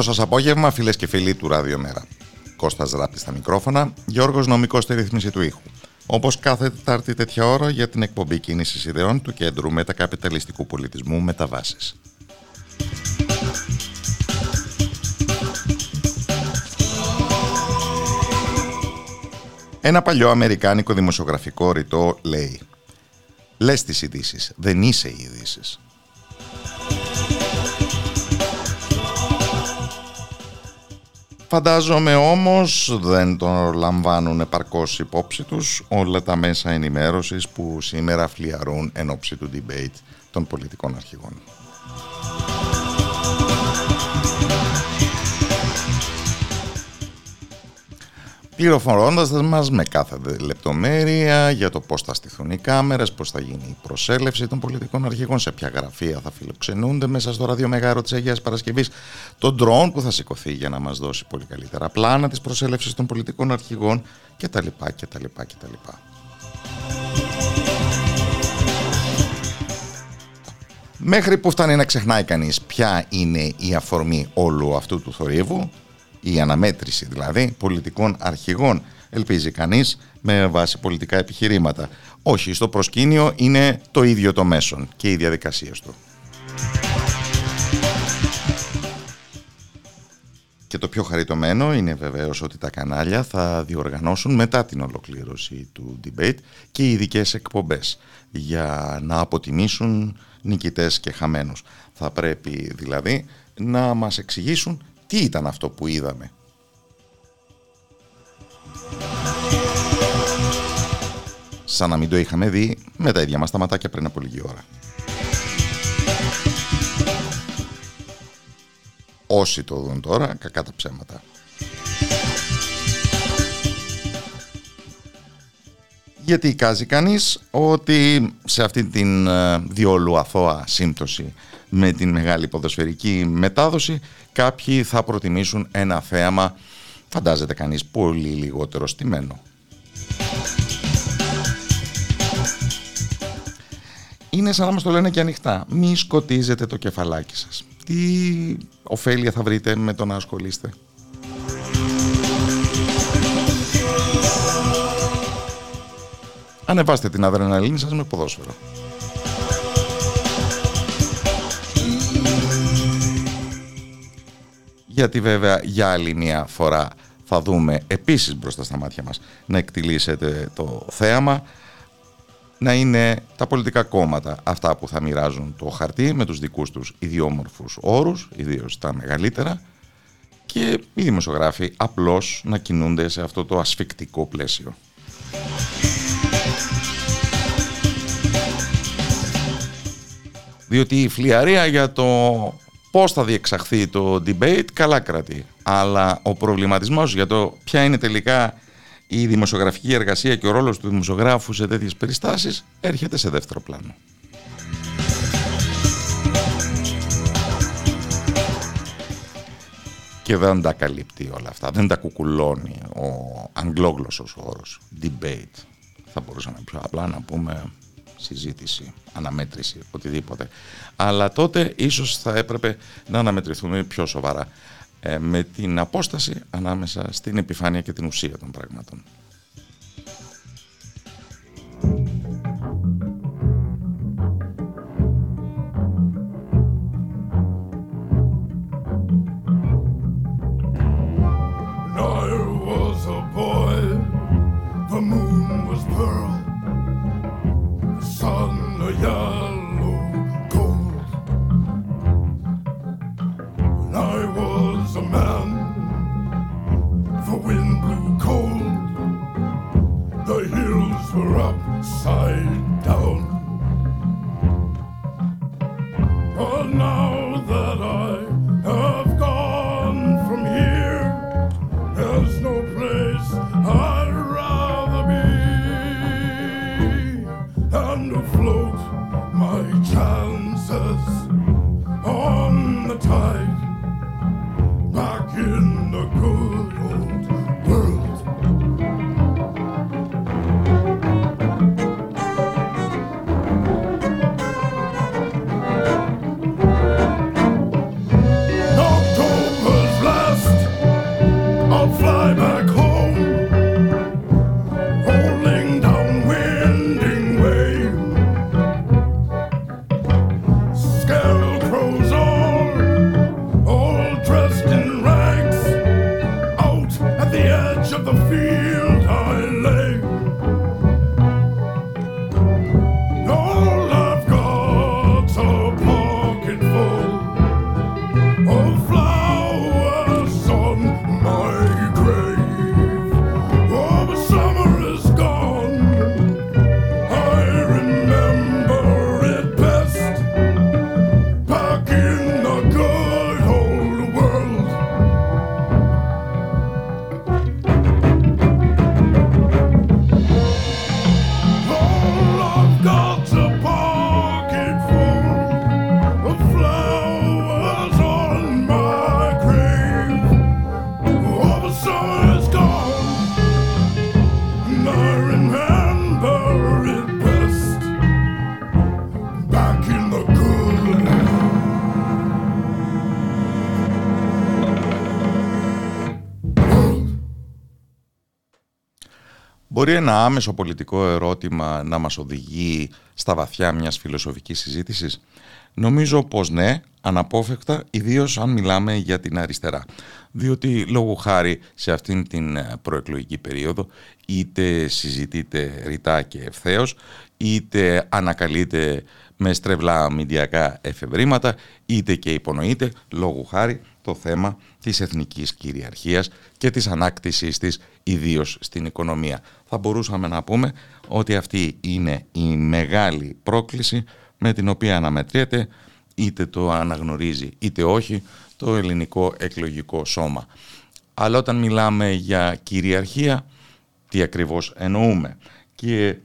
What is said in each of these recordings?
Καλό σα απόγευμα, φίλες και φίλοι του Ράδιο Μέρα. Κώστας Ράπτη στα μικρόφωνα, Γιώργος Νομικός στη ρύθμιση του ήχου. Όπως κάθε Τετάρτη τέτοια ώρα για την εκπομπή κίνησης ιδεών του Κέντρου Μετακαπιταλιστικού Πολιτισμού Μεταβάσεις. Ένα παλιό αμερικάνικο δημοσιογραφικό ρητό λέει «Λες τις ειδήσεις, δεν είσαι οι ειδήσεις. Φαντάζομαι όμως δεν τον λαμβάνουν επαρκώς υπόψη τους όλα τα μέσα ενημέρωσης που σήμερα φλιαρούν εν ώψη του debate των πολιτικών αρχηγών. Πληροφορώντας μας με κάθε λεπτομέρεια για το πώς θα στηθούν οι κάμερες, πώς θα γίνει η προσέλευση των πολιτικών αρχηγών, σε ποια γραφεία θα φιλοξενούνται μέσα στο ραδιομεγάρο της Αγίας Παρασκευής, τον ντρόν που θα σηκωθεί για να μας δώσει πολύ καλύτερα πλάνα της προσέλευσης των πολιτικών αρχηγών κτλ. κτλ, κτλ. Μέχρι που φτάνει να ξεχνάει κανείς ποια είναι η αφορμή όλου αυτού του θορύβου η αναμέτρηση δηλαδή πολιτικών αρχηγών, ελπίζει κανείς, με βάση πολιτικά επιχειρήματα. Όχι, στο προσκήνιο είναι το ίδιο το μέσον και οι διαδικασίες του. Και το πιο χαριτωμένο είναι βεβαίως ότι τα κανάλια θα διοργανώσουν μετά την ολοκλήρωση του debate και οι ειδικές εκπομπές για να αποτιμήσουν νικητές και χαμένους. Θα πρέπει δηλαδή να μας εξηγήσουν τι ήταν αυτό που είδαμε; Σαν να μην το είχαμε δει με τα ίδια μας τα ματάκια πριν από λίγη ώρα. Όσοι το δουν τώρα, κακά τα ψέματα. Γιατί εικάζει κανείς ότι σε αυτή την ε, διόλου αθώα σύμπτωση με την μεγάλη ποδοσφαιρική μετάδοση κάποιοι θα προτιμήσουν ένα θέαμα φαντάζεται κανείς πολύ λιγότερο στημένο. Είναι σαν να μας το λένε και ανοιχτά. Μη σκοτίζετε το κεφαλάκι σας. Τι ωφέλεια θα βρείτε με το να ασχολείστε. Ανεβάστε την αδρεναλίνη σας με ποδόσφαιρο. Γιατί βέβαια για άλλη μια φορά θα δούμε επίσης μπροστά στα μάτια μας να εκτιλήσετε το θέαμα να είναι τα πολιτικά κόμματα αυτά που θα μοιράζουν το χαρτί με τους δικούς τους ιδιόμορφους όρους, ιδίως τα μεγαλύτερα και οι δημοσιογράφοι απλώς να κινούνται σε αυτό το ασφικτικό πλαίσιο. Διότι η φλιαρία για το πώς θα διεξαχθεί το debate καλά κρατεί. Αλλά ο προβληματισμός για το ποια είναι τελικά η δημοσιογραφική εργασία και ο ρόλος του δημοσιογράφου σε τέτοιες περιστάσεις έρχεται σε δεύτερο πλάνο. Και δεν τα καλύπτει όλα αυτά, δεν τα κουκουλώνει ο αγγλόγλωσσος όρος, debate. Θα μπορούσαμε πιο απλά να πούμε συζήτηση, αναμέτρηση, οτιδήποτε. Αλλά τότε ίσως θα έπρεπε να αναμετρηθούμε πιο σοβαρά ε, με την απόσταση ανάμεσα στην επιφάνεια και την ουσία των πραγμάτων. Μπορεί ένα άμεσο πολιτικό ερώτημα να μας οδηγεί στα βαθιά μιας φιλοσοφικής συζήτησης; Νομίζω πως ναι, αναπόφευκτα, ιδίως αν μιλάμε για την αριστερά. Διότι λόγω χάρη σε αυτήν την προεκλογική περίοδο είτε συζητείτε ρητά και ευθέως, είτε ανακαλείται με στρεβλά μηντιακά εφευρήματα, είτε και υπονοείται λόγω χάρη το θέμα της εθνικής κυριαρχίας και της ανάκτησής της ιδίως στην οικονομία. Θα μπορούσαμε να πούμε ότι αυτή είναι η μεγάλη πρόκληση με την οποία αναμετριέται είτε το αναγνωρίζει είτε όχι το ελληνικό εκλογικό σώμα. Αλλά όταν μιλάμε για κυριαρχία, τι ακριβώς εννοούμε; Και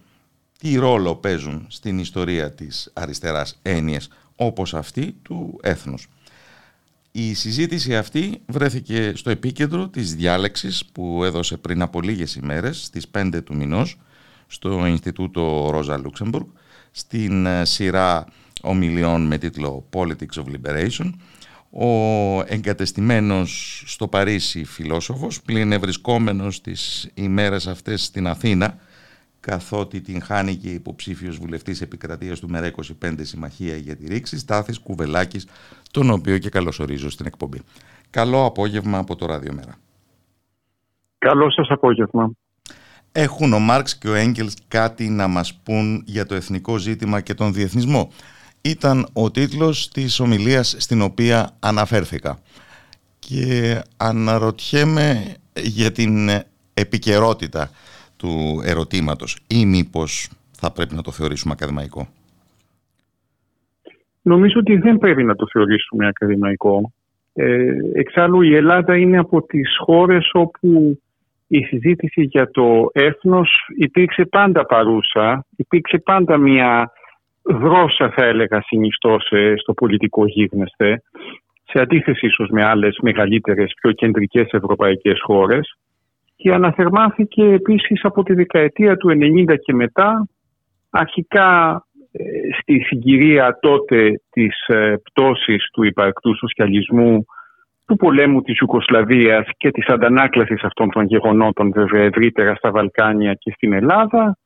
τι ρόλο παίζουν στην ιστορία της αριστεράς έννοιες όπως αυτή του έθνους. Η συζήτηση αυτή βρέθηκε στο επίκεντρο της διάλεξης που έδωσε πριν από λίγες ημέρες, στις 5 του μηνός, στο Ινστιτούτο Ρόζα Λούξεμπουργκ, στην ε, σειρά ομιλιών με τίτλο Politics of Liberation, ο εγκατεστημένος στο Παρίσι φιλόσοφος, πλην ευρισκόμενος τις ημέρες αυτές στην Αθήνα, καθότι την χάνει και υποψήφιος βουλευτής επικρατείας του ΜΕΡΑ 25 Συμμαχία για τη Ρήξη, Στάθης Κουβελάκης, τον οποίο και καλωσορίζω στην εκπομπή. Καλό απόγευμα από το Ράδιο Μέρα. Καλό σας απόγευμα. Έχουν ο Μάρξ και ο Έγγελς κάτι να μας πούν για το εθνικό ζήτημα και τον διεθνισμό; Ήταν ο τίτλος της ομιλίας στην οποία αναφέρθηκα. Και αναρωτιέμαι για την επικαιρότητα του ερωτήματος ή μήπως θα πρέπει να το θεωρήσουμε ακαδημαϊκό; Νομίζω ότι δεν πρέπει να το θεωρήσουμε ακαδημαϊκό. Ε, εξάλλου η Ελλάδα είναι από τις χώρες όπου η η συζήτηση για το έθνος υπήρξε πάντα παρούσα, υπήρξε πάντα μια δρόσα θα έλεγα συνιστός στο πολιτικό γίγνεσθε, σε αντίθεση ίσως με άλλες μεγαλύτερες πιο κεντρικές ευρωπαϊκές χώρες και αναθερμάθηκε επίσης από τη δεκαετία του 90 και μετά αρχικά ε, στη συγκυρία τότε της ε, πτώσης του υπαρκτού σοσιαλισμού του πολέμου της Ιουκοσλαβίας και της αντανάκλασης αυτών των γεγονότων βέβαια ευρύτερα στα Βαλκάνια και στην Ελλάδα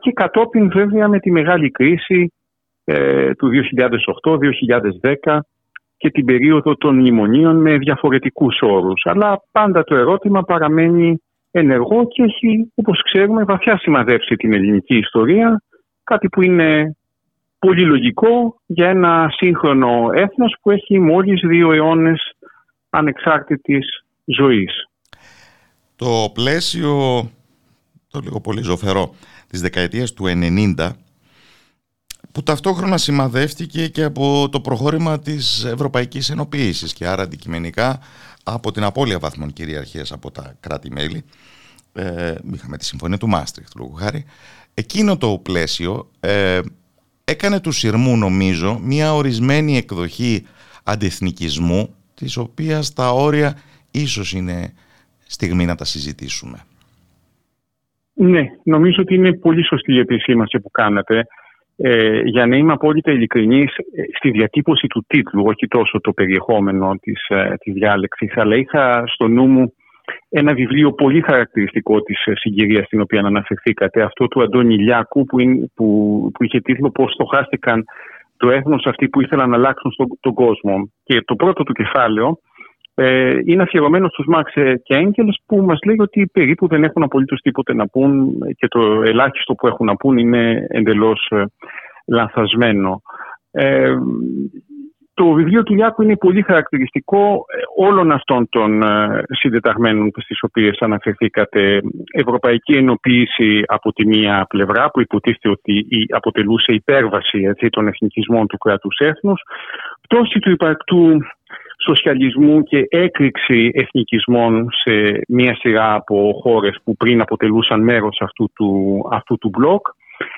και κατόπιν βέβαια με τη μεγάλη κρίση ε, του 2008-2010 και την περίοδο των μνημονίων με διαφορετικούς όρους. Αλλά πάντα το ερώτημα παραμένει ενεργό και έχει, όπως ξέρουμε, βαθιά σημαδέψει την ελληνική ιστορία, κάτι που είναι πολύ λογικό για ένα σύγχρονο έθνος που έχει μόλις δύο αιώνες ανεξάρτητης ζωής. Το πλαίσιο, το λίγο πολύ ζωφερό, της δεκαετίας του 90 που ταυτόχρονα σημαδεύτηκε και από το προχώρημα της Ευρωπαϊκής Ενοποίησης και άρα αντικειμενικά από την απώλεια βαθμών κυριαρχίας από τα κράτη-μέλη. Ε, είχαμε τη Συμφωνία του Μάστριχτ, λόγω χάρη. Εκείνο το πλαίσιο ε, έκανε του Συρμού, νομίζω, μια ορισμένη εκδοχή αντιεθνικισμού, της οποίας τα όρια ίσως είναι στιγμή να τα συζητήσουμε. Ναι, νομίζω ότι είναι πολύ σωστή η επισήμαση που κάνατε. Ε, για να είμαι απόλυτα ειλικρινής ε, στη διατύπωση του τίτλου, όχι τόσο το περιεχόμενο της, ε, της διάλεξης, αλλά είχα στο νου μου ένα βιβλίο πολύ χαρακτηριστικό της ε, συγκυρίας στην οποία αναφερθήκατε, αυτό του Αντώνη Λιάκου που, που, που είχε τίτλο «Πώς στοχάστηκαν το έθνος αυτοί που ήθελαν να αλλάξουν στον, τον κόσμο». Και το πρώτο του κεφάλαιο ε, είναι αφιερωμένος στους Μάξ και Έγκελς που μας λέει ότι περίπου δεν έχουν απολύτως τίποτε να πούν και το ελάχιστο που έχουν να πούν είναι εντελώς ε, λανθασμένο. Ε, το βιβλίο του Λιάκου είναι πολύ χαρακτηριστικό ε, όλων αυτών των ε, συντεταγμένων στις οποίες αναφερθήκατε. Ευρωπαϊκή ενοποίηση από τη μία πλευρά που υποτίθεται ότι αποτελούσε υπέρβαση έτσι, των εθνικισμών του κράτους έθνους, πτώση του υπαρκτού σοσιαλισμού και έκρηξη εθνικισμών σε μία σειρά από χώρες που πριν αποτελούσαν μέρος αυτού του, αυτού του μπλοκ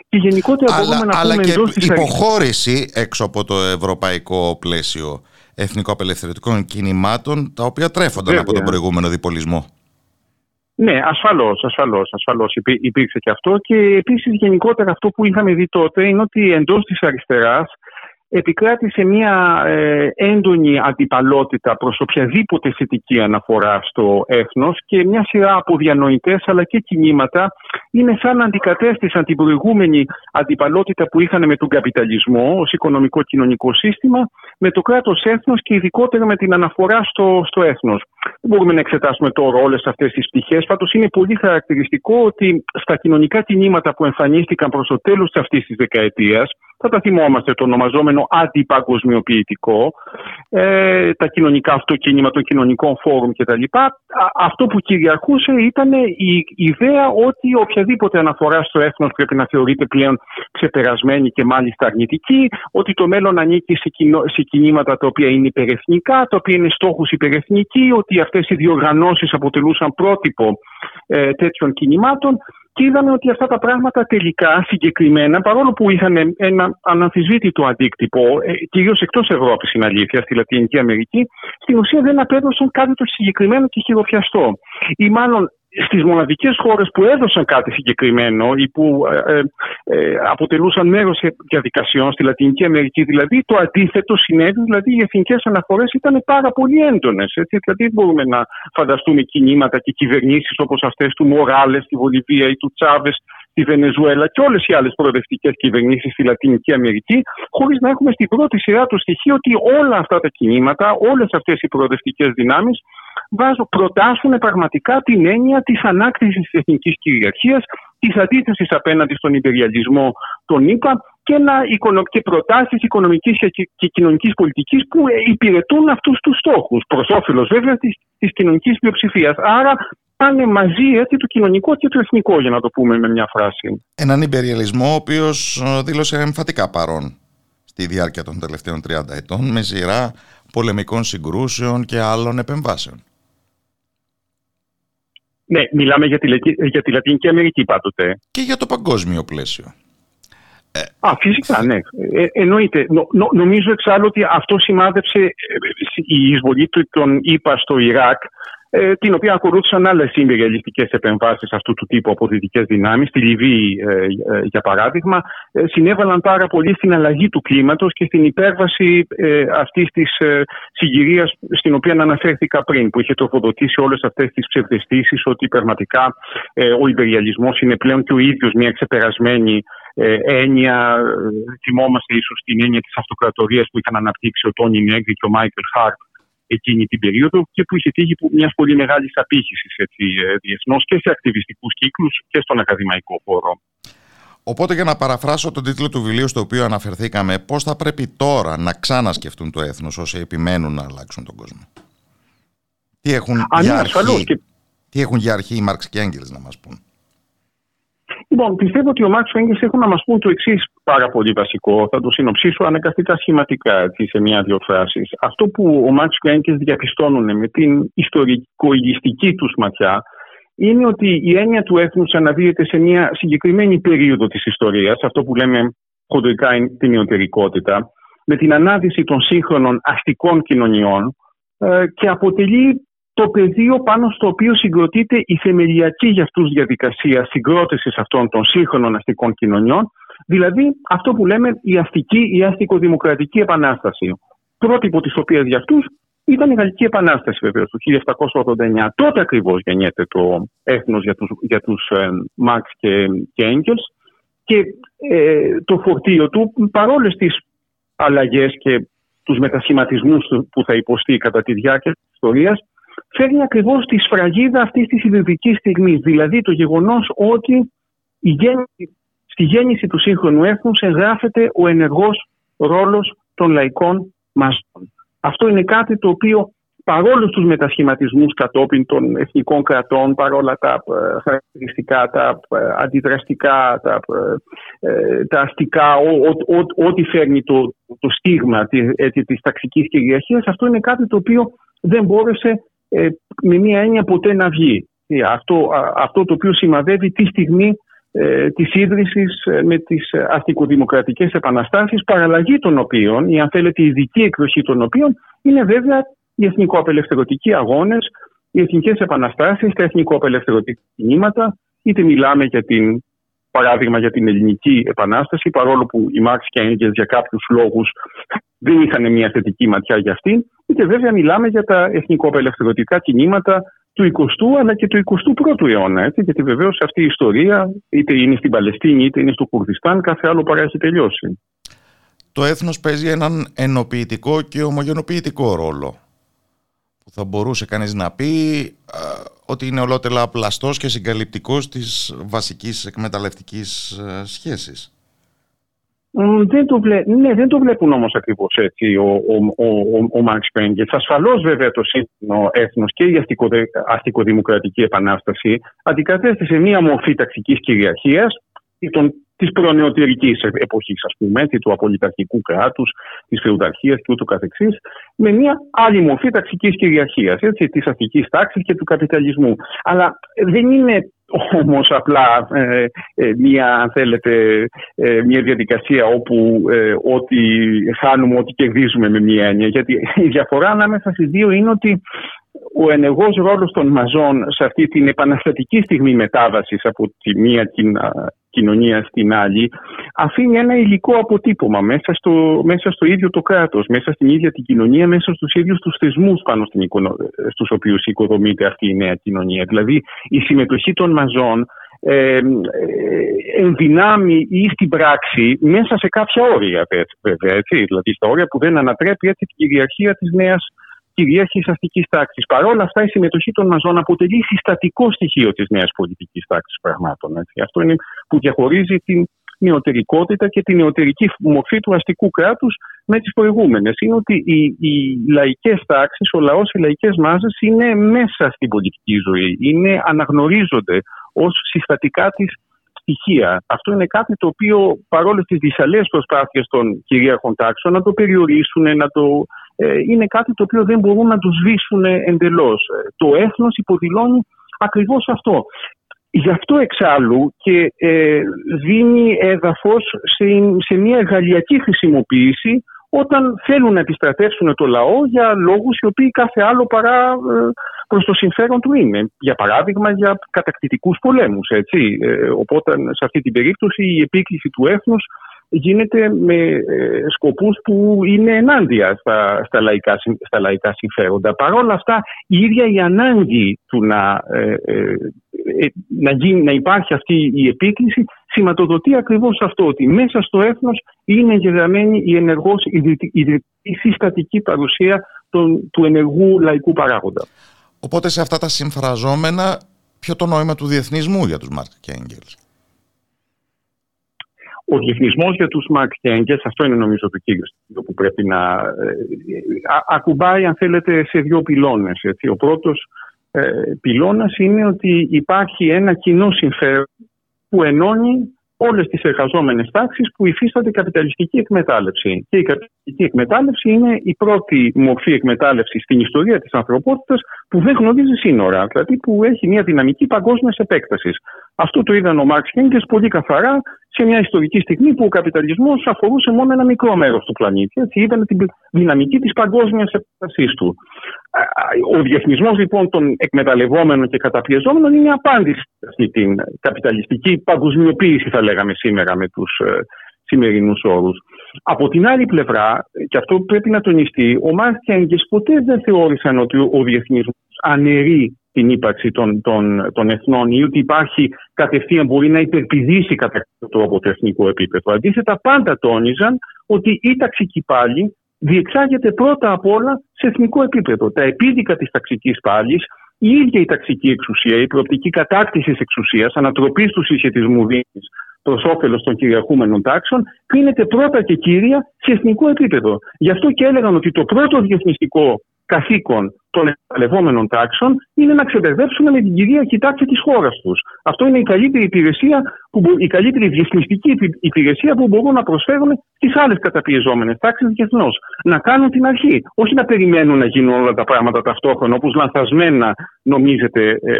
και γενικότερα αλλά, μπορούμε να αλλά πούμε και εντός της υποχώρηση έξω από το ευρωπαϊκό πλαίσιο εθνικο-απελευθερωτικών κινημάτων τα οποία τρέφονταν Βέβαια. από τον προηγούμενο διπολισμό. Ναι, ασφαλώς, ασφαλώς, ασφαλώς υπήρξε και αυτό και επίσης γενικότερα αυτό που είχαμε δει τότε είναι ότι εντός της αριστεράς επικράτησε μια ε, έντονη αντιπαλότητα προς οποιαδήποτε θετική αναφορά στο έθνος και μια σειρά από διανοητές αλλά και κινήματα είναι σαν να αντικατέστησαν την προηγούμενη αντιπαλότητα που είχαν με τον καπιταλισμό ως οικονομικό-κοινωνικό σύστημα με το κράτος έθνος και ειδικότερα με την αναφορά στο, στο έθνος. Δεν μπορούμε να εξετάσουμε τώρα όλες αυτές τις πτυχές. Πάντως είναι πολύ χαρακτηριστικό ότι στα κοινωνικά κινήματα που εμφανίστηκαν προς το τέλος αυτής της δεκαετίας, θα τα θυμόμαστε το ονομαζόμενο αντιπαγκοσμιοποιητικό, ε, τα κοινωνικά αυτοκίνημα των κοινωνικών φόρουμ κτλ. Αυτό που κυριαρχούσε ήταν η ιδέα ότι οποιαδήποτε αναφορά στο έθνος πρέπει να θεωρείται πλέον ξεπερασμένη και μάλιστα αρνητική, ότι το μέλλον ανήκει σε, κοινο, σε κινήματα τα οποία είναι υπερεθνικά, τα οποία είναι στόχους υπερεθνικοί, ότι αυτές οι διοργανώσεις αποτελούσαν πρότυπο ε, τέτοιων κινημάτων και είδαμε ότι αυτά τα πράγματα τελικά συγκεκριμένα, παρόλο που είχαν ένα αναμφισβήτητο αντίκτυπο, ε, κυρίως εκτός Ευρώπης, είναι αλήθεια, στη Λατινική Αμερική, στην ουσία δεν απέδωσαν κάτι το συγκεκριμένο και χειροπιαστό. Ή μάλλον στις μοναδικές χώρες που έδωσαν κάτι συγκεκριμένο ή που ε, ε, αποτελούσαν μέρος διαδικασιών στη Λατινική Αμερική δηλαδή το αντίθετο συνέβη, δηλαδή οι εθνικές αναφορές ήταν πάρα πολύ έντονες έτσι, δηλαδή μπορούμε να φανταστούμε κινήματα και κυβερνήσεις όπως αυτές του Μοράλες στη Βολιβία ή του Τσάβες στη Βενεζουέλα και όλες οι άλλες προοδευτικές κυβερνήσεις στη Λατινική Αμερική, χωρίς να έχουμε στην πρώτη σειρά το στοιχείο ότι όλα αυτά τα κινήματα, όλες αυτές οι προοδευτικές δυνάμεις προτάσουν πραγματικά την έννοια της ανάκτησης της εθνικής κυριαρχίας, της αντίθεσης απέναντι στον υπεριαλισμό των ΗΠΑ και, να, και προτάσεις οικονομικής και κοινωνικής πολιτικής που υπηρετούν αυτούς τους στόχους, προς όφελος βέβαια της κοινωνικής πλειοψηφίας. Άρα πάνε μαζί έτσι, το κοινωνικό και το εθνικό, για να το πούμε με μια φράση. Έναν υπεριαλισμό ο οποίος ε, δήλωσε εμφατικά παρόν στη διάρκεια των τελευταίων 30 ετών με σειρά πολεμικών συγκρούσεων και άλλων επεμβάσεων. Ναι, μιλάμε για τη, για τη Λατινική Αμερική πάντοτε. Και για το παγκόσμιο πλαίσιο. Α, φυσικά, ναι. Ε, εννοείται. νομίζω εξάλλου ότι αυτό σημάδεψε ε, η εισβολή των ΙΠΑ στο Ιράκ ε, την οποία ακολούθησαν άλλες συμπεριαλιστικέ επεμβάσεις αυτού του τύπου από δυτικές δυνάμεις. Στη Λιβύη, ε, ε, για παράδειγμα, συνέβαλαν πάρα πολύ στην αλλαγή του κλίματος και στην υπέρβαση αυτής της συγκυρίας στην οποία αναφέρθηκα πριν, που είχε τροφοδοτήσει όλες αυτές τις ψευδεστήσεις ότι πραγματικά ο υπεριαλισμός είναι πλέον και ο ίδιος μια ξεπερασμένη έννοια. Θυμόμαστε ίσως την έννοια της αυτοκρατορίας που είχαν αναπτύξει ο Τόνι Νέγκρι και ο Μάικλ Χάρτ εκείνη την περίοδο και που είχε τύχει μιας πολύ μεγάλης απήχησης ε, διεθνώς και σε ακτιβιστικούς κύκλους και στον ακαδημαϊκό χώρο. Οπότε για να παραφράσω τον τίτλο του βιβλίου στο οποίο αναφερθήκαμε, πώς θα πρέπει τώρα να ξανασκεφτούν το έθνος όσοι επιμένουν να αλλάξουν τον κόσμο; Τι έχουν, Α, για, ναι, αρχή, τι έχουν για αρχή οι Μάρξ και Έγγελς να μας πούν; Λοιπόν, πιστεύω ότι ο Μάρξ και ο έχουν να μας πούν το εξής πάρα πολύ βασικό. Θα το συνοψίσω αναγκαστικά σχηματικά έτσι, σε μια-δυο φράσεις. Αυτό που ο Μάρξ και ο διαπιστώνουν με την ιστορικο-ηγιστική τους ματιά είναι ότι η έννοια του έθνους αναδύεται σε μια συγκεκριμένη περίοδο της ιστορίας, αυτό που λέμε χοντρικά την νεωτερικότητα, με την ανάδυση των σύγχρονων αστικών κοινωνιών ε, και αποτελεί το πεδίο πάνω στο οποίο συγκροτείται η θεμελιακή για αυτούς διαδικασία συγκρότησης αυτών των σύγχρονων αστικών κοινωνιών, δηλαδή αυτό που λέμε η αστική ή αστικοδημοκρατική επανάσταση. Πρότυπο της οποίας για αυτούς ήταν η Γαλλική Επανάσταση βεβαίως του 1789. Τότε ακριβώς γεννιέται το έθνος για τους για τους, ε, Μαξ και, και Έγγελς και ε, το φορτίο του παρόλες τις αλλαγές και τους μετασχηματισμούς που θα υποστεί κατά τη διάρκεια της ιστορίας φέρνει ακριβώς τη σφραγίδα αυτής της ιδρυτικής στιγμής. Δηλαδή το γεγονός ότι η γέννηση, στη γέννηση του σύγχρονου έθνους εγγράφεται ο ενεργός ρόλος των λαϊκών μαζών. Αυτό είναι κάτι το οποίο παρόλο τους μετασχηματισμούς κατόπιν των εθνικών κρατών, παρόλα τα ε, χαρακτηριστικά, τα ε, αντιδραστικά, τα, ε, τα αστικά, ό,τι φέρνει το, το στίγμα της, της ταξικής κυριαρχίας, αυτό είναι κάτι το οποίο δεν μπόρεσε ε, με μία έννοια ποτέ να βγει. Ε, αυτό, αυτό το οποίο σημαδεύει τη στιγμή ε, της ίδρυσης ε, με τις αστικοδημοκρατικές επαναστάσεις παραλλαγή των οποίων ή αν θέλετε η ειδική εκδοχή των οποίων είναι βέβαια οι εθνικοαπελευθερωτικοί αγώνες, οι εθνικές επαναστάσεις, τα εθνικοαπελευθερωτικά κινήματα είτε μιλάμε για την παράδειγμα για την ελληνική επανάσταση παρόλο που οι Μάρξ και Έγγελς για κάποιους λόγους δεν είχαν μια θετική ματιά για αυτήν και βέβαια μιλάμε για τα εθνικοαπελευθερωτικά κινήματα του 20ου αλλά και του 21ου αιώνα. Έτσι, γιατί βεβαίως αυτή η ιστορία, είτε είναι στην Παλαιστίνη είτε είναι στο Κουρδιστάν, κάθε άλλο παρά έχει τελειώσει. Το έθνος παίζει έναν ενοποιητικό και ομογενοποιητικό ρόλο. Που θα μπορούσε κανείς να πει ότι είναι ολότελα πλαστός και συγκαλυπτικός της βασικής εκμεταλλευτικής σχέσης. Δεν το, βλέ... ναι, δεν το βλέπουν όμως ακριβώς έτσι ο, ο, ο, ο Μάρξ Πέγγετ. Ασφαλώς βέβαια το σύγχρονο έθνος και η αστικοδε... αστικοδημοκρατική επανάσταση αντικατέστησε μία μορφή ταξικής κυριαρχίας της προνεωτερική εποχής, ας πούμε, έτσι, του απολυταρχικού κράτους, της φεουδαρχίας και ούτω καθεξής, με μια άλλη μορφή ταξικής κυριαρχίας, της αστικής τάξης και του καπιταλισμού. Αλλά δεν είναι όμως απλά ε, ε, μια, αν θέλετε, ε, μια διαδικασία όπου ό,τι χάνουμε, ό,τι κερδίζουμε με μια έννοια. Γιατί η διαφορά ανάμεσα στις δύο είναι ότι ο ενεργός ρόλος των μαζών σε αυτή την επαναστατική στιγμή μετάβασης από τη μία κοινωνίας στην άλλη αφήνει ένα υλικό αποτύπωμα μέσα στο, μέσα στο ίδιο το κράτος, μέσα στην ίδια την κοινωνία, μέσα στους ίδιους τους θεσμούς πάνω στην, στους οποίους οικοδομείται αυτή η νέα κοινωνία. Δηλαδή η συμμετοχή των μαζών ε, ενδυνάμει ή στην πράξη μέσα σε κάποια όρια βέβαια, έτσι, δηλαδή στα όρια που δεν ανατρέπει έτσι, την κυριαρχία της νέας κυρίαρχης αστικής τάξης. Παρ' όλα αυτά, η συμμετοχή των μαζών αποτελεί συστατικό στοιχείο της νέας πολιτικής τάξης πραγμάτων. Έτσι. Αυτό είναι που διαχωρίζει την νεωτερικότητα και την νεωτερική μορφή του αστικού κράτους με τις προηγούμενες. Είναι ότι οι, οι λαϊκές τάξεις, ο λαός, οι λαϊκές μάζες είναι μέσα στην πολιτική ζωή. Είναι, αναγνωρίζονται ως συστατικά της στοιχεία. Αυτό είναι κάτι το οποίο παρόλες τις δυσαλέ προσπάθειες των κυρίαρχων τάξεων να το περιορίσουν, να το ε, είναι κάτι το οποίο δεν μπορούν να το σβήσουν εντελώς. Ε, το έθνος υποδηλώνει ακριβώς αυτό. Γι' αυτό εξάλλου και ε, δίνει έδαφος σε, σε μια εργαλειακή χρησιμοποίηση όταν θέλουν να επιστρατεύσουν το λαό για λόγους οι οποίοι κάθε άλλο παρά ε, προς το συμφέρον του είναι. Για παράδειγμα για κατακτητικούς πολέμους. Έτσι. Ε, οπότε σε αυτή την περίπτωση η επίκληση του έθνους γίνεται με ε, σκοπούς που είναι ενάντια στα, στα, λαϊκά, στα λαϊκά συμφέροντα. Παρ' όλα αυτά η ίδια η ανάγκη του να, ε, ε, να, γίνει, να υπάρχει αυτή η επίκληση σηματοδοτεί ακριβώς αυτό ότι μέσα στο έθνος είναι εγγεγραμμένη η ενεργός η συστατική παρουσία των, του ενεργού λαϊκού παράγοντα. Οπότε σε αυτά τα συμφραζόμενα ποιο το νόημα του διεθνισμού για τους Μάρκ και Έγγελς. Ο διεθνισμό για τους Μαρκ και Έγκελ, αυτό είναι νομίζω το κύριο στοιχείο που πρέπει να. Ε, ακουμπάει, αν θέλετε, σε δύο πυλώνες. Ο πρώτος ε, πυλώνας είναι ότι υπάρχει ένα κοινό συμφέρον που ενώνει όλες τις εργαζόμενες τάξεις που υφίστανται καπιταλιστική εκμετάλλευση. Και η καπιταλιστική εκμετάλλευση είναι η πρώτη μορφή εκμετάλλευσης στην ιστορία της ανθρωπότητας που δεν γνωρίζει σύνορα, δηλαδή που έχει μια δυναμική παγκόσμιας επέκτασης. Αυτό το είδαν ο Μάρξ Χέγκε πολύ καθαρά σε μια ιστορική στιγμή που ο καπιταλισμός αφορούσε μόνο ένα μικρό μέρος του πλανήτη. Έτσι, είδαν την δυναμική της παγκόσμιας επέκτασής του. Ο διεθνισμός λοιπόν των εκμεταλλευόμενων και καταπιεζόμενων είναι η απάντηση σε αυτή την καπιταλιστική παγκοσμιοποίηση, θα λέγαμε σήμερα, με τους ε, σημερινούς όρους. Από την άλλη πλευρά, και αυτό πρέπει να τονιστεί, ο Μάρκ και ποτέ δεν θεώρησαν ότι ο διεθνισμός αναιρεί την ύπαρξη των, των, των εθνών ή ότι υπάρχει κατευθείαν μπορεί να υπερπηδήσει κατά κάποιο τρόπο το εθνικό επίπεδο. Αντίθετα, πάντα τόνιζαν ότι η ταξική πάλι διεξάγεται πρώτα απ' όλα σε εθνικό επίπεδο. Τα επίδικα της ταξικής πάλι, η ίδια η ταξική εξουσία, η προοπτική κατάκτησης εξουσίας, ανατροπής του συσχετισμού δύναμη προς όφελος των κυριαρχούμενων τάξεων, κρίνεται πρώτα και κύρια σε εθνικό επίπεδο. Γι' αυτό και έλεγαν ότι το πρώτο διεθνιστικό καθήκον των εκμεταλλευόμενων τάξεων είναι να ξεπερδέψουν με την κυρίαρχη τάξη της χώρας τους. Αυτό είναι η καλύτερη υπηρεσία, που, η καλύτερη διεθνιστική υπηρεσία που μπορούν να προσφέρουν στις άλλες καταπιεζόμενες τάξεις διεθνώς. Να κάνουν την αρχή. Όχι να περιμένουν να γίνουν όλα τα πράγματα ταυτόχρονα, όπως λανθασμένα νομίζετε ε,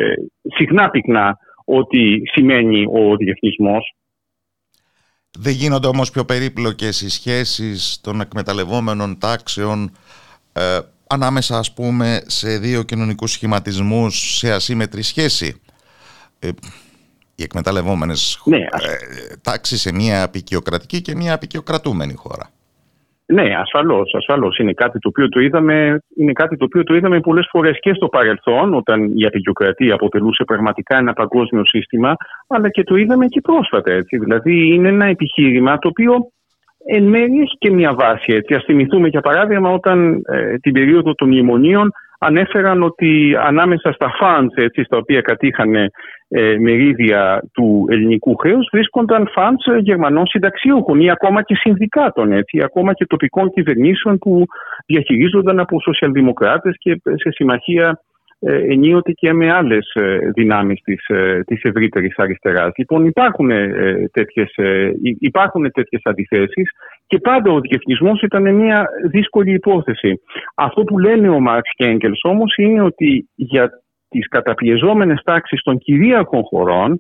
συχνά πυκνά ότι σημαίνει ο διεθνισμός. Δεν γίνονται όμως πιο περίπλοκες οι σχέσεις των εκμεταλλευόμενων τάξεων ε, ανάμεσα ας πούμε σε δύο κοινωνικούς σχηματισμούς σε ασύμετρη σχέση. Ε, οι εκμεταλλευόμενες ναι, ε, τάξεις σε μια απεικιοκρατική και μια απεικιοκρατούμενη χώρα. Ναι, ασφαλώς, ασφαλώς. Είναι κάτι το οποίο το είδαμε, είναι κάτι το οποίο το είδαμε πολλές φορές και στο παρελθόν, όταν η απεικιοκρατία αποτελούσε πραγματικά ένα παγκόσμιο σύστημα, αλλά και το είδαμε και πρόσφατα. Έτσι. Δηλαδή είναι ένα επιχείρημα το οποίο εν μέρει έχει και μια βάση. Έτσι. Ας θυμηθούμε για παράδειγμα όταν ε, την περίοδο των μνημονίων ανέφεραν ότι ανάμεσα στα funds έτσι, στα οποία κατήχαν ε, μερίδια του ελληνικού χρέους βρίσκονταν funds γερμανών συνταξιούχων ή ακόμα και συνδικάτων, έτσι, ακόμα και τοπικών κυβερνήσεων που διαχειρίζονταν από σοσιαλδημοκράτες και σε συμμαχία ε, ενίοτε και με άλλες ε, δυνάμεις της, ε, της ευρύτερης αριστεράς. Λοιπόν υπάρχουν τέτοιες, υπάρχουν τέτοιες αντιθέσεις και πάντα ο διεθνισμός ήταν μια δύσκολη υπόθεση. Αυτό που λένε ο Μάρξ και Έγκελς όμως είναι ότι για τις καταπιεζόμενες τάξεις των κυρίαρχων χωρών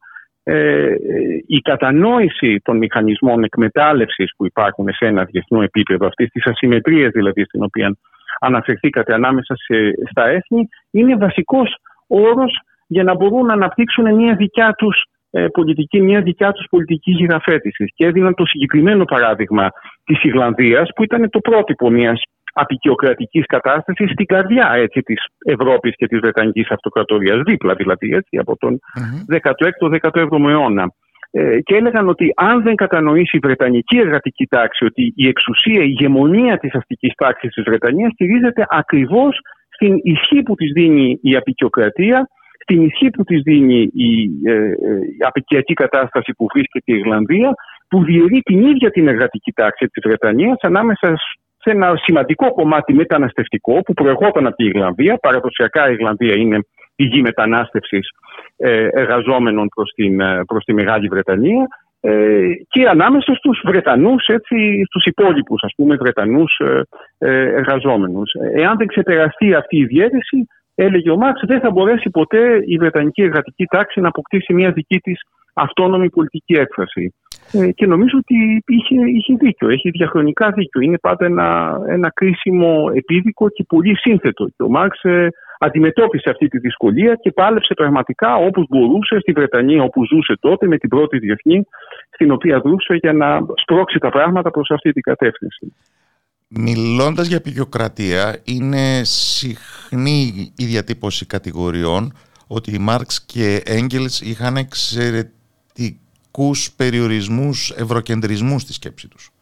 η κατανόηση των μηχανισμών εκμετάλλευσης που υπάρχουν σε ένα διεθνό επίπεδο, αυτής της ασυμμετρίας δηλαδή στην οποία αναφερθήκατε ανάμεσα σε, στα έθνη, είναι βασικός όρος για να μπορούν να αναπτύξουν μια δικιά τους ε, πολιτική, μια δικιά τους πολιτική γυραφέτησης. Και έδιναν το συγκεκριμένο παράδειγμα της Ιρλανδίας που ήταν το πρότυπο μιας απεικιοκρατικής κατάστασης στην καρδιά έτσι, της Ευρώπης και της Βρετανικής Αυτοκρατορίας, δίπλα δηλαδή έτσι, από τον 16ο-17ο αιώνα. Ε, και έλεγαν ότι αν δεν κατανοήσει η Βρετανική εργατική τάξη ότι η εξουσία, η ηγεμονία της αστικής τάξης της Βρετανίας στηρίζεται ακριβώς στην ισχύ που της δίνει η απεικιοκρατία, στην ισχύ που της δίνει η, ε, ε, η απεικιακή κατάσταση που βρίσκεται η Ιρλανδία, που διαιρεί την ίδια την εργατική τάξη της Βρετανίας ανάμεσα σε ένα σημαντικό κομμάτι μεταναστευτικό που προερχόταν από την Ιρλανδία. Παραδοσιακά η Ιρλανδία είναι πηγή μετανάστευση ε, εργαζόμενων προς, την, ε, προς τη Μεγάλη Βρετανία ε, και ανάμεσα στους Βρετανούς, έτσι, στους υπόλοιπους ας πούμε Βρετανούς εργαζόμενους. Εάν δεν ξεπεραστεί αυτή η διαίρεση, έλεγε ο Μάρξ, δεν θα μπορέσει ποτέ η Βρετανική εργατική τάξη να αποκτήσει μια δική της αυτόνομη πολιτική έκφραση. Ε, και νομίζω ότι είχε, είχε δίκιο, έχει διαχρονικά δίκιο. Είναι πάντα ένα, ένα κρίσιμο επίδικο και πολύ σύνθετο. Και ο Μάρξ ε, αντιμετώπισε αυτή τη δυσκολία και πάλεψε πραγματικά όπως μπορούσε στη Βρετανία όπου ζούσε τότε με την πρώτη διεθνή στην οποία δρούσε για να σπρώξει τα πράγματα προς αυτή την κατεύθυνση. Μιλώντας για πηγιοκρατία, είναι συχνή η διατύπωση κατηγοριών ότι οι Μάρξ και Έγγελς είχαν εξαιρετικούς περιορισμούς, ευρωκεντρισμούς στη σκέψη τους.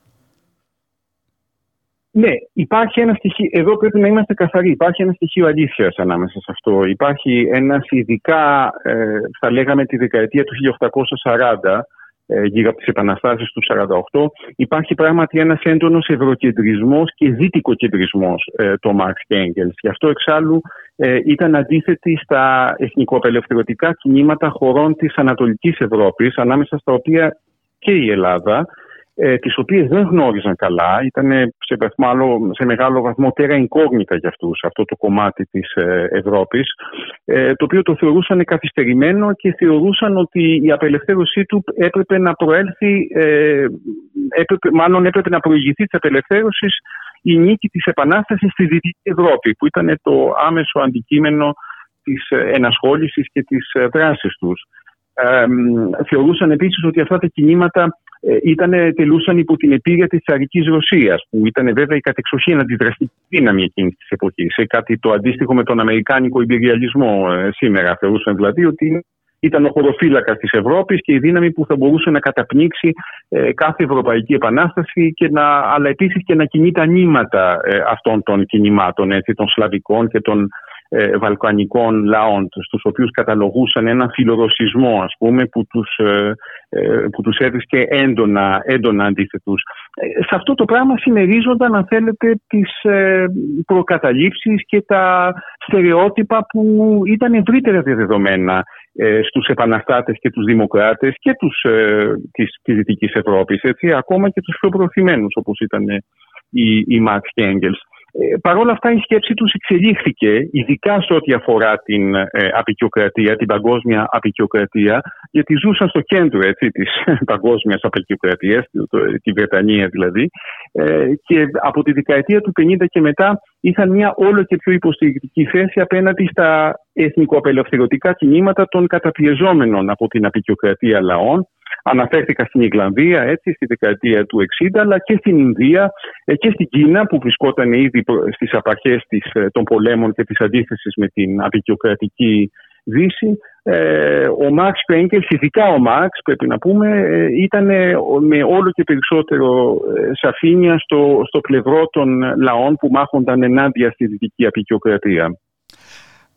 Ναι, υπάρχει ένα στοιχείο, εδώ πρέπει να είμαστε καθαροί, υπάρχει ένα στοιχείο αλήθειας ανάμεσα σε αυτό. Υπάρχει ένας ειδικά, ε, θα λέγαμε τη δεκαετία του 1840, ε, γύρω από τις επαναστάσεις του 1948, υπάρχει πράγματι ένας έντονος ευρωκεντρισμός και δυτικοκεντρισμό ε, το Μάρξ και Έγκελ. Γι' αυτό εξάλλου ε, ήταν αντίθετη στα εθνικοαπελευθερωτικά κινήματα χωρών της Ανατολικής Ευρώπης, ανάμεσα στα οποία και η Ελλάδα, ε, τις οποίες δεν γνώριζαν καλά, ήταν σε, σε μεγάλο βαθμό τέρα εγκόρνητα για αυτούς αυτό το κομμάτι της ε, Ευρώπης, ε, το οποίο το θεωρούσαν καθυστερημένο και θεωρούσαν ότι η απελευθέρωσή του έπρεπε να προέλθει, ε, έπρεπε, μάλλον έπρεπε να προηγηθεί της απελευθέρωσης η νίκη της Επανάστασης στη Δυτική Ευρώπη, που ήταν το άμεσο αντικείμενο της ενασχόλησης και της δράσης τους. Ε, θεωρούσαν επίσης ότι αυτά τα κινήματα ε, ήταν, τελούσαν υπό την επίρρεια της Τσαρικής Ρωσίας, που ήταν βέβαια η κατεξοχήν αντιδραστική δύναμη εκείνης της εποχής. Σε κάτι το αντίστοιχο με τον Αμερικάνικο υπηριαλισμό ε, σήμερα. Θεωρούσαν δηλαδή ότι ήταν ο χωροφύλακας της Ευρώπης και η δύναμη που θα μπορούσε να καταπνίξει ε, κάθε ευρωπαϊκή επανάσταση, και να, αλλά επίσης και να κινεί τα νήματα αυτών των κινημάτων, έτσι, των σλαβικών και των ε, βαλκανικών λαών, στους οποίους καταλογούσαν έναν φιλορωσισμό ας πούμε που τους, ε, ε, που τους έβρισκε έντονα, έντονα αντίθετους. Σε αυτό το πράγμα συμμερίζονταν αν θέλετε τις προκαταλήψεις και τα στερεότυπα που ήταν ευρύτερα διαδεδομένα στους επαναστάτες και τους δημοκράτες και τους, της, της Δυτικής Ευρώπης, έτσι, ακόμα και τους πιο προωθημένους όπως ήταν οι, οι Μαξ και Έγγελς. Ε, Παρ' όλα αυτά η σκέψη τους εξελίχθηκε, ειδικά σε ό,τι αφορά την ε, απεικιοκρατία, την παγκόσμια απεικιοκρατία, γιατί ζούσαν στο κέντρο έτσι, της παγκόσμιας απεικιοκρατίας, τη Βρετανία δηλαδή, ε, και από τη δεκαετία του 50 και μετά είχαν μια όλο και πιο υποστηρικτική θέση απέναντι στα εθνικοαπελευθερωτικά κινήματα των καταπιεζόμενων από την απεικιοκρατία λαών, Αναφέρθηκα στην Ιγλανδία έτσι, στη δεκαετία του 60, αλλά και στην Ινδία ε, και στην Κίνα που βρισκόταν ήδη στις απαρχές ε, των πολέμων και της αντίθεσης με την απεικιοκρατική Δύση. Ε, ο Μάρξ Πέγκελ, ειδικά ο Μάρξ πρέπει να πούμε, ήταν με όλο και περισσότερο σαφήνεια στο, στο πλευρό των λαών που μάχονταν ενάντια στη δυτική απεικιοκρατία.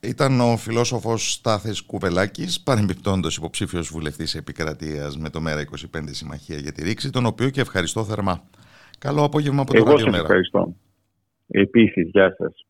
Ήταν ο φιλόσοφος Στάθης Κουβελάκης, παρεμπιπτόντος υποψήφιος βουλευτής επικρατείας με το ΜΕΡΑ25 Συμμαχία για τη Ρήξη, τον οποίο και ευχαριστώ θερμά. Καλό απόγευμα από το Εγώ σας ευχαριστώ. Επίσης, γεια σας.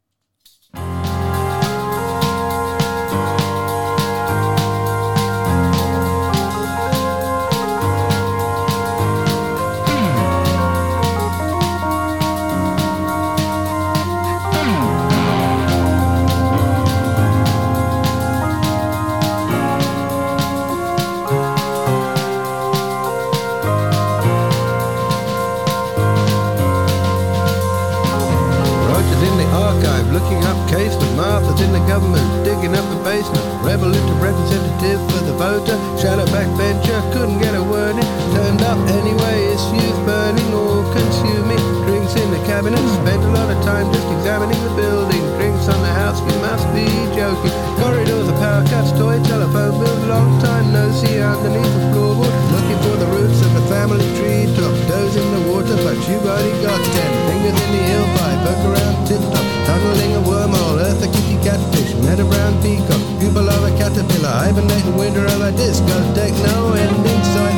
Cabinet. Spent a lot of time just examining the building. Drinks on the house, we must be joking. Corridors of power cuts, toy telephone bill. Long time no see underneath the floorboard. Looking for the roots of the family tree top. Toes in the water, but you already got ten. Fingers in the hill pipe, poke around tip top. Tunneling a wormhole, earth a kitty catfish, met a brown peacock, pupil of a caterpillar, hibernating winter of a discotheque, no ending sight,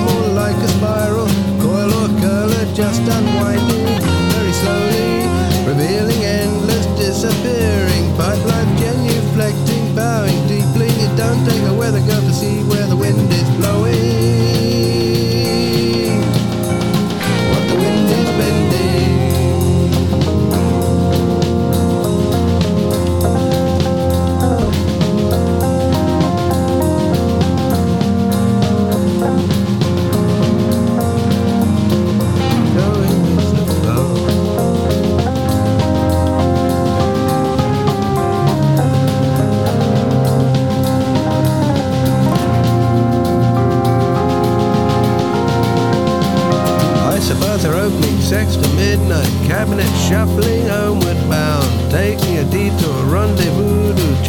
revealing endless disappearing, pipeline genuflecting, bowing deeply, it don't take a weather girl to see where the wind is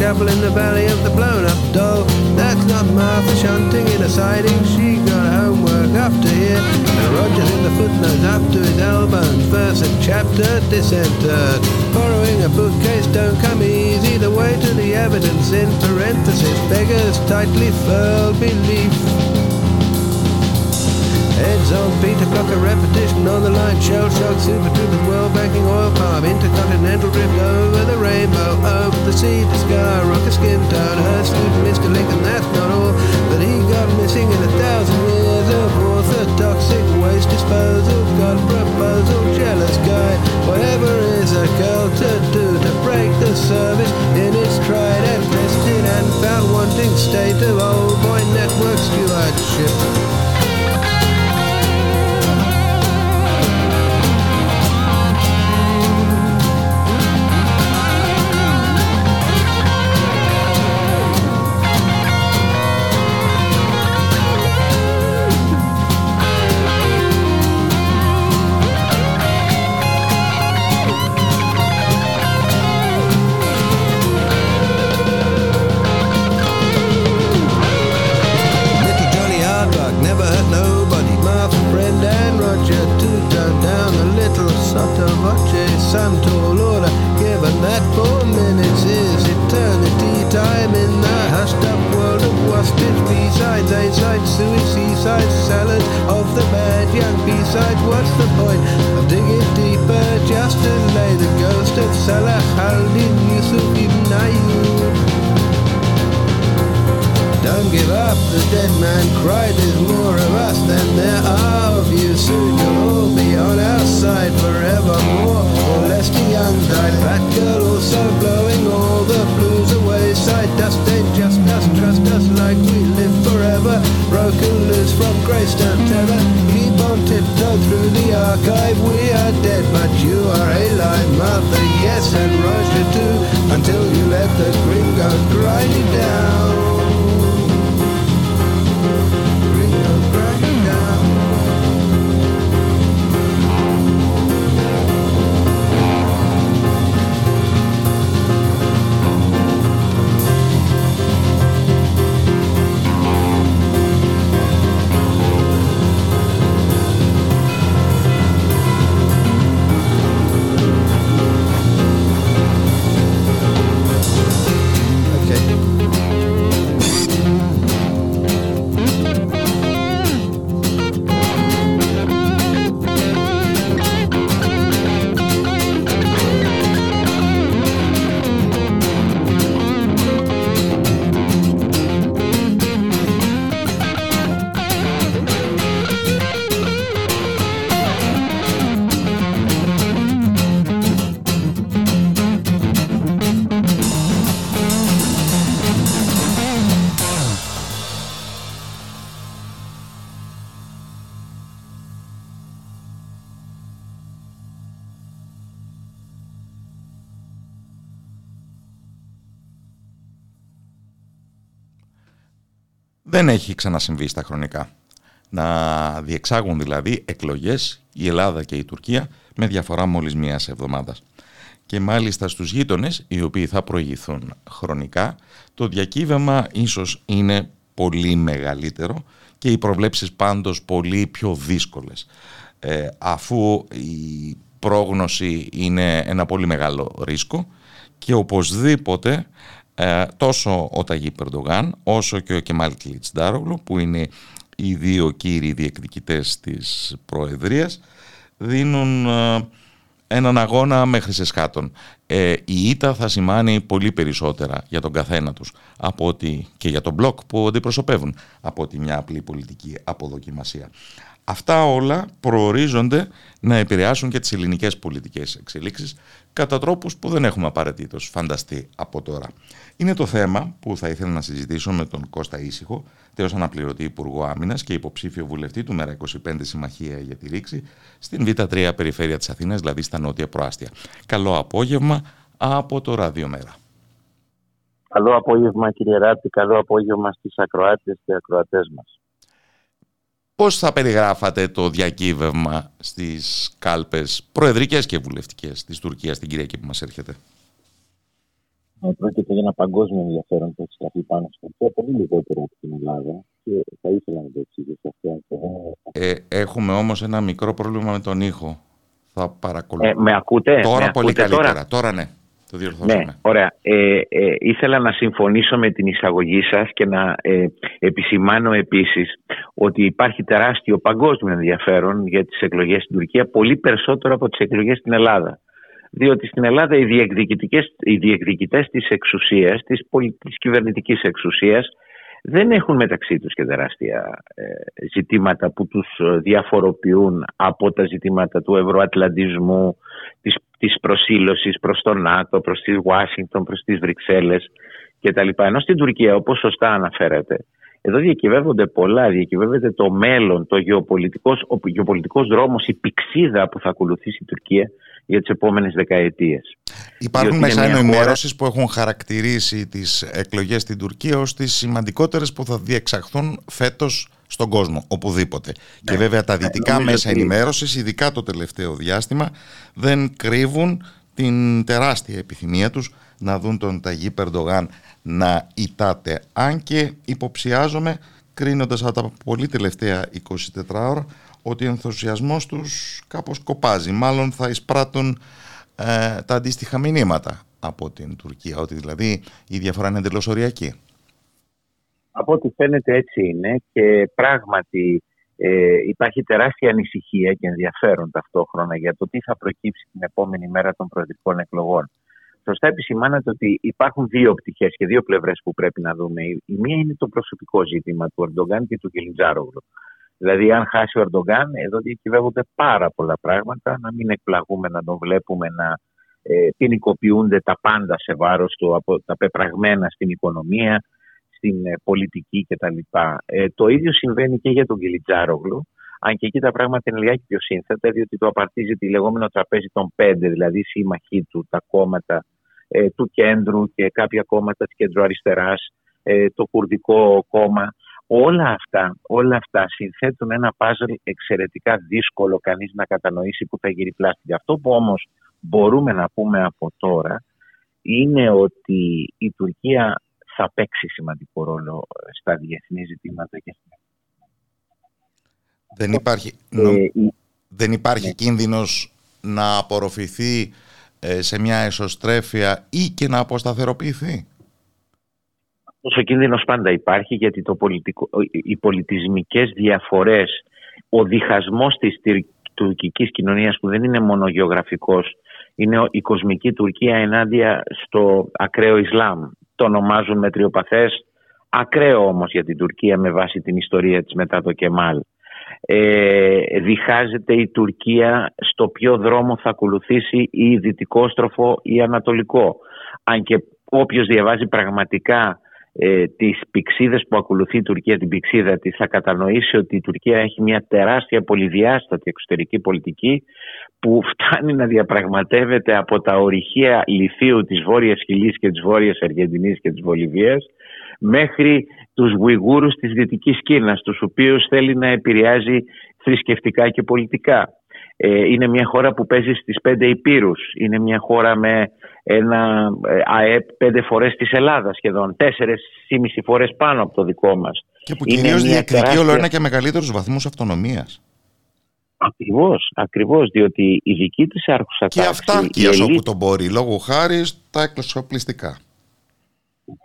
chapel in the valley of the blown up doll. That's not Martha shunting in a siding, she got homework after here. And Roger's in the footnotes up to his elbows, verse and chapter disentered. Borrowing a bookcase don't come easy, the way to the evidence in parenthesis beggars tightly furled belief. Heads on Peter Blocker, repetition on the line, shell shock, super troopers, world banking, oil palm, intercontinental drift over the rainbow, over the sea to sky, rocket skin tone, her student Mr. Lincoln, that's not all, but he got missing in a thousand years of orthodoxic waste disposal, God proposal, jealous guy, whatever is a girl to do to break the service in its tried and tested and found wanting state of old boy network stewardship. you down. Δεν έχει ξανασυμβεί στα χρονικά. Να διεξάγουν δηλαδή εκλογές η Ελλάδα και η Τουρκία με διαφορά μόλις μίας εβδομάδας. Και μάλιστα στους γείτονες, οι οποίοι θα προηγηθούν χρονικά, το διακύβευμα ίσως είναι πολύ μεγαλύτερο και οι προβλέψεις πάντως πολύ πιο δύσκολες. Ε, αφού η πρόγνωση είναι ένα πολύ μεγάλο ρίσκο και οπωσδήποτε ε, τόσο ο Ταγί Περντογάν όσο και ο Κεμάλ Κλιτσντάρογλου που είναι οι δύο κύριοι διεκδικητές της Προεδρίας δίνουν ε, έναν αγώνα μέχρι σε σκάτων. Ε, η ήττα θα σημάνει πολύ περισσότερα για τον καθένα τους από ότι και για τον μπλοκ που αντιπροσωπεύουν από ότι μια απλή πολιτική αποδοκιμασία. Αυτά όλα προορίζονται να επηρεάσουν και τις ελληνικές πολιτικές εξελίξεις κατά τρόπους που δεν έχουμε απαραίτητος φανταστεί από τώρα. Είναι το θέμα που θα ήθελα να συζητήσω με τον Κώστα Ήσυχο, τέος αναπληρωτή Υπουργό Άμυνας και υποψήφιο βουλευτή του ΜΕΡΑ25 Συμμαχία για τη Ρήξη στην Β3 Περιφέρεια της Αθήνας, δηλαδή στα Νότια Προάστια. Καλό απόγευμα από το Ράδιο Μέρα. Καλό απόγευμα κύριε Ράπτη, καλό απόγευμα στις ακροάτες και ακροατές μας. Πώς θα περιγράφατε το διακύβευμα στις κάλπες προεδρικές και βουλευτικές της Τουρκίας την Κυριακή που μας έρχεται; Ε, πρόκειται για ένα παγκόσμιο ενδιαφέρον που έχει στραφεί πάνω στο Τουρκία, πολύ λιγότερο από την Ελλάδα και θα ήθελα να το εξηγήσω αυτό. Ε, έχουμε όμως ένα μικρό πρόβλημα με τον ήχο. Θα παρακολουθώ. Ε, με ακούτε; Τώρα με πολύ ακούτε καλύτερα. Τώρα; Τώρα ναι. Το Ναι, διορθώσαμε. ωραία. Ε, ε, ήθελα να συμφωνήσω με την εισαγωγή σας και να ε, επισημάνω επίσης ότι υπάρχει τεράστιο παγκόσμιο ενδιαφέρον για τις εκλογές στην Τουρκία, πολύ περισσότερο από τις εκλογές στην Ελλάδα. Διότι στην Ελλάδα οι, διεκδικητικές, οι διεκδικητές της εξουσίας, της, πολι, της κυβερνητικής εξουσίας, δεν έχουν μεταξύ τους και τεράστια ε, ζητήματα που τους ε, διαφοροποιούν από τα ζητήματα του ευρωατλαντισμού, της, της προσήλωσης προς τον ΝΑΤΟ, προς τη Ουάσιγκτον, προς τις Βρυξέλλες κτλ. Ενώ στην Τουρκία, όπως σωστά αναφέρατε, εδώ διακυβεύονται πολλά, διακυβεύεται το μέλλον, το γεωπολιτικός, ο γεωπολιτικός δρόμος, η πηξίδα που θα ακολουθήσει η Τουρκία για τις επόμενες δεκαετίες. Υπάρχουν Διότι είναι μέσα μια ενημέρωση που έχουν χαρακτηρίσει τις εκλογές στην Τουρκία ως τις σημαντικότερες που θα διεξαχθούν φέτος στον κόσμο, οπουδήποτε. Και βέβαια τα δυτικά νομίζω μέσα ότι- ενημέρωσης, ειδικά το τελευταίο διάστημα, δεν κρύβουν την τεράστια επιθυμία τους να δουν τον Ταγί Περντογάν να ιτάται. Αν και υποψιάζομαι, κρίνοντας από τα πολύ τελευταία 24 ώρα, ότι ο ενθουσιασμός τους κάπως κοπάζει. Μάλλον θα εισπράττουν ε, τα αντίστοιχα μηνύματα από την Τουρκία, ότι δηλαδή η διαφορά είναι εντελώς οριακή. Από ό,τι φαίνεται έτσι είναι και πράγματι ε, υπάρχει τεράστια ανησυχία και ενδιαφέρον ταυτόχρονα για το τι θα προκύψει την επόμενη μέρα των προεδρικών εκλογών. Σωστά επισημάνατε ότι υπάρχουν δύο πτυχές και δύο πλευρές που πρέπει να δούμε. Η η μία είναι το προσωπικό ζήτημα του Ερντογκάν και του Κελιτζάρογλου. Δηλαδή, αν χάσει ο Ερντογκάν, εδώ διακυβεύονται πάρα πολλά πράγματα. Να μην εκπλαγούμε να τον βλέπουμε να ε, ποινικοποιούνται τα πάντα σε βάρος του από τα πεπραγμένα στην οικονομία, στην ε, πολιτική κτλ. Ε, το ίδιο συμβαίνει και για τον Κιλιτζάρογλου, αν και εκεί τα πράγματα είναι λιγάκι πιο σύνθετα, διότι το απαρτίζει τη λεγόμενο τραπέζι των πέντε, δηλαδή οι σύμμαχοί του, τα κόμματα ε, του κέντρου και κάποια κόμματα της κέντρου-αριστεράς, ε, το κουρδικό κόμμα. Όλα αυτά, όλα αυτά συνθέτουν ένα πάζλ εξαιρετικά δύσκολο κανείς να κατανοήσει που θα γύρει πλάστη. Αυτό που όμως μπορούμε να πούμε από τώρα είναι ότι η Τουρκία θα παίξει σημαντικό ρόλο στα διεθνή ζητήματα και στην Δεν υπάρχει, Ε, νο- η- δεν υπάρχει ναι. κίνδυνος να απορροφηθεί ε, σε μια εσωστρέφεια ή και να αποσταθεροποιηθεί; αυτός ο κίνδυνος πάντα υπάρχει γιατί το πολιτικό, οι πολιτισμικές διαφορές, ο διχασμός της τυρ- τουρκικής κοινωνίας που δεν είναι μόνο γεωγραφικός, είναι ο- η κοσμική Τουρκία ενάντια στο ακραίο Ισλάμ. Το ονομάζουν μετριοπαθές, ακραίο όμως για την Τουρκία με βάση την ιστορία της μετά το Κεμάλ. Ε, διχάζεται η Τουρκία στο ποιο δρόμο θα ακολουθήσει ή δυτικόστροφο ή ανατολικό. Αν και όποιος διαβάζει πραγματικά ε, τις πηξίδες που ακολουθεί η Τουρκία, την πηξίδα της, θα κατανοήσει ότι η Τουρκία έχει μια τεράστια πολυδιάστατη εξωτερική πολιτική που φτάνει να διαπραγματεύεται από τα ορυχεία λιθίου της Βόρειας Χιλής και της Βόρειας Αργεντινής και της Βολιβίας μέχρι τους Βουιγούρους της Δυτικής Κίνας, τους οποίους θέλει να επηρεάζει θρησκευτικά και πολιτικά. Ε, είναι μια χώρα που παίζει στις πέντε υπήρους. Είναι μια χώρα με ένα ε, ΑΕΠ πέντε φορές της Ελλάδας σχεδόν, τέσσερες ή μισή φορές πάνω από το δικό μας. Και που Είναι κυρίως μια διεκδικεί τεράστια- όλο ένα και μεγαλύτερους βαθμούς αυτονομίας. Ακριβώς, ακριβώς, διότι η δική της άρχουσα Και τάξη, αυτά η και όσο ελίτ- που τον μπορεί, λόγω χάρη στα εξοπλιστικά.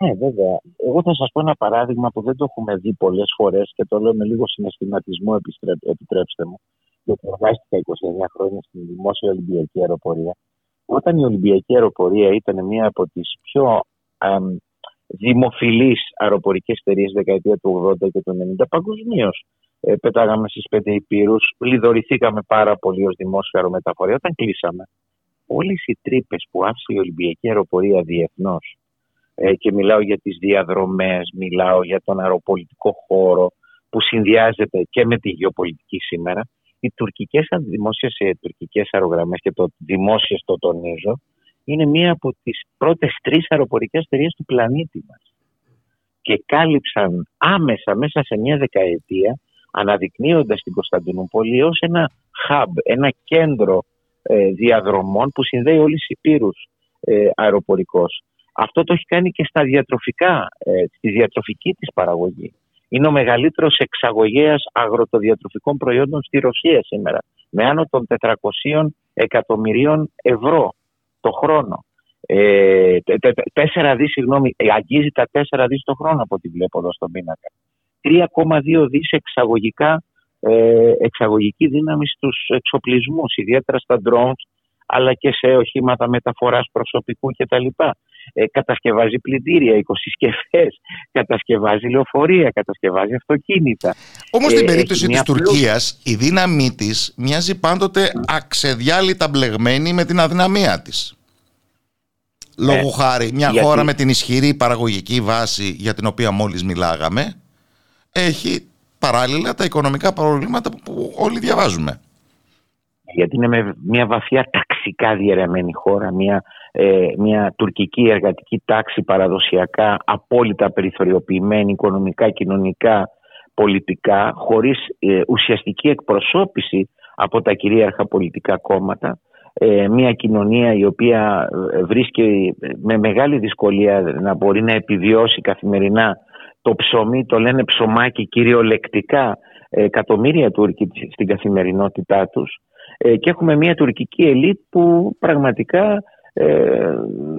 Ναι, βέβαια. Εγώ θα σας πω ένα παράδειγμα που δεν το έχουμε δει πολλές φορές και το λέω με λίγο συναισθηματισμό, επιστρέ- επιτρέψτε μου. Γιατί εργάστηκα 29 χρόνια στην δημόσια Ολυμπιακή Αεροπορία. Όταν η Ολυμπιακή Αεροπορία ήταν μία από τις πιο αμ, δημοφιλείς αεροπορικές εταιρείες δεκαετία του 80 και του 90 παγκοσμίως. Ε, πετάγαμε στις πέντε υπήρους, λιδωρηθήκαμε πάρα πολύ ως δημόσια αερομεταφορία. Όταν κλείσαμε, όλες οι τρύπες που άφησε η Ολυμπιακή Αεροπορία διεθνώς ε, και μιλάω για τις διαδρομές, μιλάω για τον αεροπολιτικό χώρο που συνδυάζεται και με τη γεωπολιτική σήμερα. Οι τουρκικές δημόσιες ε, τουρκικές αερογραμμές και το δημόσιες το τονίζω είναι μία από τις πρώτες τρεις αεροπορικές εταιρείες του πλανήτη μας και κάλυψαν άμεσα μέσα σε μια δεκαετία αναδεικνύοντας την Κωνσταντινούπολη ως ένα hub, ένα κέντρο ε, διαδρομών που συνδέει όλες τις υπήρους ε, αεροπορικός. Αυτό το έχει κάνει και στα διατροφικά, ε, στη διατροφική της παραγωγή. Είναι ο μεγαλύτερος εξαγωγέας αγροτοδιατροφικών προϊόντων στη Ρωσία σήμερα, με άνω των 400 εκατομμυρίων ευρώ το χρόνο. Ε, 4 δις, συγγνώμη, ε, αγγίζει τα 4 δις το χρόνο από ό,τι βλέπω εδώ στον πίνακα. 3,2 δις εξαγωγικά, ε, εξαγωγική δύναμη στους εξοπλισμούς, ιδιαίτερα στα drones, αλλά και σε οχήματα μεταφοράς προσωπικού κτλ. Ε, κατασκευάζει πλυντήρια, οικοσυσκευέ, κατασκευάζει λεωφορεία, κατασκευάζει αυτοκίνητα. Όμως στην ε, περίπτωση της Τουρκίας, η δύναμή της μοιάζει πάντοτε αξεδιάλυτα μπλεγμένη με την αδυναμία της. Λόγω ε, χάρη, μια χώρα με την ισχυρή παραγωγική βάση για την οποία μόλις μιλάγαμε έχει παράλληλα τα οικονομικά προβλήματα που όλοι διαβάζουμε. Γιατί είναι με μια βαθιά ταξικά διαιρεμένη χώρα, μια, ε, μια τουρκική εργατική τάξη παραδοσιακά απόλυτα περιθωριοποιημένη οικονομικά, κοινωνικά, πολιτικά, χωρίς ε, ουσιαστική εκπροσώπηση από τα κυρίαρχα πολιτικά κόμματα ε, μια κοινωνία η οποία ε, βρίσκει με μεγάλη δυσκολία να μπορεί να επιβιώσει καθημερινά το ψωμί, το λένε ψωμάκι κυριολεκτικά εκατομμύρια Τούρκοι στην καθημερινότητά τους. Και έχουμε μια τουρκική ελίτ που πραγματικά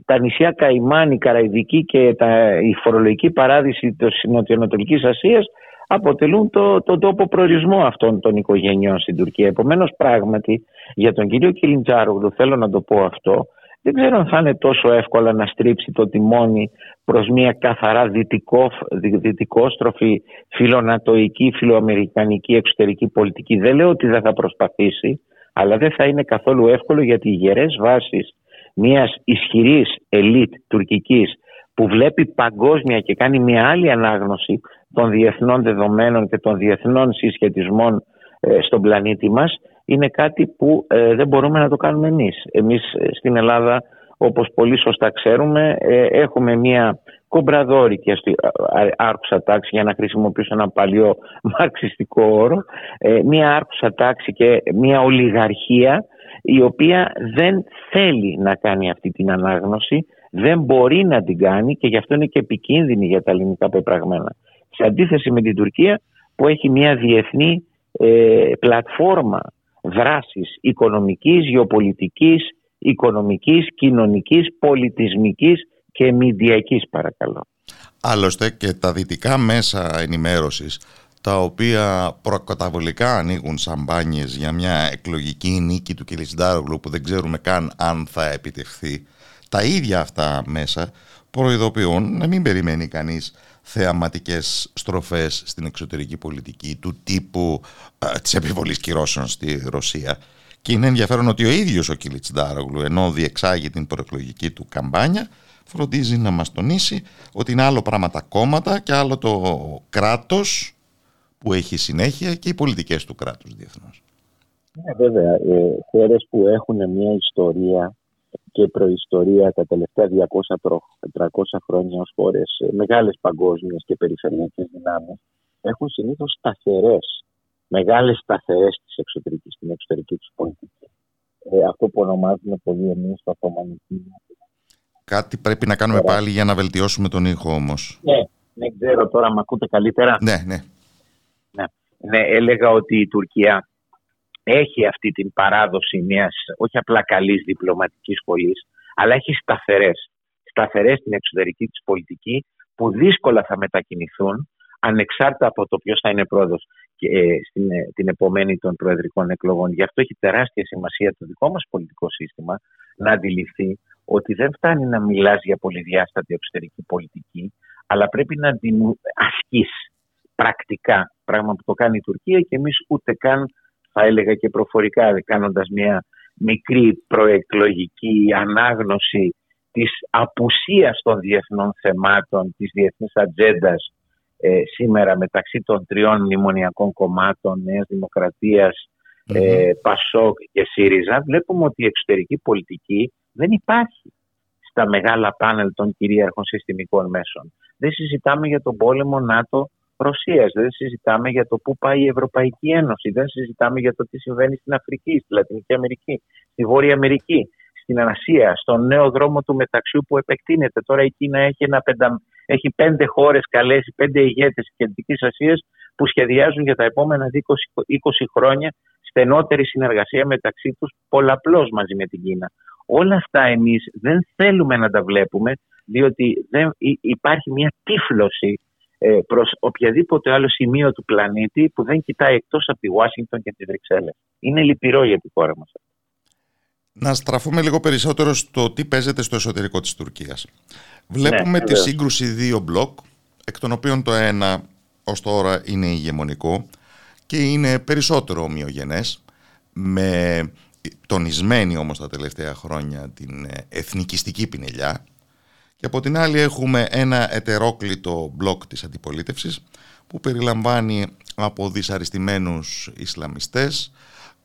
τα νησιά Καϊμάν, η Καραϊδική και τα, η φορολογική παράδειση της Νοτιοανατολικής Ασίας αποτελούν το, τον τόπο προορισμό αυτών των οικογενειών στην Τουρκία. Επομένως πράγματι για τον κύριο Κιλιντζάρογλου θέλω να το πω αυτό δεν ξέρω αν θα είναι τόσο εύκολα να στρίψει το τιμόνι προς μια καθαρά δυτικό, δυτικόστροφη φιλονατοϊκή, φιλοαμερικανική εξωτερική πολιτική. Δεν λέω ότι δεν θα προσπαθήσει, αλλά δεν θα είναι καθόλου εύκολο γιατί οι γερές βάσεις μιας ισχυρής ελίτ τουρκικής που βλέπει παγκόσμια και κάνει μια άλλη ανάγνωση των διεθνών δεδομένων και των διεθνών συσχετισμών ε, στον πλανήτη μας είναι κάτι που ε, δεν μπορούμε να το κάνουμε εμείς. Εμείς ε, στην Ελλάδα όπως πολύ σωστά ξέρουμε έχουμε μια κομπραδόρικη άρχουσα τάξη για να χρησιμοποιήσω ένα παλιό μαρξιστικό όρο μια άρχουσα τάξη και μια ολιγαρχία η οποία δεν θέλει να κάνει αυτή την ανάγνωση δεν μπορεί να την κάνει και γι' αυτό είναι και επικίνδυνη για τα ελληνικά πεπραγμένα σε αντίθεση με την Τουρκία που έχει μια διεθνή ε, πλατφόρμα δράσης οικονομικής, γεωπολιτικής, οικονομικής, κοινωνικής, πολιτισμικής και μηντιακής παρακαλώ. Άλλωστε και τα δυτικά μέσα ενημέρωσης τα οποία προκαταβολικά ανοίγουν σαμπάνιες για μια εκλογική νίκη του Κιλισντάρογλου που δεν ξέρουμε καν αν θα επιτευχθεί τα ίδια αυτά μέσα προειδοποιούν να μην περιμένει κανείς θεαματικές στροφές στην εξωτερική πολιτική του τύπου α, της επιβολής κυρώσεων στη Ρωσία. Και είναι ενδιαφέρον ότι ο ίδιος ο Κιλίτς Ντάρογλου ενώ διεξάγει την προεκλογική του καμπάνια φροντίζει να μας τονίσει ότι είναι άλλο πράγμα τα κόμματα και άλλο το κράτος που έχει συνέχεια και οι πολιτικές του κράτους διεθνώς. Ναι, βέβαια. Ε, χώρες που έχουν μια ιστορία και προϊστορία τα τελευταία 200-300 χρόνια ως χώρες, ε, μεγάλες παγκόσμιες και περιφερειακές δυνάμεις, έχουν συνήθως σταθερές, μεγάλες σταθερές της εξωτερικής, στην εξωτερική τους πολιτική. Ε, αυτό που ονομάζουμε πολύ εμείς το Οθωμανική. Κάτι πρέπει να κάνουμε πάλι για να βελτιώσουμε τον ήχο όμως. Ναι, δεν ξέρω τώρα, με ακούτε καλύτερα; Ναι, ναι. Ναι, ναι έλεγα ότι η Τουρκία έχει αυτή την παράδοση μιας όχι απλά καλής διπλωματικής σχολής, αλλά έχει σταθερές, σταθερές στην εξωτερική της πολιτική που δύσκολα θα μετακινηθούν ανεξάρτητα από το ποιος θα είναι πρόεδρος και, ε, στην, ε, την επομένη των προεδρικών εκλογών. Γι' αυτό έχει τεράστια σημασία το δικό μας πολιτικό σύστημα να αντιληφθεί ότι δεν φτάνει να μιλάς για πολυδιάστατη εξωτερική πολιτική, αλλά πρέπει να την ασκείς πρακτικά, πράγμα που το κάνει η Τουρκία και εμείς ούτε καν θα έλεγα και προφορικά κάνοντας μια μικρή προεκλογική ανάγνωση της απουσίας των διεθνών θεμάτων, της διεθνής ατζέντας ε, σήμερα μεταξύ των τριών μνημονιακών κομμάτων Νέας ε, Πασόκ και ΣΥΡΙΖΑ βλέπουμε ότι η εξωτερική πολιτική δεν υπάρχει στα μεγάλα πάνελ των κυρίαρχων συστημικών μέσων. Δεν συζητάμε για τον πόλεμο ΝΑΤΟ Ρωσίας, δεν συζητάμε για το πού πάει η Ευρωπαϊκή Ένωση, δεν συζητάμε για το τι συμβαίνει στην Αφρική, στη Λατινική Αμερική, στη Βόρεια Αμερική, στην Ασία, στον νέο δρόμο του μεταξιού που επεκτείνεται. Τώρα η Κίνα έχει, ένα πεντα... έχει πέντε χώρες καλέσει, πέντε ηγέτες της Κεντρικής Ασίας που σχεδιάζουν για τα επόμενα 20, 20 χρόνια στενότερη συνεργασία μεταξύ τους πολλαπλώς μαζί με την Κίνα. Όλα αυτά εμείς δεν θέλουμε να τα βλέπουμε, διότι δεν υπάρχει μια τύφλωση ε, προς οποιαδήποτε άλλο σημείο του πλανήτη που δεν κοιτάει εκτός από τη Ουάσιγκτον και τη Βρυξέλλες. Είναι λυπηρό για τη χώρα μας. Να στραφούμε λίγο περισσότερο στο τι παίζεται στο εσωτερικό της Τουρκίας. Βλέπουμε ναι, τη σύγκρουση δύο μπλοκ, εκ των οποίων το ένα ως τώρα είναι ηγεμονικό και είναι περισσότερο ομοιογενές, με τονισμένη όμως τα τελευταία χρόνια την εθνικιστική πινελιά και από την άλλη έχουμε ένα ετερόκλητο μπλοκ της αντιπολίτευσης που περιλαμβάνει από δυσαριστημένους Ισλαμιστές,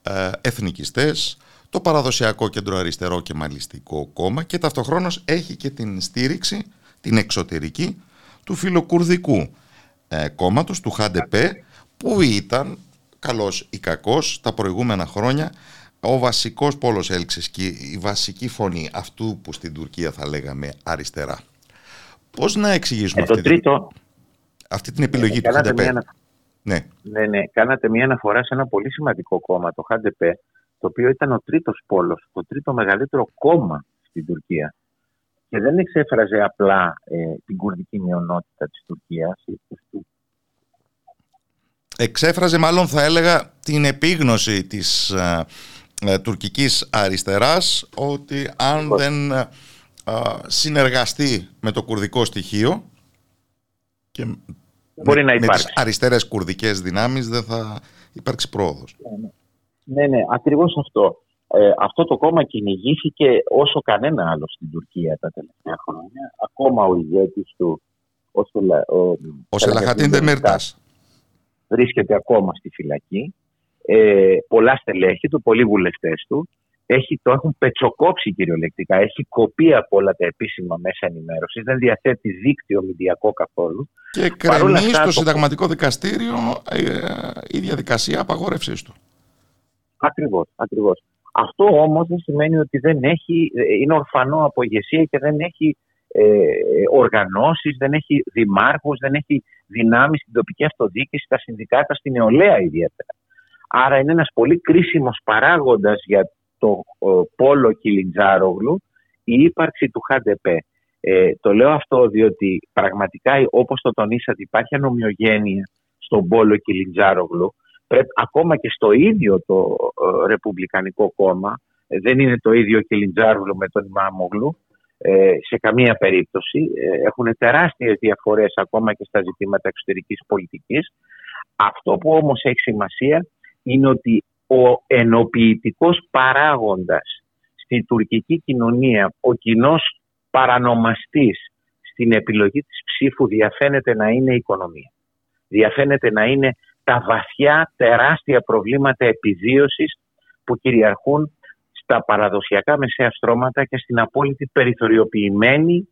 ε, εθνικιστές, το παραδοσιακό κεντροαριστερό και μαλιστικό κόμμα και ταυτοχρόνως έχει και την στήριξη, την εξωτερική, του φιλοκουρδικού ε, κόμματος, του ΧΑΝΤΕΠΕ, που ήταν, καλός ή κακός, τα προηγούμενα χρόνια ο βασικός πόλος έλξης και η βασική φωνή αυτού που στην Τουρκία θα λέγαμε αριστερά. Πώς να εξηγήσουμε ε, αυτή, τρίτο, την, αυτή την επιλογή ε, του ΧΑΝΤΕΠΕ. Ναι. ναι, ναι, κάνατε μια αναφορά σε ένα πολύ σημαντικό κόμμα, το ΧΑΝΤΕΠΕ, το οποίο ήταν ο τρίτος πόλος, το τρίτο μεγαλύτερο κόμμα στην Τουρκία. Και δεν εξέφραζε απλά ε, την κουρδική μειονότητα της Τουρκίας. Εξέφραζε μάλλον θα έλεγα την επίγνωση της ε, ε, τουρκικής αριστεράς ότι αν δεν ε, συνεργαστεί με το κουρδικό στοιχείο και Μπορεί με, να υπάρξει. με τις αριστερές κουρδικές δυνάμεις δεν θα υπάρξει πρόοδος. Ναι, ναι. Ναι, ναι, ακριβώς αυτό. Ε, αυτό το κόμμα κυνηγήθηκε όσο κανένα άλλο στην Τουρκία τα τελευταία χρόνια. Ακόμα ο ηγέτης του, ο, Σελα, ο, ο Σελαχατίν Δεμίρτας, βρίσκεται ακόμα στη φυλακή. Ε, πολλά στελέχη του, πολλοί βουλευτές του. Έχει, το έχουν πετσοκόψει κυριολεκτικά. Έχει κοπεί από όλα τα επίσημα μέσα ενημέρωσης. Δεν διαθέτει δίκτυο μηντιακό καθόλου. Και κρεμεί στο το... συνταγματικό δικαστήριο ε, η διαδικασία απαγόρευσής του. Ακριβώς, ακριβώς. Αυτό όμως δεν σημαίνει ότι δεν έχει, είναι ορφανό από ηγεσία και δεν έχει ε, οργανώσεις, δεν έχει δημάρχους, δεν έχει δυνάμεις στην τοπική αυτοδιοίκηση, στα συνδικάτα, στην νεολαία ιδιαίτερα. Άρα είναι ένας πολύ κρίσιμος παράγοντας για το πόλο Κιλιτζάρογλου η ύπαρξη του ΧΑΝΤΕΠΕ. Ε, το λέω αυτό διότι πραγματικά όπως το τονίσατε υπάρχει ανομοιογένεια στον πόλο Κιλιτζάρογλου πρέπει, ακόμα και στο ίδιο το ε, Ρεπουμπλικανικό κόμμα, ε, δεν είναι το ίδιο Κιλιντζάρουλο με τον Ιμάμογλου, ε, σε καμία περίπτωση. Έχουν τεράστιες διαφορές ακόμα και στα ζητήματα εξωτερικής πολιτικής. Αυτό που όμως έχει σημασία είναι ότι ο ενοποιητικός παράγοντας στη τουρκική κοινωνία, ο κοινός παρανομαστής στην επιλογή της ψήφου διαφαίνεται να είναι η οικονομία. Διαφαίνεται να είναι τα βαθιά τεράστια προβλήματα επιβίωσης που κυριαρχούν στα παραδοσιακά μεσαία στρώματα και στην απόλυτη περιθωριοποιημένη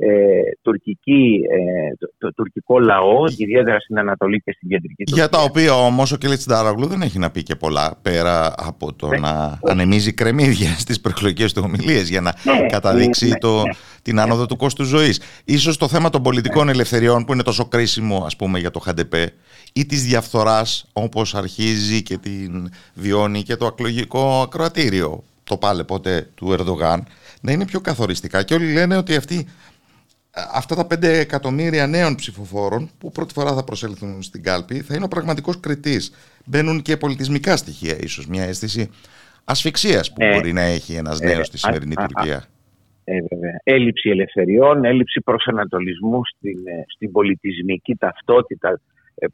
ε, τουρκική, ε, το, το, τουρκικό λαό, ιδιαίτερα στην Ανατολή και στην Κεντρική Τουρκία. Για τα οποία όμως ο Κελίτς Ντάραγλου δεν έχει να πει και πολλά πέρα από το ναι. να ανεμίζει κρεμμύδια στις προεκλογικές του ομιλίες για να ναι, καταδείξει ναι, το, την άνοδο του κόστου ζωής. σω το θέμα των πολιτικών ελευθεριών που είναι τόσο κρίσιμο ας πούμε, για το ΧΑΝΤΕΠΕ ή της διαφθοράς όπως αρχίζει και την βιώνει και το ακλογικό ακροατήριο το πάλε ποτέ του Ερντογάν να είναι πιο καθοριστικά και όλοι λένε ότι αυτή αυτά τα 5 εκατομμύρια νέων ψηφοφόρων που πρώτη φορά θα προσέλθουν στην κάλπη θα είναι ο πραγματικός κριτής. Μπαίνουν και πολιτισμικά στοιχεία ίσως, μια αίσθηση ασφυξίας που ε, μπορεί να έχει ένας ε, νέος στη σημερινή Τουρκία. Ε, βέβαια. Έλλειψη ελευθεριών, έλλειψη προσανατολισμού στην, ε, στην πολιτισμική ταυτότητα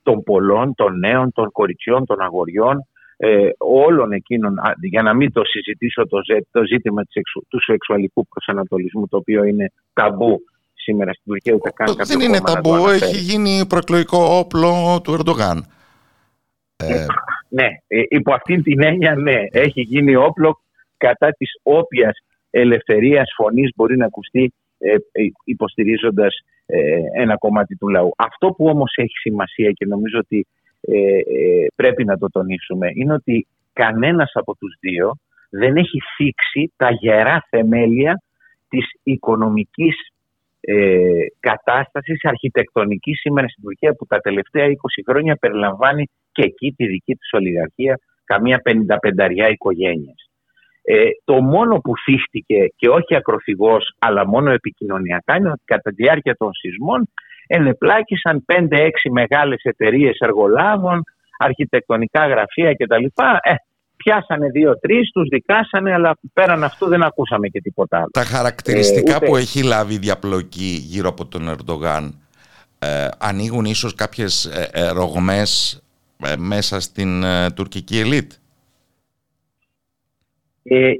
των πολλών, των νέων, των κοριτσιών, των αγοριών, ε, όλων εκείνων, για να μην το συζητήσω το, το ζήτημα του σεξουαλικού προσανατολισμού, το οποίο είναι ταμπού σήμερα στην Τουρκία, ούτε καν Δεν είναι ταμπού, έχει γίνει προεκλογικό όπλο του Ερντογάν. Ε, ναι, ε, υπό αυτήν την έννοια ναι, έχει γίνει όπλο κατά της όποιας ελευθερίας φωνής μπορεί να ακουστεί ε, υποστηρίζοντας ε, ένα κομμάτι του λαού. Αυτό που όμως έχει σημασία και νομίζω ότι ε, πρέπει να το τονίσουμε είναι ότι κανένας από τους δύο δεν έχει θίξει τα γερά θεμέλια της οικονομικής ε, κατάστασης αρχιτεκτονικής σήμερα στην Τουρκία που τα τελευταία 20 χρόνια περιλαμβάνει και εκεί τη δική της ολιγαρχία καμία 55 οικογένειες. Ε, το μόνο που θύχτηκε και όχι ακροθυγός αλλά μόνο επικοινωνιακά είναι ότι κατά τη διάρκεια των σεισμών ενεπλάκησαν 5-6 μεγάλες εταιρείες εργολάβων, αρχιτεκτονικά γραφεία κτλ. Ε, πιάσανε δύο-τρεις, τους δικάσανε, αλλά πέραν αυτού δεν ακούσαμε και τίποτα άλλο. Τα χαρακτηριστικά ε, που έχει λάβει η διαπλοκή γύρω από τον Ερντογάν ε, ανοίγουν ίσως κάποιες ε, ε ρογμές ε, μέσα στην τουρκική ελίτ;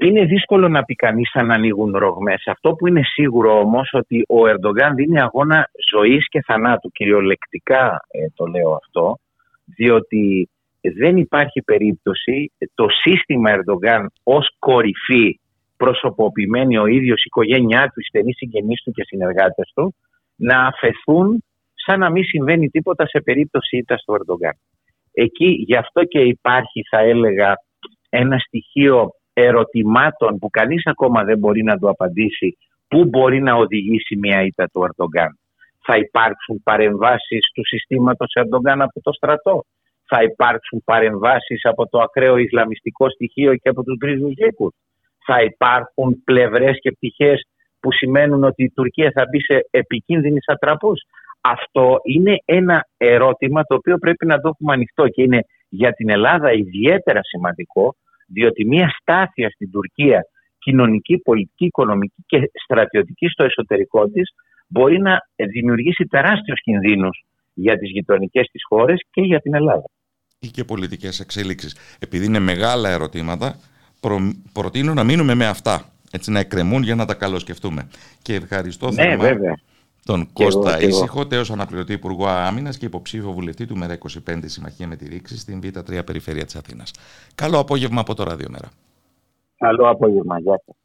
είναι δύσκολο να πει κανείς αν ανοίγουν ρογμές. Αυτό που είναι σίγουρο όμως ότι ο Ερντογάν δίνει αγώνα ζωής και θανάτου. Κυριολεκτικά το λέω αυτό, διότι δεν υπάρχει περίπτωση το σύστημα Ερντογάν ως κορυφή προσωποποιημένη ο ίδιος, η οικογένειά του, οι στενοί συγγενείς του και συνεργάτες του να αφαιθούν σαν να μην συμβαίνει τίποτα σε περίπτωση ήττα του Ερντογάν. Εκεί γι' αυτό και υπάρχει θα έλεγα ένα στοιχείο ερωτημάτων που κανείς ακόμα δεν μπορεί να το απαντήσει πού μπορεί να οδηγήσει μια ήττα του Ερντογάν. Θα υπάρξουν παρεμβάσεις του συστήματος Ερντογάν από το στρατό; Θα υπάρξουν παρεμβάσεις από το ακραίο Ισλαμιστικό στοιχείο και από τους γκρίζους λύκους. Θα υπάρχουν πλευρές και πτυχές που σημαίνουν ότι η Τουρκία θα μπει σε επικίνδυνη ατραπούς. Αυτό είναι ένα ερώτημα το οποίο πρέπει να το έχουμε ανοιχτό και είναι για την Ελλάδα ιδιαίτερα σημαντικό διότι μια στάθεια στην Τουρκία κοινωνική, πολιτική, οικονομική και στρατιωτική στο εσωτερικό της μπορεί να δημιουργήσει τεράστιους κινδύνους για τις γειτονικές της χώρες και για την Ελλάδα ή και πολιτικές εξέλιξεις. Επειδή είναι μεγάλα ερωτήματα, προ, προτείνω να μείνουμε με αυτά, έτσι να εκκρεμούν για να τα καλοσκεφτούμε. Και ευχαριστώ ναι, βέβαια. τον Κώστα Ήσυχο, τέος αναπληρωτή Υπουργό Άμυνας και υποψήφιο βουλευτή του ΜΕΡΑ25 Συμμαχία με τη Ρήξη στην Β3 Περιφέρεια της Αθήνας. Καλό απόγευμα από το Ραδιομέρα. Καλό απόγευμα. Γεια σας.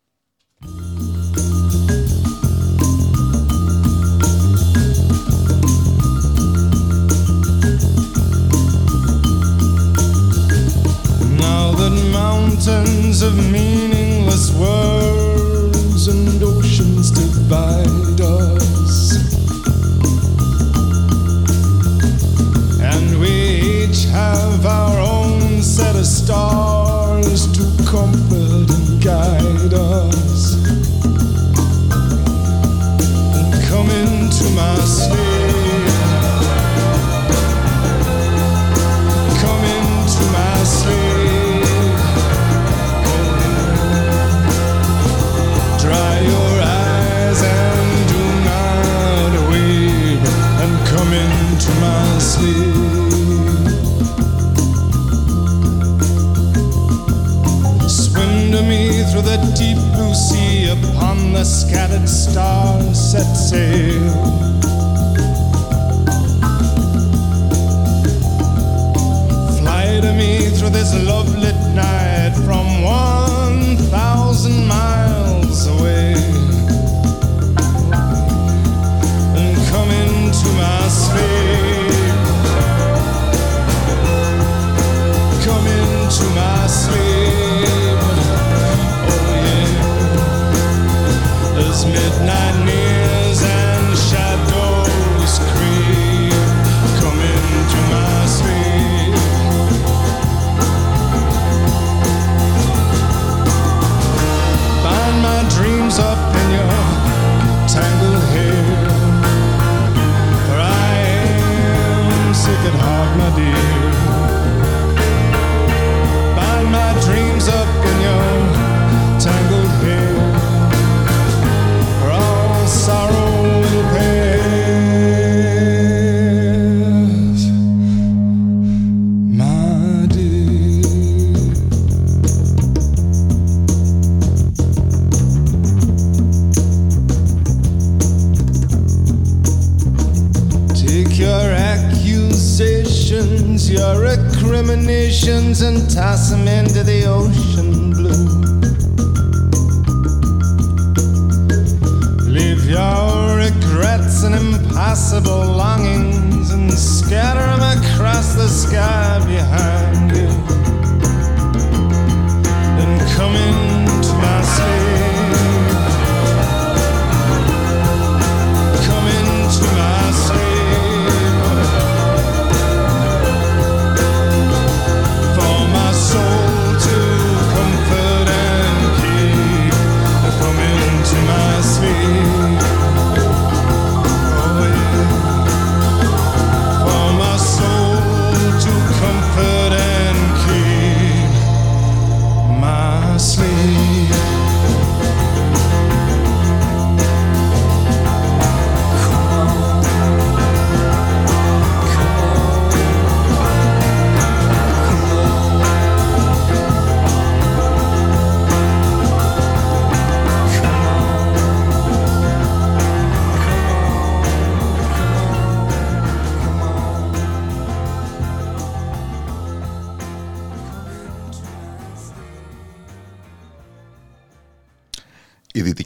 Mountains of meaningless words and oceans divide us. And we each have our own set of stars to comfort and guide us. And come into my sleep. Through the deep blue sea upon the scattered stars set sail. To me through this night from one thousand miles away. And come into my sleep. Sick at heart, my dear.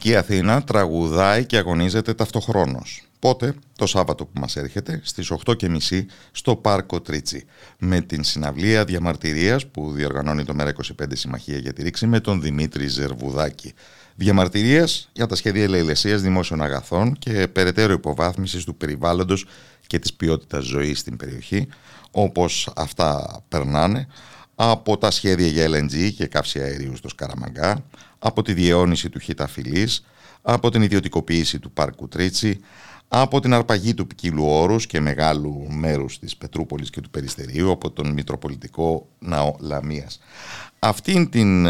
Η Δυτική Αθήνα τραγουδάει και αγωνίζεται ταυτοχρόνως. Πότε, το Σάββατο που μας έρχεται, στις 8.30 στο Πάρκο Τρίτσι, με την συναυλία διαμαρτυρίας που διοργανώνει το ΜΕΡΑ25 Συμμαχία για τη Ρήξη με τον Δημήτρη Ζερβουδάκη. Διαμαρτυρίας για τα σχέδια ελεηλεσίας δημόσιων αγαθών και περαιτέρω υποβάθμισης του περιβάλλοντος και της ποιότητας ζωής στην περιοχή, όπως αυτά περνάνε από τα σχέδια για LNG και καύση αερίου στο Σκαραμαγκά, από τη διαιώνιση του Χιταφυλής, από την ιδιωτικοποίηση του Πάρκου Τρίτσι, από την αρπαγή του ποικίλου όρους και μεγάλου μέρους της Πετρούπολης και του Περιστερίου, από τον Μητροπολιτικό Ναό Λαμίας. Αυτήν την,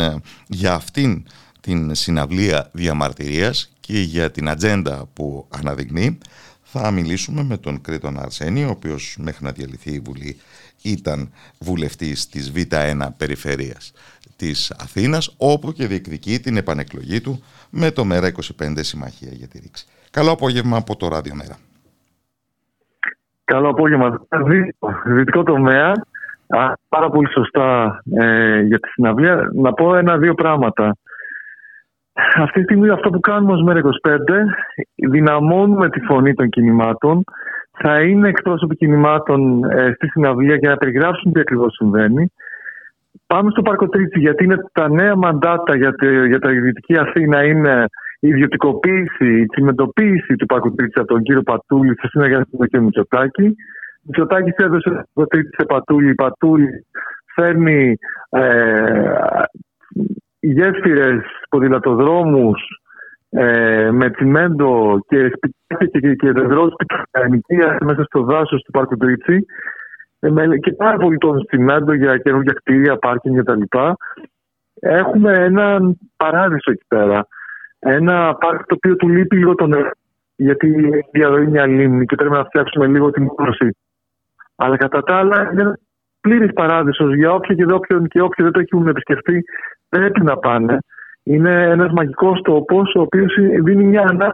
για αυτήν την συναυλία διαμαρτυρίας και για την ατζέντα που αναδεικνύει, θα μιλήσουμε με τον Κρήτον Αρσένη, ο οποίος μέχρι να διαλυθεί η Βουλή ήταν βουλευτής της Β1 Περιφέρειας της Αθήνας, όπου και διεκδικεί την επανεκλογή του με το ΜΕΡΑ25 Συμμαχία για τη Ρήξη. Καλό απόγευμα από το Ράδιο Μέρα. Καλό απόγευμα. Δυτικό τομέα. Α, πάρα πολύ σωστά ε, για τη συναυλία. Να πω ένα-δύο πράγματα. Αυτή τη στιγμή αυτό που κάνουμε ως ΜΕΡΑ25 δυναμώνουμε τη φωνή των κινημάτων. Θα είναι εκπρόσωποι κινημάτων ε, στη συναυλία για να περιγράψουν τι ακριβώς συμβαίνει. Πάμε στο Πάρκο Τρίτσι γιατί είναι τα νέα μαντάτα για, τη, για τα Δυτική Αθήνα είναι η ιδιωτικοποίηση, η τσιμεντοποίηση του Πάρκου Τρίτσι από τον κύριο Πατούλη σε συνεργασία με τον κύριο Μητσοτάκη. Μητσοτάκης έδωσε το Τρίτσι σε Πατούλη. Η Πατούλη φέρνει ε, γέφυρες, ποδηλατοδρόμους ε, με τσιμέντο και σπιτάκια και, και, και δεντρό μέσα στο δάσος του Πάρκου Τρίτσι ε, και πάρα πολύ τον τσιμέντο για καινούργια κτίρια, πάρκινγκ κτλ. Έχουμε έναν παράδεισο εκεί πέρα. Ένα πάρκο το οποίο του λείπει λίγο το νερό, γιατί η διαδρομή μια λίμνη και πρέπει να φτιάξουμε λίγο την μόρφωση. Αλλά κατά τα άλλα είναι ένας πλήρης παράδεισος για όποιον και, όποιον και όποιον δεν το έχουν επισκεφτεί, πρέπει να πάνε. Είναι ένας μαγικός τόπος, ο οποίος δίνει μια ανάγκη.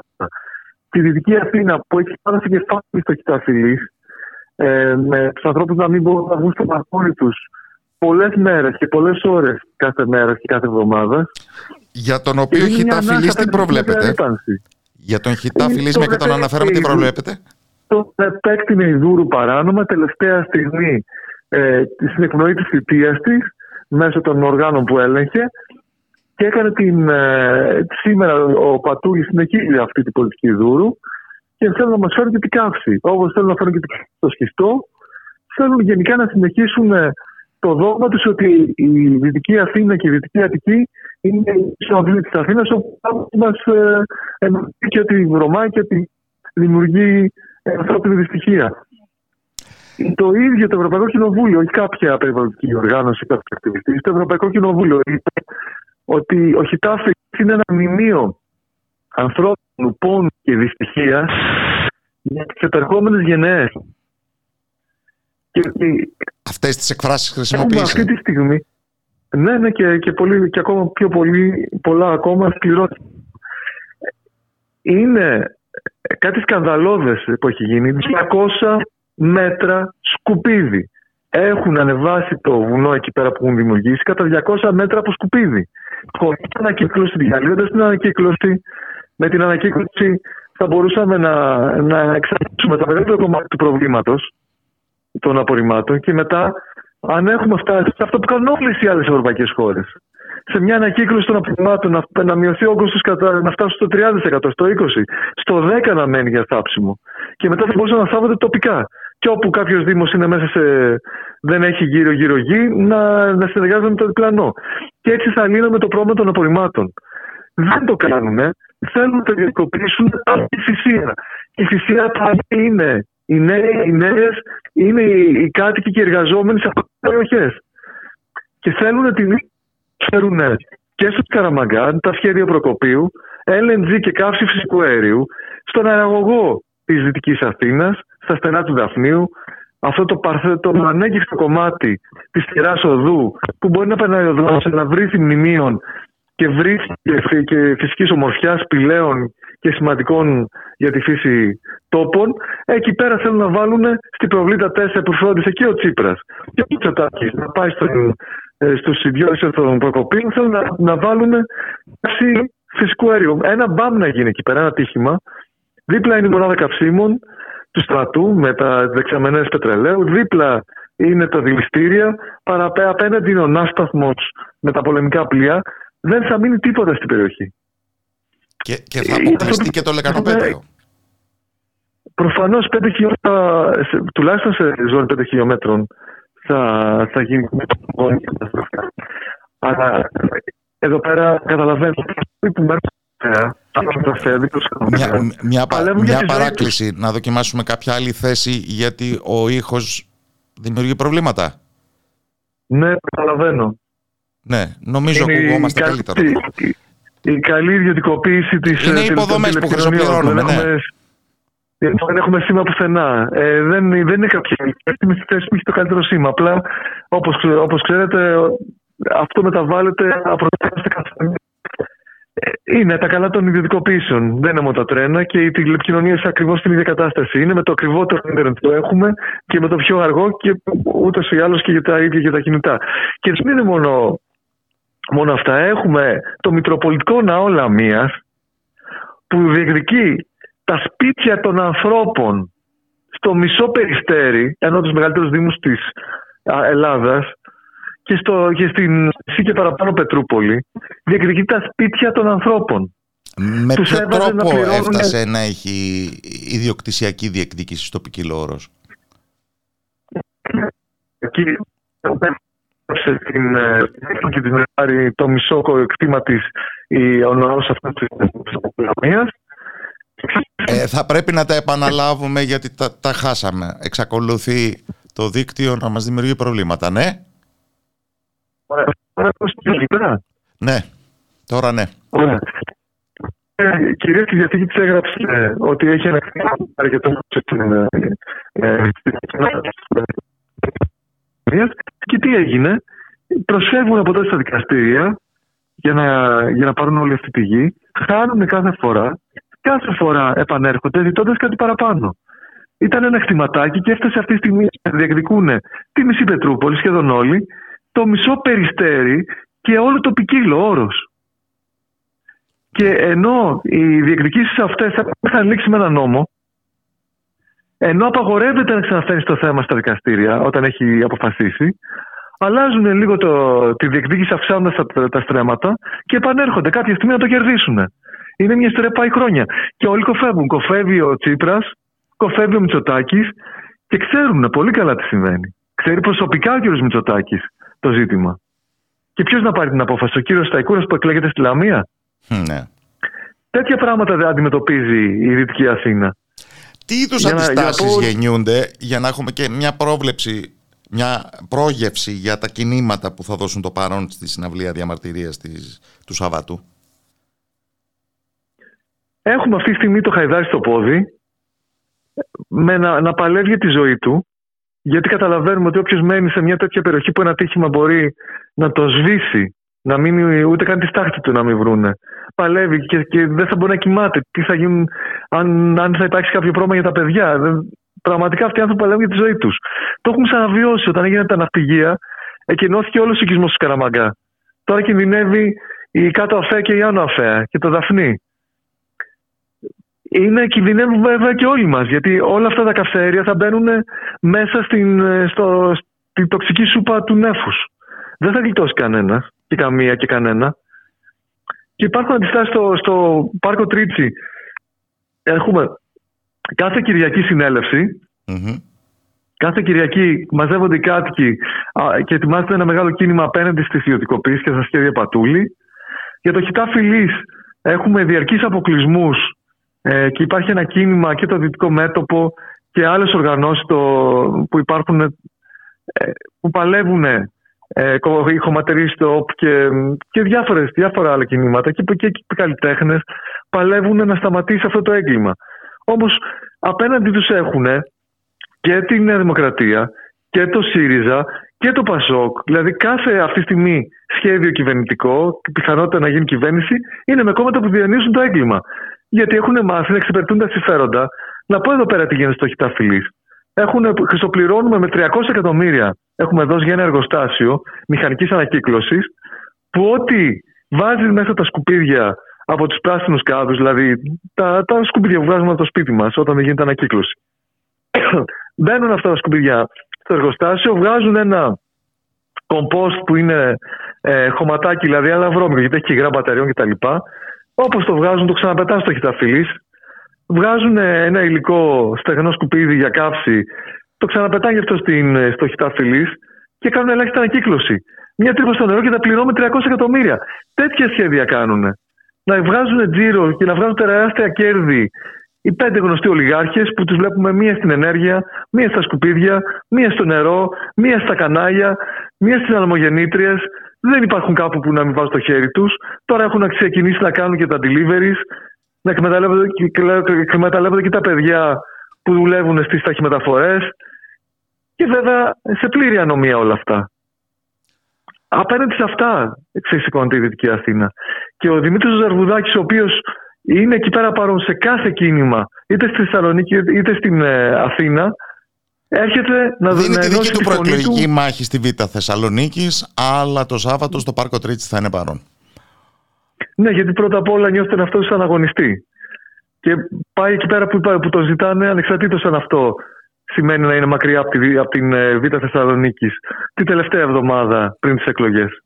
Τη Δυτική Αθήνα που έχει πάνω στο κεφάλι στο Χιταφυλή, ε, με τους ανθρώπους να μην μπορούν να βγουν στο μπαλκόνι τους πολλές μέρες και πολλές ώρες κάθε μέρα και κάθε εβδομάδα. Για τον οποίο Χιταφυλή τι προβλέπετε; Για τον Χιταφυλή, με και τον αναφέραμε, τι προβλέπετε; Το επέκτηνε η Δούρου παράνομα τελευταία στιγμή ε, στην εκπνοή της θητείας της μέσω των οργάνων που έλεγχε και έκανε την, ε, σήμερα ο Πατούλης συνεχίζει αυτή την πολιτική Δούρου και θέλουν να μας φέρουν και την καύση. Όπως θέλουν να φέρουν και το σχιστό, θέλουν γενικά να συνεχίσουν το δόγμα τους ότι η Δυτική Αθήνα και η Δυτική Αττική είναι η συνοδεία της Αθήνας, όπου μας ενοχλεί και τη βρωμάει και τη δημιουργεί ανθρώπινη δυστυχία. Το ίδιο το Ευρωπαϊκό Κοινοβούλιο, όχι κάποια περιβαλλοντική οργάνωση, κάποια ακτιβιστή, το Ευρωπαϊκό Κοινοβούλιο είπε ότι ο Χιτάφης είναι ένα μνημείο ανθρώπινου πόνου και δυστυχίας για τις επερχόμενες γενναίες. Αυτές τις εκφράσεις χρησιμοποιήσει. Αυτή τη στιγμή. Ναι, ναι, και, και, πολύ, και ακόμα πιο πολύ, πολλά ακόμα σκληρότερα. Είναι κάτι σκανδαλώδες που έχει γίνει. 200 μέτρα σκουπίδι. Έχουν ανεβάσει το βουνό εκεί πέρα που έχουν δημιουργήσει κατά 200 μέτρα από σκουπίδι. Χωρίς ανακύκλωση, διαλύοντα την ανακύκλωση, με την ανακύκλωση θα μπορούσαμε να, να εξαρτήσουμε το μεγαλύτερο κομμάτι του προβλήματος των απορριμμάτων και μετά, αν έχουμε φτάσει σε αυτό που κάνουν όλες οι άλλες ευρωπαϊκές χώρες, σε μια ανακύκλωση των απορριμμάτων να, να μειωθεί ο όγκος να φτάσει στο 30%, στο 20%, στο 10% να μένει για θάψιμο. Και μετά θα μπορούσαν να θάβονται τοπικά. Και όπου κάποιος Δήμος είναι μέσα σε. δεν έχει γύρω-γύρω γη, να, να συνεργάζεται με το διπλανό. Και έτσι θα λύνουμε το πρόβλημα των απορριμμάτων. Δεν το κάνουν. Θέλουν να το ιδιωτικοποιήσουν τη θυσία. Η θυσία πάλι είναι οι νέοι, οι νέες, είναι οι, οι κάτοικοι και οι εργαζόμενοι σε αυτές τις περιοχές. Και θέλουν να την φέρουν και στο Καραμαγκάν, τα σχέδια Προκοπίου, LNG και καύση φυσικού αερίου, στον αεραγωγό της Δυτικής Αθήνας, στα στενά του Δαφνίου, αυτό το, παρθε, το ανέγγιστο κομμάτι της κερά οδού που μπορεί να περνάει ο δρόμο, να βρει μνημείων και βρει και φυσικής ομορφιάς σπηλαίων και σημαντικών για τη φύση τόπων. Εκεί πέρα θέλουν να βάλουν στην προβλήτα 4 που φρόντισε και ο Τσίπρας και ο Τσατάκη να πάει στον, ε, στους ιδιώτες των Προκοπίων. Θέλουν να, να βάλουν φυσικού αερίου. Ένα μπαμ να γίνει εκεί πέρα, ένα τύχημα. Δίπλα είναι η μονάδα καυσίμων του στρατού με τα δεξαμενές πετρελαίου. Δίπλα είναι τα δηληστήρια. Απέναντι είναι ο ναύσταθμος με τα πολεμικά πλοία. Δεν θα μείνει τίποτα στην περιοχή. Και, και θα αποκλειστεί και το λεκανοπέτριο. Προφανώς 5 χιλιόμετρα, τουλάχιστον σε ζώνη 5 χιλιόμετρων, θα, θα γίνει Αλλά εδώ πέρα καταλαβαίνω που μια, μια, μια παράκληση να δοκιμάσουμε κάποια άλλη θέση γιατί ο ήχος δημιουργεί προβλήματα. Ναι, καταλαβαίνω. Ναι, νομίζω ακουγόμαστε καλύτερα. Η, η καλή ιδιωτικοποίηση της. Είναι υποδομές που χρησιμοποιούμε. Ναι. Δεν έχουμε σήμα πουθενά. Ε, δεν, δεν είναι κάποια. Είμαι στη θέση που έχει το καλύτερο σήμα. Απλά, όπως ξέρετε, αυτό μεταβάλλεται από το είναι τα καλά των ιδιωτικοποιήσεων. Δεν είναι μόνο τα τρένα και οι τηλεπικοινωνίες ακριβώς στην ίδια κατάσταση. Είναι με το ακριβότερο Ιντερνετ που έχουμε και με το πιο αργό και ούτως ή άλλως και για τα ίδια και τα κινητά. Και δεν είναι μόνο, μόνο αυτά. Έχουμε το Μητροπολιτικό Ναό Λαμίας που διεκδικεί τα σπίτια των ανθρώπων στο μισό περιστέρι, ενώ τους μεγαλύτερους Δήμους της Ελλάδας, και, στο, και στην Σύ και παραπάνω Πετρούπολη διεκδικεί τα σπίτια των ανθρώπων. Με ποιο τρόπο έφτασε να έχει ιδιοκτησιακή διεκδίκηση στο Πικυλόρος. Εκεί σε την και την πάρει το μισό κτήμα της ο ναός αυτός της ε, θα πρέπει να τα επαναλάβουμε γιατί τα, τα χάσαμε. Εξακολουθεί το δίκτυο να μας δημιουργεί προβλήματα, ναι; Ωραία. Ναι, τώρα ναι. Ωραία. Ε, κυρίως η Διαθήκη της έγραψε ε, ότι έχει ένα αρκετό ε, και τι έγινε; Προσφεύγουν από τότε στα δικαστήρια για να, για να πάρουν όλη αυτή τη γη. Χάνουν κάθε φορά. Κάθε φορά επανέρχονται ζητώντας κάτι παραπάνω. Ήταν ένα χτυματάκι και έφτασε αυτή τη στιγμή να διεκδικούν τη μισή Πετρούπολη, σχεδόν όλοι, το μισό περιστέρι και όλο το ποικίλο όρος. Και ενώ οι διεκδικήσεις αυτές θα είχαν λήξει με ένα νόμο, ενώ απαγορεύεται να ξαναφέρει το θέμα στα δικαστήρια όταν έχει αποφασίσει, αλλάζουν λίγο το, τη διεκδίκηση αυξάνοντας τα, τα στρέμματα και επανέρχονται κάποια στιγμή να το κερδίσουν. Είναι μια ιστορία πάει χρόνια. Και όλοι κοφεύουν. Κοφεύει ο Τσίπρας, κοφεύει ο Μητσοτάκης και ξέρουν πολύ καλά τι συμβαίνει. Ξέρει προσωπικά ο κ. Μητσοτάκης το ζήτημα. Και ποιος να πάρει την απόφαση, ο κύριος Σταϊκούρα που εκλέγεται στη Λαμία; Ναι. Τέτοια πράγματα δεν αντιμετωπίζει η Δυτική Αθήνα. Τι είδους αντιστάσεις γεννιούνται για να έχουμε και μια πρόβλεψη, μια πρόγευση για τα κινήματα που θα δώσουν το παρόν στη συναυλία διαμαρτυρίας του Σαββάτου; Έχουμε αυτή τη στιγμή το Χαϊδάρι στο πόδι με να, να παλεύει τη ζωή του γιατί καταλαβαίνουμε ότι όποιος μένει σε μια τέτοια περιοχή που ένα τύχημα μπορεί να το σβήσει, να μην, ούτε καν τη στάχτη του να μην βρούνε. Παλεύει και, και δεν θα μπορεί να κοιμάται. Τι θα γίνουν, αν, αν θα υπάρξει κάποιο πρόβλημα για τα παιδιά. Δεν, πραγματικά αυτοί οι άνθρωποι παλεύουν για τη ζωή τους. Το έχουμε ξαναβιώσει όταν έγινε τα ναυπηγεία, εκενώθηκε όλος ο οικισμός του Καραμαγκά. Τώρα κινδυνεύει η κάτω αφαία και η άνω αφαία και το δαφνί. είναι κινδυνεύουν βέβαια και όλοι μας γιατί όλα αυτά τα καυσαέρια θα μπαίνουν μέσα στην, ε, στο, στην τοξική σούπα του νέφους. Δεν θα γλιτώσει κανένας και καμία και κανένα. Και υπάρχουν αντιστάσεις στο, στο Πάρκο Τρίτσι. Έχουμε κάθε Κυριακή Κάθε Κυριακή μαζεύονται οι κάτοικοι και ετοιμάζεται ένα μεγάλο κίνημα απέναντι στις ιδιωτικοποίησεις και στα σχέδια Πατούλη. Για το χιτά φυλή έχουμε διαρκείς αποκλεισμούς ε, και υπάρχει ένα κίνημα και το Δυτικό Μέτωπο και άλλες οργανώσεις που υπάρχουν ε, που παλεύουν ε, οι χωματεροί στο και, και διάφορες, διάφορα άλλα κινήματα και, και, και καλλιτέχνες παλεύουν να σταματήσει αυτό το έγκλημα. Όμως απέναντι τους έχουν και τη Νέα Δημοκρατία και το ΣΥΡΙΖΑ και το ΠΑΣΟΚ. Δηλαδή κάθε αυτή τη στιγμή σχέδιο κυβερνητικό και πιθανότητα να γίνει κυβέρνηση είναι με κόμματα που διανύσουν το έγκλημα. Γιατί έχουν μάθει να εξυπηρετούν τα συμφέροντα. Να πω εδώ πέρα τι γίνεται στο Χιταφυλή. Χρυσοπληρώνουμε με 300 εκατομμύρια. Έχουμε δώσει για ένα εργοστάσιο μηχανικής ανακύκλωσης που ό,τι βάζεις μέσα τα σκουπίδια από τους πράσινους κάδους, δηλαδή τα, τα σκουπίδια που βγάζουμε από το σπίτι μας όταν δεν γίνεται ανακύκλωση. Μπαίνουν αυτά τα σκουπίδια στο εργοστάσιο, βγάζουν ένα κομπόστ που είναι ε, χωματάκι, δηλαδή αλλά βρώμικο, γιατί έχει και υγρά μπαταριών κτλ. Όπως το βγάζουν, το ξαναπετάνε στο χιταφυλής. Βγάζουν ένα υλικό στεγνό σκουπίδι για καύση, το ξαναπετάνε αυτό στην, στο χιταφυλή και κάνουν ελάχιστη ανακύκλωση. Μια τρύπα στο νερό και τα πληρώνουμε 300 εκατομμύρια. Τέτοια σχέδια κάνουν. Να βγάζουν τζίρο και να βγάζουν τεράστια κέρδη οι πέντε γνωστοί ολιγάρχες που τους βλέπουμε μία στην ενέργεια, μία στα σκουπίδια, μία στο νερό, μία στα κανάλια, μία στις αναμογεννήτριες. Δεν υπάρχουν κάπου που να μην βάζουν το χέρι τους. Τώρα έχουν ξεκινήσει να κάνουν και τα deliveries, να εκμεταλλεύονται και τα παιδιά που δουλεύουν στις ταχυμεταφορές και βέβαια σε πλήρη ανομία όλα αυτά. Απέναντι σε αυτά ξεσηκώνεται η Δυτική Αθήνα. Και ο Δημήτρης Ζαρβουδάκης, ο οποίος είναι εκεί πέρα παρόν σε κάθε κίνημα, είτε στη Θεσσαλονίκη είτε στην ε, Αθήνα, έρχεται να δίνει τη δική του προεκλογική μάχη στη Β' Θεσσαλονίκης, αλλά το Σάββατο στο Πάρκο Τρίτσι θα είναι παρόν. Ναι, γιατί πρώτα απ' όλα νιώθει τον αυτός σαν αγωνιστή. Και πάει εκεί πέρα που, που το ζητάνε, ανεξαρτήτως αν αυτό σημαίνει να είναι μακριά από, τη, από την ε, Β' Θεσσαλονίκης την τελευταία εβδομάδα πριν τις εκλογές.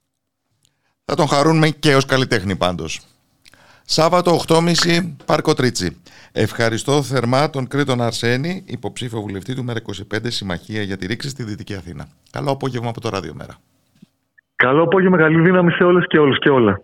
Θα τον χαρούν και ως καλλιτέχνη πάντως. Σάββατο 8.30 Πάρκο Τρίτσι. Ευχαριστώ θερμά τον Κρήτον Αρσένη, υποψήφιο βουλευτή του ΜΕΡΑ25 Συμμαχία για τη Ρήξη στη Δυτική Αθήνα. Καλό απόγευμα από το Ράδιο Μέρα. Καλό απόγευμα, καλή δύναμη σε όλες και όλους και όλα.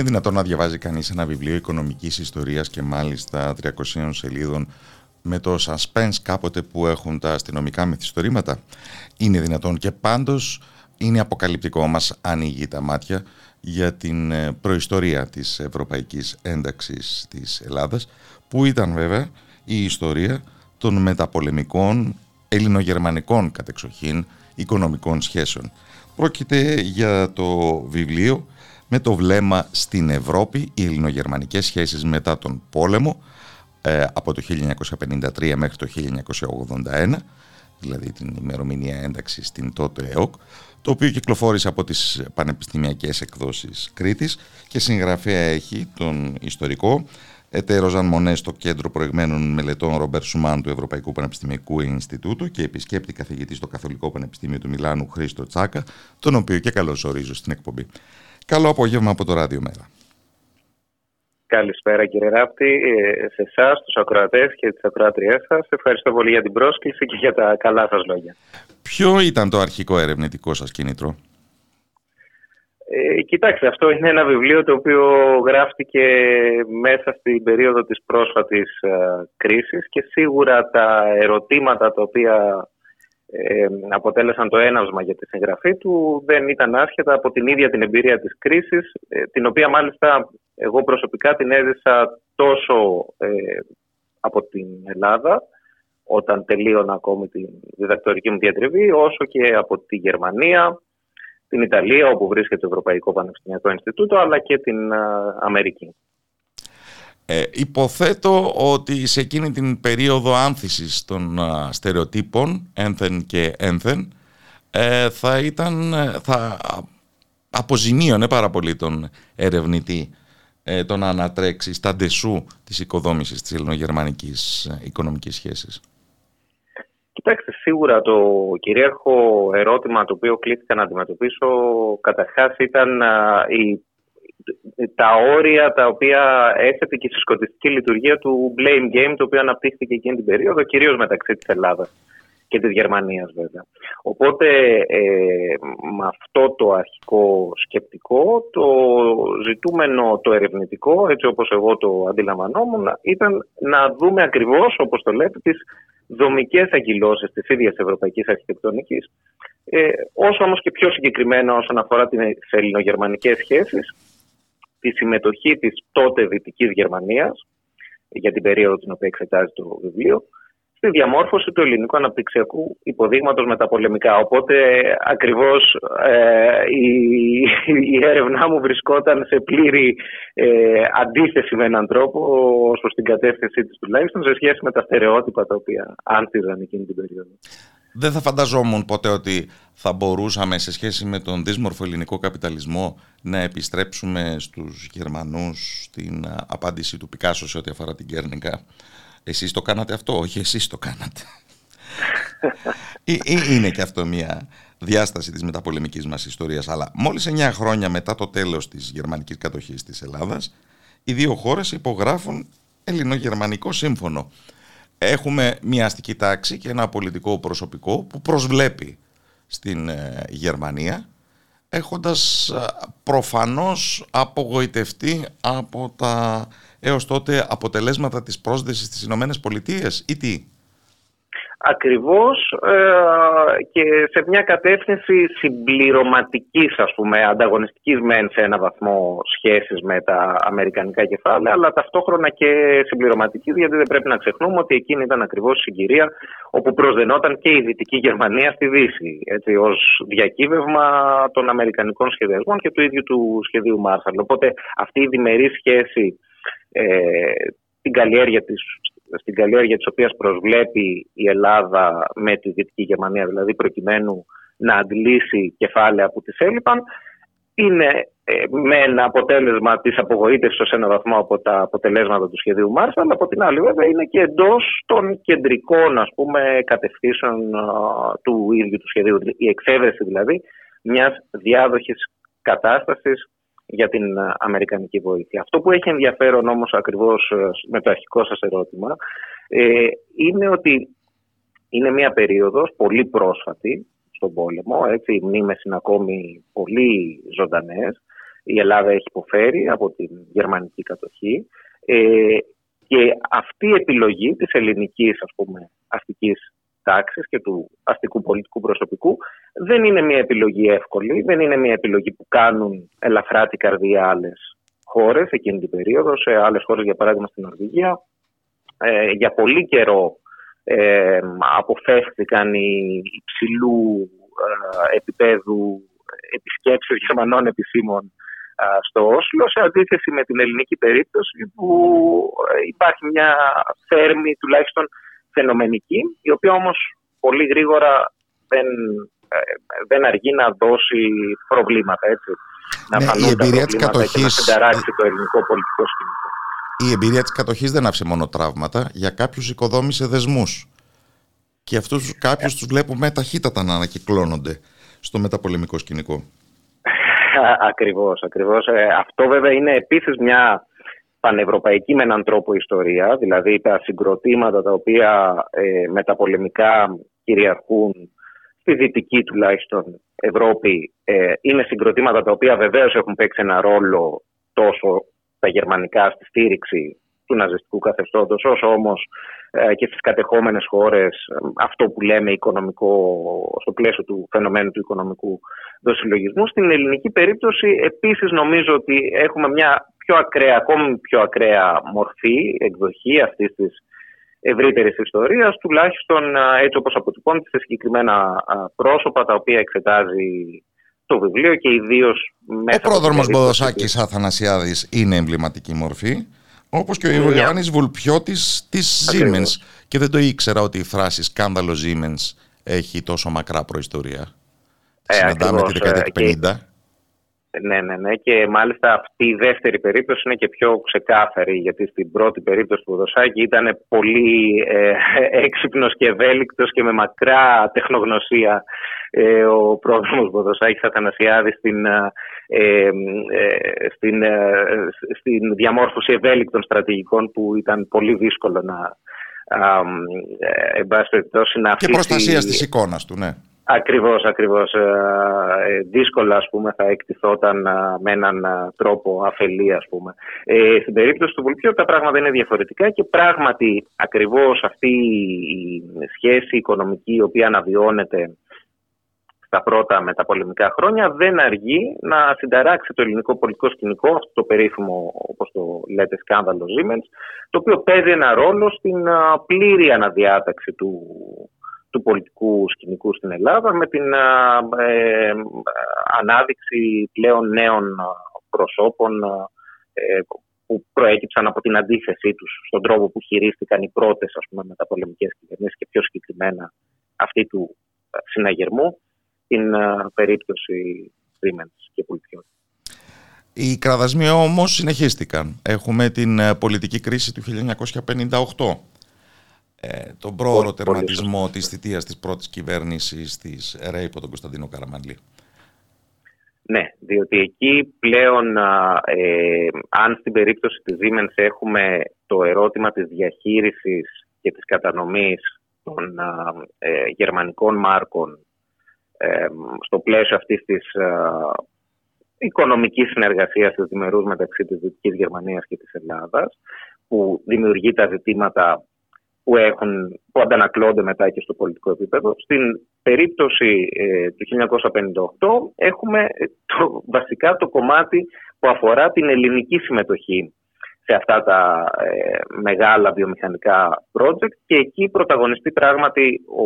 Είναι δυνατόν να διαβάζει κανείς ένα βιβλίο οικονομικής ιστορίας και μάλιστα 300 σελίδων με το suspense κάποτε που έχουν τα αστυνομικά μυθιστορήματα. Είναι δυνατόν και πάντως είναι αποκαλυπτικό μας ανοίγει τα μάτια για την ε, προϊστορία της ευρωπαϊκής ένταξης της Ελλάδας που ήταν βέβαια η ιστορία των μεταπολεμικών ελληνογερμανικών κατεξοχήν οικονομικών σχέσεων. Πρόκειται για το βιβλίο με το βλέμμα στην Ευρώπη, οι ελληνογερμανικές σχέσεις μετά τον πόλεμο ε, από το 1953 μέχρι το 1981, δηλαδή την ημερομηνία ένταξης στην τότε ΕΟΚ, το οποίο κυκλοφόρησε από τις πανεπιστημιακές εκδόσεις Κρήτης και συγγραφέα έχει τον ιστορικό εταίρο Ζαν Μονέ στο Κέντρο Προηγμένων Μελετών Ρομπέρ Σουμάν του Ευρωπαϊκού Πανεπιστημιακού Ινστιτούτου και επισκέπτη καθηγητή στο Καθολικό Πανεπιστήμιο του Μιλάνου Χρήστο Τσάκα, τον οποίο και καλώς ορίζω στην εκπομπή. Καλό απόγευμα από το Ράδιο Μέρα. Καλησπέρα κύριε Ράπτη, ε, σε εσάς, τους ακροατές και τις ακροάτριές σας. Ευχαριστώ πολύ για την πρόσκληση και για τα καλά σας λόγια. Ποιο ήταν το αρχικό ερευνητικό σας κίνητρο, ε, Κοιτάξτε, αυτό είναι ένα βιβλίο το οποίο γράφτηκε μέσα στην περίοδο της πρόσφατης ε, κρίσης και σίγουρα τα ερωτήματα τα οποία ε, αποτέλεσαν το έναυσμα για τη συγγραφή του δεν ήταν άσχετα από την ίδια την εμπειρία της κρίσης ε, την οποία μάλιστα εγώ προσωπικά την έζησα τόσο ε, από την Ελλάδα όταν τελείωνα ακόμη τη διδακτορική μου διατριβή όσο και από τη Γερμανία, την Ιταλία όπου βρίσκεται το Ευρωπαϊκό Πανεπιστημιακό Ινστιτούτο αλλά και την Αμερική. Ε, υποθέτω ότι σε εκείνη την περίοδο άνθησης των στερεοτύπων, ένθεν και ένθεν, ε, θα ήταν, ε, θα αποζημίωνε πάρα πολύ τον ερευνητή ε, το να ανατρέξει στα ντεσού της οικοδόμησης της ελληνογερμανικής ε, οικονομικής σχέσης. Κοιτάξτε, σίγουρα το κυρίαρχο ερώτημα το οποίο κλήθηκα να αντιμετωπίσω καταρχάς ήταν η τα όρια τα οποία έθετε και η συσκοτιστική λειτουργία του blame game το οποίο αναπτύχθηκε εκείνη την περίοδο κυρίως μεταξύ της Ελλάδας και της Γερμανίας βέβαια. Οπότε ε, με αυτό το αρχικό σκεπτικό το ζητούμενο το ερευνητικό έτσι όπως εγώ το αντιλαμβανόμουν ήταν να δούμε ακριβώς όπως το λέτε τις δομικές αγκυλώσεις της ίδιας ευρωπαϊκής αρχιτεκτονικής ε, όσο όμως και πιο συγκεκριμένα όσον αφορά τις ελληνογερμανικές σχέσεις τη συμμετοχή της τότε Δυτικής Γερμανίας για την περίοδο την οποία εξετάζει το βιβλίο στη διαμόρφωση του ελληνικού αναπτυξιακού υποδείγματος με τα πολεμικά. Οπότε ακριβώς ε, η, η έρευνά μου βρισκόταν σε πλήρη ε, αντίθεση με έναν τρόπο ως προς την κατεύθυνσή της τουλάχιστον σε σχέση με τα στερεότυπα τα οποία άνθιζαν εκείνη την περίοδο. Δεν θα φανταζόμουν ποτέ ότι θα μπορούσαμε σε σχέση με τον δύσμορφο ελληνικό καπιταλισμό να επιστρέψουμε στους Γερμανούς στην απάντηση του Πικάσο σε ό,τι αφορά την Κέρνικα. Εσείς το κάνατε αυτό, όχι εσείς το κάνατε. Είναι και αυτό μια διάσταση της μεταπολεμικής μας ιστορίας, αλλά μόλις 9 χρόνια μετά το τέλος της γερμανικής κατοχής της Ελλάδας, οι δύο χώρες υπογράφουν ελληνογερμανικό σύμφωνο έχουμε μια αστική τάξη και ένα πολιτικό προσωπικό που προσβλέπει στην ε, Γερμανία έχοντας ε, προφανώς απογοητευτεί από τα έως τότε αποτελέσματα της πρόσδεσης στις Ηνωμένες Πολιτείες ή τι; Ακριβώς ε, και σε μια κατεύθυνση συμπληρωματικής ας πούμε ανταγωνιστικής μεν σε ένα βαθμό σχέσης με τα αμερικανικά κεφάλαια αλλά ταυτόχρονα και συμπληρωματικής γιατί δεν πρέπει να ξεχνούμε ότι εκείνη ήταν ακριβώς η συγκυρία όπου προσδενόταν και η Δυτική Γερμανία στη Δύση έτσι, ως διακύβευμα των αμερικανικών σχεδιασμών και του ίδιου του σχεδίου Μάρσαλ. Οπότε αυτή η διμερή σχέση ε, την καλλιέργεια της στην καλλιέργεια της οποίας προσβλέπει η Ελλάδα με τη Δυτική Γερμανία, δηλαδή προκειμένου να αντλήσει κεφάλαια που της έλειπαν, είναι ε, με ένα αποτέλεσμα της απογοήτευσης ως ένα βαθμό από τα αποτελέσματα του σχεδίου Μάρσα, αλλά από την άλλη βέβαια είναι και εντός των κεντρικών ας πούμε, κατευθύνσεων του ίδιου του σχεδίου. Η εξέβρεση δηλαδή μιας διάδοχης κατάστασης για την ε, Αμερικανική βοήθεια. Αυτό που έχει ενδιαφέρον όμως ακριβώς ε, με το αρχικό σας ερώτημα ε, είναι ότι είναι μια περίοδος πολύ πρόσφατη στον πόλεμο, έτσι, οι μνήμες είναι ακόμη πολύ ζωντανές η Ελλάδα έχει υποφέρει από την γερμανική κατοχή ε, και αυτή η επιλογή της ελληνικής ας πούμε, αστικής τάξης και του αστικού πολιτικού προσωπικού δεν είναι μια επιλογή εύκολη, δεν είναι μια επιλογή που κάνουν ελαφρά την καρδιά άλλες χώρες εκείνη την περίοδο, σε άλλες χώρες για παράδειγμα στην Νορβηγία. Ε, για πολύ καιρό ε, αποφεύθηκαν οι υψηλού ε, επίπεδου επισκέψεων γερμανών επισήμων στο Όσλο σε αντίθεση με την ελληνική περίπτωση που ε, υπάρχει μια θέρμη τουλάχιστον φαινομενική η οποία όμως πολύ γρήγορα δεν, ε, δεν αργεί να δώσει προβλήματα έτσι. Να ναι, φανούν η εμπειρία της κατοχής... και να συνταράξει το ελληνικό πολιτικό σκηνικό. Η εμπειρία της κατοχής δεν άφησε μόνο τραύματα, για κάποιους οικοδόμησε δεσμούς. Και αυτούς κάποιους τους βλέπουμε ταχύτατα να ανακυκλώνονται στο μεταπολεμικό σκηνικό. Ακριβώς, ακριβώς. Ε, αυτό βέβαια είναι επίσης μια πανευρωπαϊκή με έναν τρόπο ιστορία, δηλαδή τα συγκροτήματα τα οποία ε, μεταπολεμικά κυριαρχούν στη δυτική τουλάχιστον Ευρώπη ε, είναι συγκροτήματα τα οποία βεβαίως έχουν παίξει ένα ρόλο τόσο τα γερμανικά στη στήριξη του ναζιστικού καθεστώτος, όσο όμως ε, και στις κατεχόμενες χώρες ε, αυτό που λέμε οικονομικό, στο πλαίσιο του φαινομένου του οικονομικού δοσυλλογισμού. Στην ελληνική περίπτωση επίσης νομίζω ότι έχουμε μια πιο ακραία, ακόμη πιο ακραία μορφή, εκδοχή αυτής της ευρύτερης ιστορίας, τουλάχιστον ε, έτσι όπως αποτυπώνεται σε συγκεκριμένα πρόσωπα τα οποία εξετάζει το βιβλίο και ιδίως μέσα... Ο πρόδρομος Μποδοσάκης Αθανασιάδης είναι εμβληματική μορφή. Όπως και ο yeah. Ιωάννης Βουλπιώτης της Siemens. Και δεν το ήξερα ότι η φράση «σκάνδαλο Siemens» έχει τόσο μακρά προϊστορία. Ε, Συναντάμε τη δεκαετία του 50. Ναι, ναι, ναι. Και μάλιστα αυτή η δεύτερη περίπτωση είναι και πιο ξεκάθαρη, γιατί στην πρώτη περίπτωση του Δωσάκη ήταν πολύ ε, έξυπνος και ευέλικτος και με μακρά τεχνογνωσία ε, ο πρόδρομος Βοδοσάκης Αθανασιάδης στην, ε, ε, στην, ε, στην διαμόρφωση ευέλικτων στρατηγικών που ήταν πολύ δύσκολο να, ε, να Και προστασία της εικόνας του, ναι. Ακριβώς, ακριβώς. Ε, ε, δύσκολα, ας πούμε, θα εκτιθόταν ε, με έναν τρόπο αφελή, ας πούμε. Ε, στην περίπτωση του Βουλπιού τα πράγματα είναι διαφορετικά και πράγματι ακριβώς αυτή η σχέση οικονομική η οποία αναβιώνεται στα πρώτα μεταπολεμικά χρόνια δεν αργεί να συνταράξει το ελληνικό πολιτικό σκηνικό, αυτό το περίφημο, όπως το λέτε, σκάνδαλο Siemens, το οποίο παίζει ένα ρόλο στην πλήρη αναδιάταξη του του πολιτικού σκηνικού στην Ελλάδα με την ε, ανάδειξη πλέον νέων προσώπων ε, που προέκυψαν από την αντίθεσή τους στον τρόπο που χειρίστηκαν οι πρώτες ας πούμε, μεταπολεμικές κυβερνήσεις και πιο συγκεκριμένα αυτή του συναγερμού στην περίπτωση Siemens και πολιτικών. Οι κραδασμοί όμως συνεχίστηκαν. Έχουμε την ε, πολιτική κρίση του 1958 ε, τον πρόωρο τερματισμό της θητείας της πρώτης κυβέρνησης της ΕΡΕ υπό τον Κωνσταντίνο Καραμαλή. Ναι, διότι εκεί πλέον, ε, αν στην περίπτωση της Siemens έχουμε το ερώτημα της διαχείρισης και της κατανομής των ε, γερμανικών μάρκων ε, στο πλαίσιο αυτής της οικονομικής συνεργασίας της διμερούς μεταξύ της Δυτικής Γερμανίας και της Ελλάδας, που δημιουργεί τα ζητήματα που, έχουν, που αντανακλώνται μετά και στο πολιτικό επίπεδο. Στην περίπτωση ε, του 1958 έχουμε ε, το, βασικά το κομμάτι που αφορά την ελληνική συμμετοχή σε αυτά τα ε, μεγάλα βιομηχανικά project και εκεί πρωταγωνιστεί πράγματι ο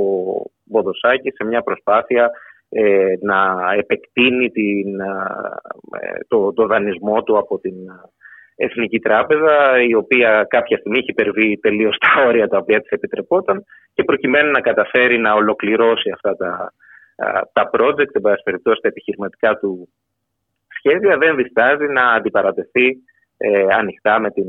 Μποδοσάκης σε μια προσπάθεια να επεκτείνει την, το, το δανεισμό του από την Εθνική Τράπεζα, η οποία κάποια στιγμή έχει υπερβεί τελείως τα όρια τα οποία της επιτρεπόταν και προκειμένου να καταφέρει να ολοκληρώσει αυτά τα, τα project, εν πάση περιπτώσει τα επιχειρηματικά του σχέδια, δεν διστάζει να αντιπαρατεθεί ε, ανοιχτά με την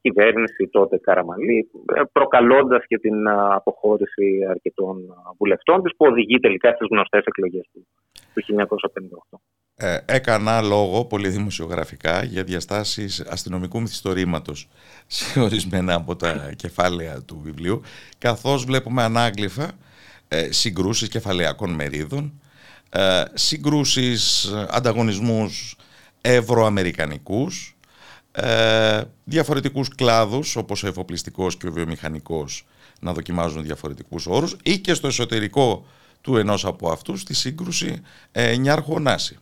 κυβέρνηση τότε Καραμαλή, ε, προκαλώντας και την αποχώρηση αρκετών βουλευτών της που οδηγεί τελικά στις γνωστές εκλογές του, του 1958. Ε, έκανα λόγο πολύ δημοσιογραφικά για διαστάσεις αστυνομικού μυθιστορήματος σε ορισμένα από τα κεφάλαια του βιβλίου καθώς βλέπουμε ανάγλυφα ε, συγκρούσεις κεφαλαιακών μερίδων ε, συγκρούσεις, ανταγωνισμούς ευρωαμερικανικούς, ε, διαφορετικούς κλάδους όπως ο εφοπλιστικός και ο βιομηχανικός να δοκιμάζουν διαφορετικούς όρους ή και στο εσωτερικό του ενός από αυτούς τη σύγκρουση ε, Νιάρχο-Νάση.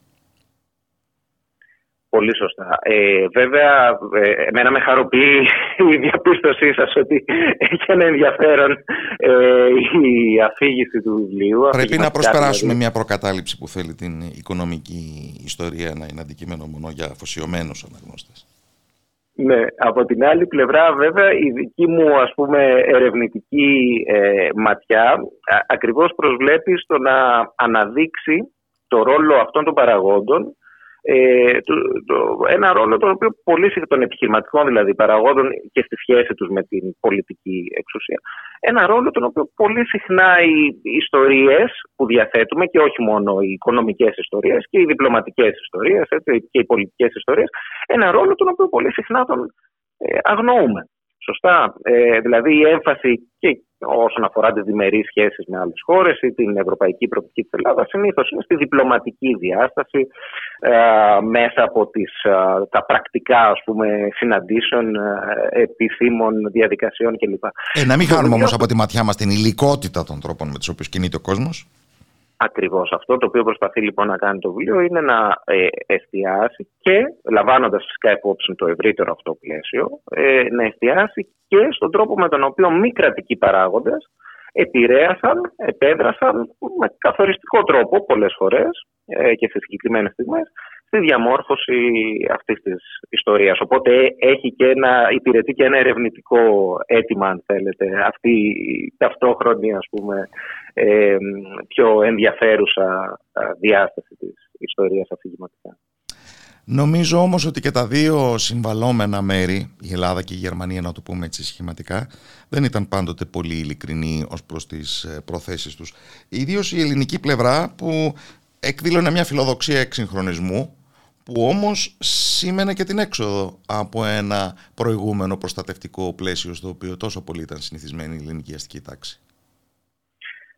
Πολύ σωστά. Ε, βέβαια, ε, εμένα με χαροποιεί η διαπίστωσή σας ότι έχει ένα ενδιαφέρον ε, η αφήγηση του βιβλίου. Πρέπει να προσπεράσουμε μια προκατάληψη που θέλει την οικονομική ιστορία να είναι αντικείμενο μόνο για αφοσιωμένους αναγνώστες. Ναι, από την άλλη πλευρά βέβαια η δική μου ας πούμε ερευνητική ε, ματιά α, ακριβώς προσβλέπει στο να αναδείξει το ρόλο αυτών των παραγόντων ε, το, το, ένα ρόλο τον οποίο πολύ των επιχειρηματικών δηλαδή παραγόντων και στη σχέση τους με την πολιτική εξουσία ένα ρόλο τον οποίο πολύ συχνά οι ιστορίες που διαθέτουμε και όχι μόνο οι οικονομικές ιστορίες και οι διπλωματικές ιστορίες έτσι, και οι πολιτικές ιστορίες ένα ρόλο τον οποίο πολύ συχνά τον ε, αγνοούμε. Σωστά. Ε, δηλαδή η έμφαση και όσον αφορά τις διμερείς σχέσεις με άλλες χώρες ή την ευρωπαϊκή προοπτική της Ελλάδας, συνήθως είναι στη διπλωματική διάσταση ε, μέσα από τις, ε, τα πρακτικά ας πούμε, συναντήσεων, ε, επισήμων διαδικασιών κλπ. Ε, να μην χάνουμε όμως από τη ματιά μας την υλικότητα των τρόπων με τους οποίους κινείται ο κόσμος. Ακριβώς. Αυτό το οποίο προσπαθεί λοιπόν να κάνει το βιβλίο είναι να ε, εστιάσει και, λαμβάνοντας φυσικά υπόψη το ευρύτερο αυτό πλαίσιο, ε, να εστιάσει και στον τρόπο με τον οποίο μη κρατικοί παράγοντες επηρέασαν, επέδρασαν με καθοριστικό τρόπο πολλές φορές ε, και σε συγκεκριμένες στιγμές στη διαμόρφωση αυτής της ιστορίας. Οπότε έχει και ένα, υπηρετεί και ένα ερευνητικό αίτημα, αν θέλετε, αυτή η ταυτόχρονη, ας πούμε, ε, πιο ενδιαφέρουσα διάσταση της ιστορίας αφηγηματικά. Νομίζω όμως ότι και τα δύο συμβαλόμενα μέρη, η Ελλάδα και η Γερμανία να το πούμε έτσι σχηματικά, δεν ήταν πάντοτε πολύ ειλικρινοί ως προς τις ε, προθέσεις τους. Ιδίως η ελληνική πλευρά που εκδήλωνε μια φιλοδοξία εξυγχρονισμού που όμως σήμαινε και την έξοδο από ένα προηγούμενο προστατευτικό πλαίσιο στο οποίο τόσο πολύ ήταν συνηθισμένη η ελληνική αστική τάξη.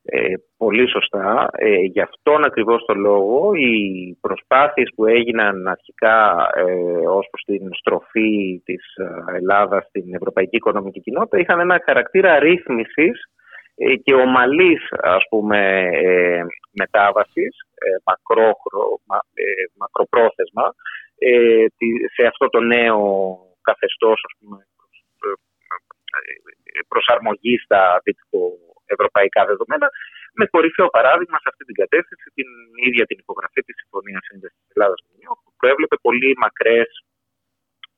Ε, πολύ σωστά. Ε, γι' αυτόν ακριβώς το λόγο οι προσπάθειες που έγιναν αρχικά ε, ως προς την στροφή της ε, Ελλάδας στην Ευρωπαϊκή Οικονομική Κοινότητα είχαν ένα χαρακτήρα ρύθμισης ε, και ομαλής ας πούμε ε, μετάβασης μακρόχρο, μακροπρόθεσμα σε αυτό το νέο καθεστώς ας πούμε, προσαρμογή στα ευρωπαϊκά δεδομένα, με κορυφαίο παράδειγμα σε αυτή την κατεύθυνση την ίδια την υπογραφή της Συμφωνίας Σύνδεσης της Ελλάδας με την που προέβλεπε πολύ μακρές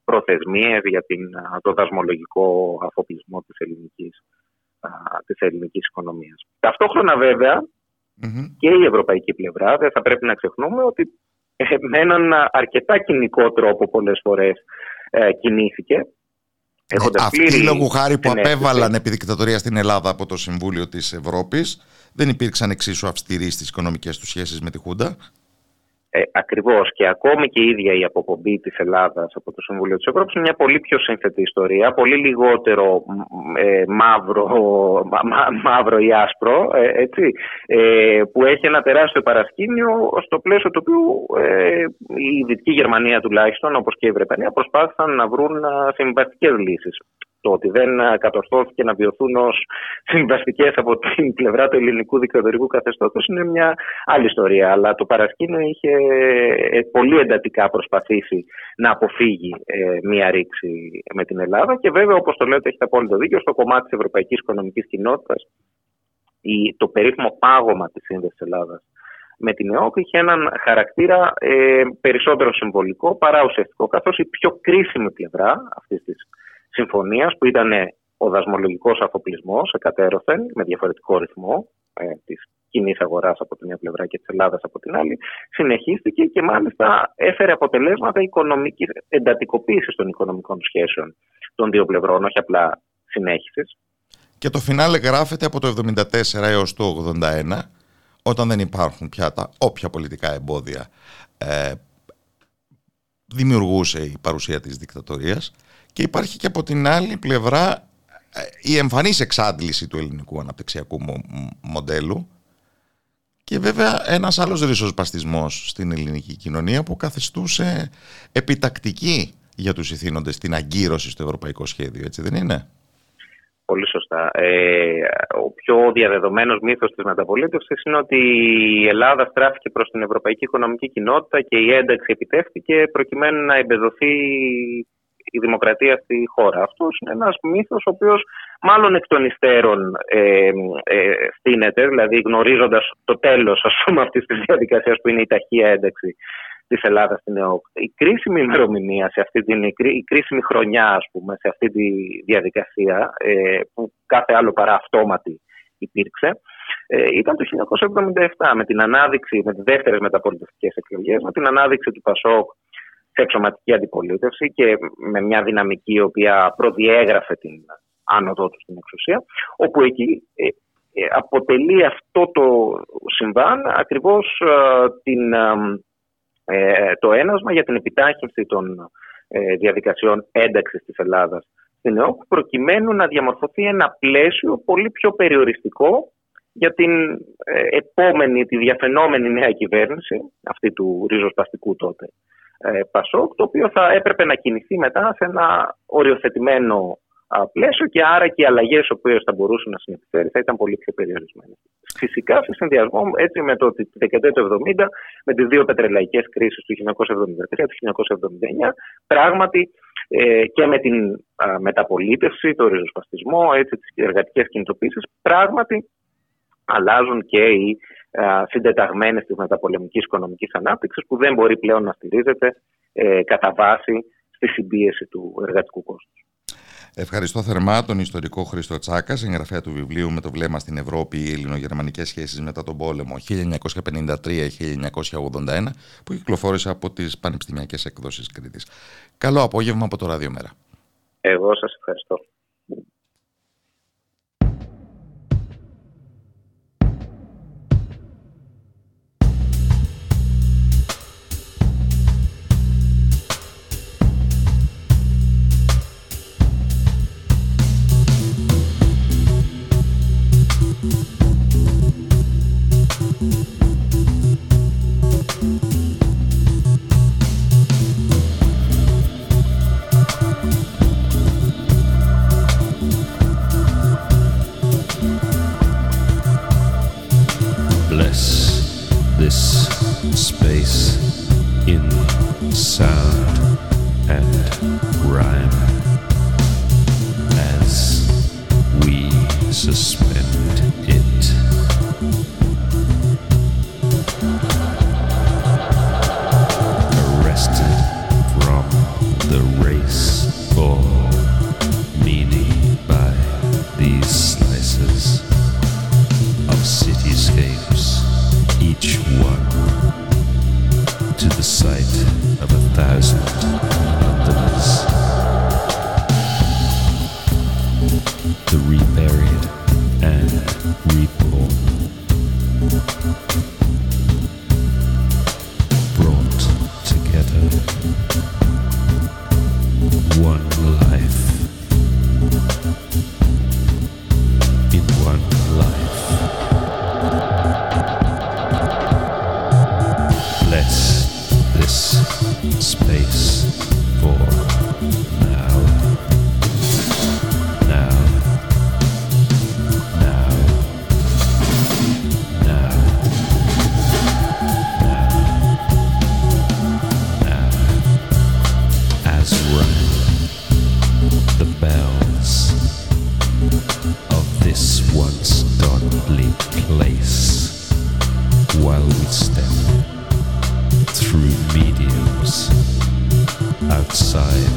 προθεσμίες για την, το δασμολογικό αφοπλισμό της ελληνικής της ελληνικής οικονομίας. Ταυτόχρονα και η ευρωπαϊκή πλευρά δεν θα πρέπει να ξεχνούμε ότι ε, με έναν αρκετά κοινικό τρόπο πολλές φορές ε, κινήθηκε ε, αυτοί λόγου χάρη που απέβαλαν επί στην Ελλάδα από το Συμβούλιο της Ευρώπης δεν υπήρξαν εξίσου αυστηροί στις οικονομικές τους σχέσεις με τη Χούντα. Ε, Ακριβώς. Και ακόμη και η ίδια η αποπομπή της Ελλάδας από το Συμβούλιο της Ευρώπης είναι μια πολύ πιο σύνθετη ιστορία. Πολύ λιγότερο ε, μαύρο, μαύρο ή άσπρο. Ε, έτσι, ε, που έχει ένα τεράστιο παρασκήνιο στο πλαίσιο του οποίου ε, η Δυτική Γερμανία τουλάχιστον, όπως και η Βρετανία, προσπάθησαν να βρουν συμβαστικές λύσεις. Το ότι δεν κατορθώθηκε να βιωθούν ως συμβαστικές από την πλευρά του ελληνικού δικαιοδορικού καθεστώτος είναι μια άλλη ιστορία. Αλλά το παρασκήνιο είχε ε, πολύ εντατικά προσπαθήσει να αποφύγει ε, μια ρήξη με την Ελλάδα. Και βέβαια, όπως το λέτε, έχετε απόλυτο δίκιο, στο κομμάτι της ευρωπαϊκής οικονομικής κοινότητας, το περίφημο πάγωμα της σύνδεσης Ελλάδας με την ΕΟΚ είχε έναν χαρακτήρα ε, περισσότερο συμβολικό παρά ουσιαστικό, καθώς η πιο κρίσιμη πλευρά αυτής της συμφωνίας που ήταν ο δασμολογικός αφοπλισμός εκατέρωθεν με διαφορετικό ρυθμό ε, της κοινής αγοράς από την μια πλευρά και της Ελλάδας από την άλλη, συνεχίστηκε και μάλιστα έφερε αποτελέσματα οικονομικής εντατικοποίησης των οικονομικών σχέσεων των δύο πλευρών, όχι απλά συνέχισης. Και το φινάλε γράφεται από το 1974 έως το 1981, όταν δεν υπάρχουν πια τα όποια πολιτικά εμπόδια ε, δημιουργούσε η παρουσία της δικτατορίας και υπάρχει και από την άλλη πλευρά ε, η εμφανής εξάντληση του ελληνικού αναπτυξιακού μοντέλου και βέβαια ένας άλλος ριζοσπαστισμός στην ελληνική κοινωνία που καθιστούσε επιτακτική για τους ηθήνοντες την αγκύρωση στο ευρωπαϊκό σχέδιο, έτσι δεν είναι; Πολύ σωστά. Ε, ο πιο διαδεδομένος μύθος της μεταπολίτευσης είναι ότι η Ελλάδα στράφηκε προς την ευρωπαϊκή οικονομική κοινότητα και η ένταξη επιτεύχθηκε προκειμένου να εμπεδοθεί η δημοκρατία στη χώρα. Αυτός είναι ένας μύθος ο οποίος μάλλον εκ των υστέρων ε, ε, στείνεται, δηλαδή γνωρίζοντας το τέλος ας πούμε αυτής της διαδικασίας που είναι η ταχεία ένταξη της Ελλάδας στην ΕΟΚ. Η κρίσιμη ημερομηνία, σε αυτή την, η κρίσιμη χρονιά, ας πούμε, σε αυτή τη διαδικασία, ε, που κάθε άλλο παρά αυτόματη υπήρξε, ε, ήταν το 1977 με την ανάδειξη, με τις δεύτερες μεταπολιτευτικές εκλογές, με την ανάδειξη του Πασόκ σε εξωματική αντιπολίτευση και με μια δυναμική η οποία προδιέγραφε την άνοδό του στην εξουσία, όπου εκεί ε, ε αποτελεί αυτό το συμβάν ακριβώς ε, την ε, το ένασμα για την επιτάχυνση των ε, διαδικασιών ένταξης της Ελλάδας στην ΕΟΚ προκειμένου να διαμορφωθεί ένα πλαίσιο πολύ πιο περιοριστικό για την ε, επόμενη, τη διαφαινόμενη νέα κυβέρνηση, αυτή του ριζοσπαστικού τότε Πασόκ, το οποίο θα έπρεπε να κινηθεί μετά σε ένα οριοθετημένο πλαίσιο και άρα και οι αλλαγές οι οποίες θα μπορούσαν να συνεπιφέρει θα ήταν πολύ πιο περιορισμένες. Φυσικά σε συνδυασμό έτσι με το ότι τη δεκαετία του 70, με τις δύο πετρελαϊκές κρίσεις του 1973 και του 1979, πράγματι ε, και με την α, μεταπολίτευση, το ριζοσπαστισμό, έτσι, τις εργατικές κινητοποίησεις, πράγματι αλλάζουν και οι συντεταγμένες της μεταπολεμικής οικονομικής ανάπτυξης, που δεν μπορεί πλέον να στηρίζεται ε, κατά βάση στη συμπίεση του εργατικού κόστους. Ευχαριστώ θερμά τον ιστορικό Χρήστο Τσάκας, συγγραφέα του βιβλίου Με το βλέμμα στην Ευρώπη, οι Ελληνογερμανικές σχέσεις μετά τον πόλεμο 1953-1981, που κυκλοφόρησε από τις Πανεπιστημιακές Εκδόσεις Κρήτης. Καλό απόγευμα από το Ραδιομέρα. Εγώ σας ευχαριστώ. lives. Side.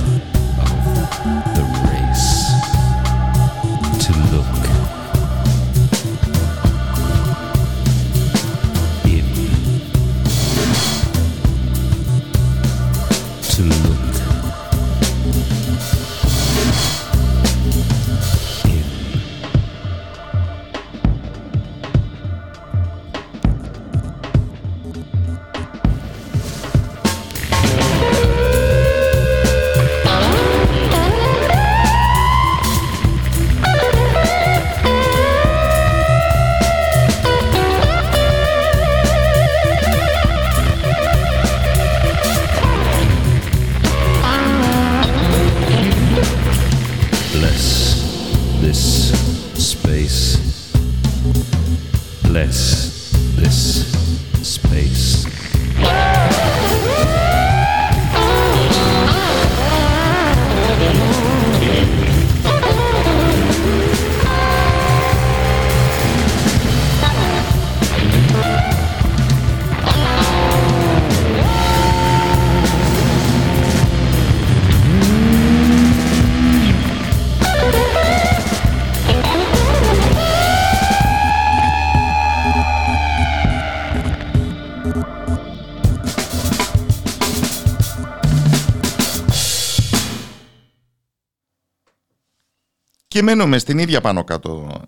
Και μένουμε στην ίδια πάνω κάτω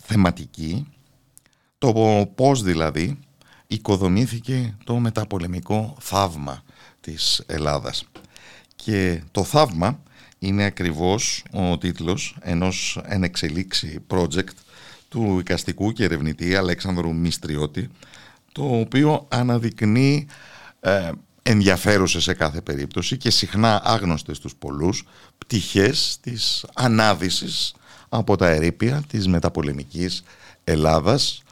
θεματική, το πώς δηλαδή οικοδομήθηκε το μεταπολεμικό θαύμα της Ελλάδας. Και το θαύμα είναι ακριβώς ο τίτλος ενός ενεξελίξη project του οικαστικού και ερευνητή Αλέξανδρου Μιστριώτη, το οποίο αναδεικνύει ε, ενδιαφέρουσε σε κάθε περίπτωση και συχνά άγνωστες στους πολλούς πτυχές της ανάδυσης από τα ερήπια της μεταπολεμικής Ελλάδας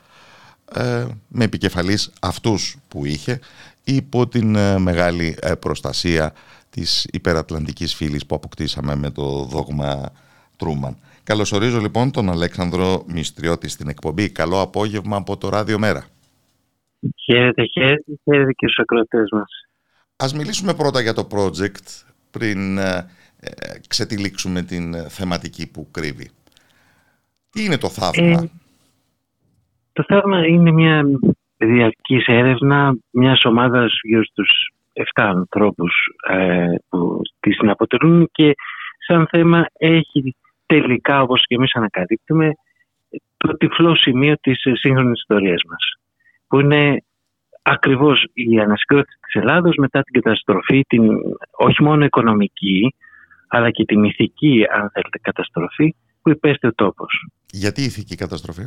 ε, με επικεφαλής αυτούς που είχε υπό την ε, μεγάλη ε, προστασία της υπερατλαντικής φύλης που αποκτήσαμε με το δόγμα Τρούμαν. Καλωσορίζω λοιπόν τον Αλέξανδρο Μιστριώτη στην εκπομπή. Καλό απόγευμα από το Ράδιο Μέρα. Χαίρετε, χαίρετε, χαίρετε και στους ακροατές μας. Ας μιλήσουμε πρώτα για το project πριν ε, ε, ξετυλίξουμε την ε, θεματική που κρύβει. Τι είναι το θαύμα; το θαύμα είναι μια διαρκής έρευνα μιας ομάδας γύρω στους 7 ανθρώπους που τη συναποτελούν και σαν θέμα έχει τελικά όπως και εμείς ανακαλύπτουμε το τυφλό σημείο της σύγχρονης ιστορίας μας που είναι ακριβώς η ανασυγκρότηση της Ελλάδος μετά την καταστροφή, την, όχι μόνο οικονομική, αλλά και την ηθική, αν θέλετε, καταστροφή που υπέστη ο τόπος. Γιατί η ηθική καταστροφή;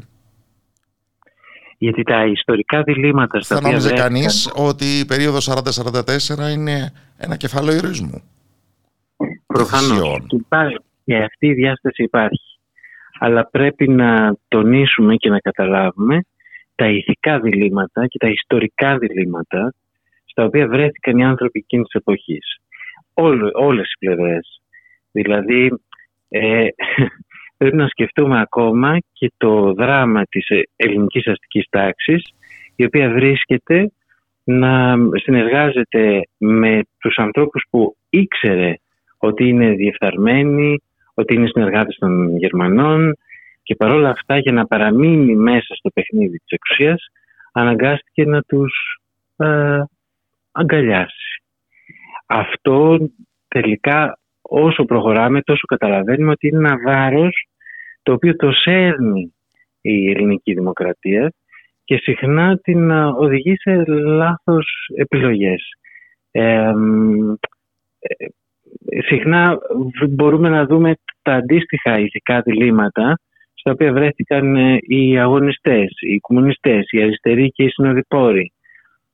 Γιατί τα ιστορικά διλήμματα στα οποία Θα κανείς ότι η περίοδος 40-44 είναι ένα κεφάλαιο ηρισμού. Προφανώς. Και αυτή η διάσταση υπάρχει. Αλλά πρέπει να τονίσουμε και να καταλάβουμε τα ηθικά διλήμματα και τα ιστορικά διλήμματα στα οποία βρέθηκαν οι άνθρωποι εκείνης της εποχής. Όλε όλες οι πλευρές. Δηλαδή ε, πρέπει να σκεφτούμε ακόμα και το δράμα της ελληνικής αστικής τάξης η οποία βρίσκεται να συνεργάζεται με τους ανθρώπους που ήξερε ότι είναι διεφθαρμένοι, ότι είναι συνεργάτες των Γερμανών, και παρόλα αυτά για να παραμείνει μέσα στο παιχνίδι της εξουσίας αναγκάστηκε να τους ε, αγκαλιάσει. Αυτό τελικά όσο προχωράμε τόσο καταλαβαίνουμε ότι είναι ένα βάρος το οποίο το σέρνει η ελληνική δημοκρατία και συχνά την ε, οδηγεί σε λάθος επιλογές. Ε, συχνά μπορούμε να δούμε τα αντίστοιχα ηθικά διλήμματα στα οποία βρέθηκαν ε, οι αγωνιστές, οι κομμουνιστές, οι αριστεροί και οι συνοδοιπόροι.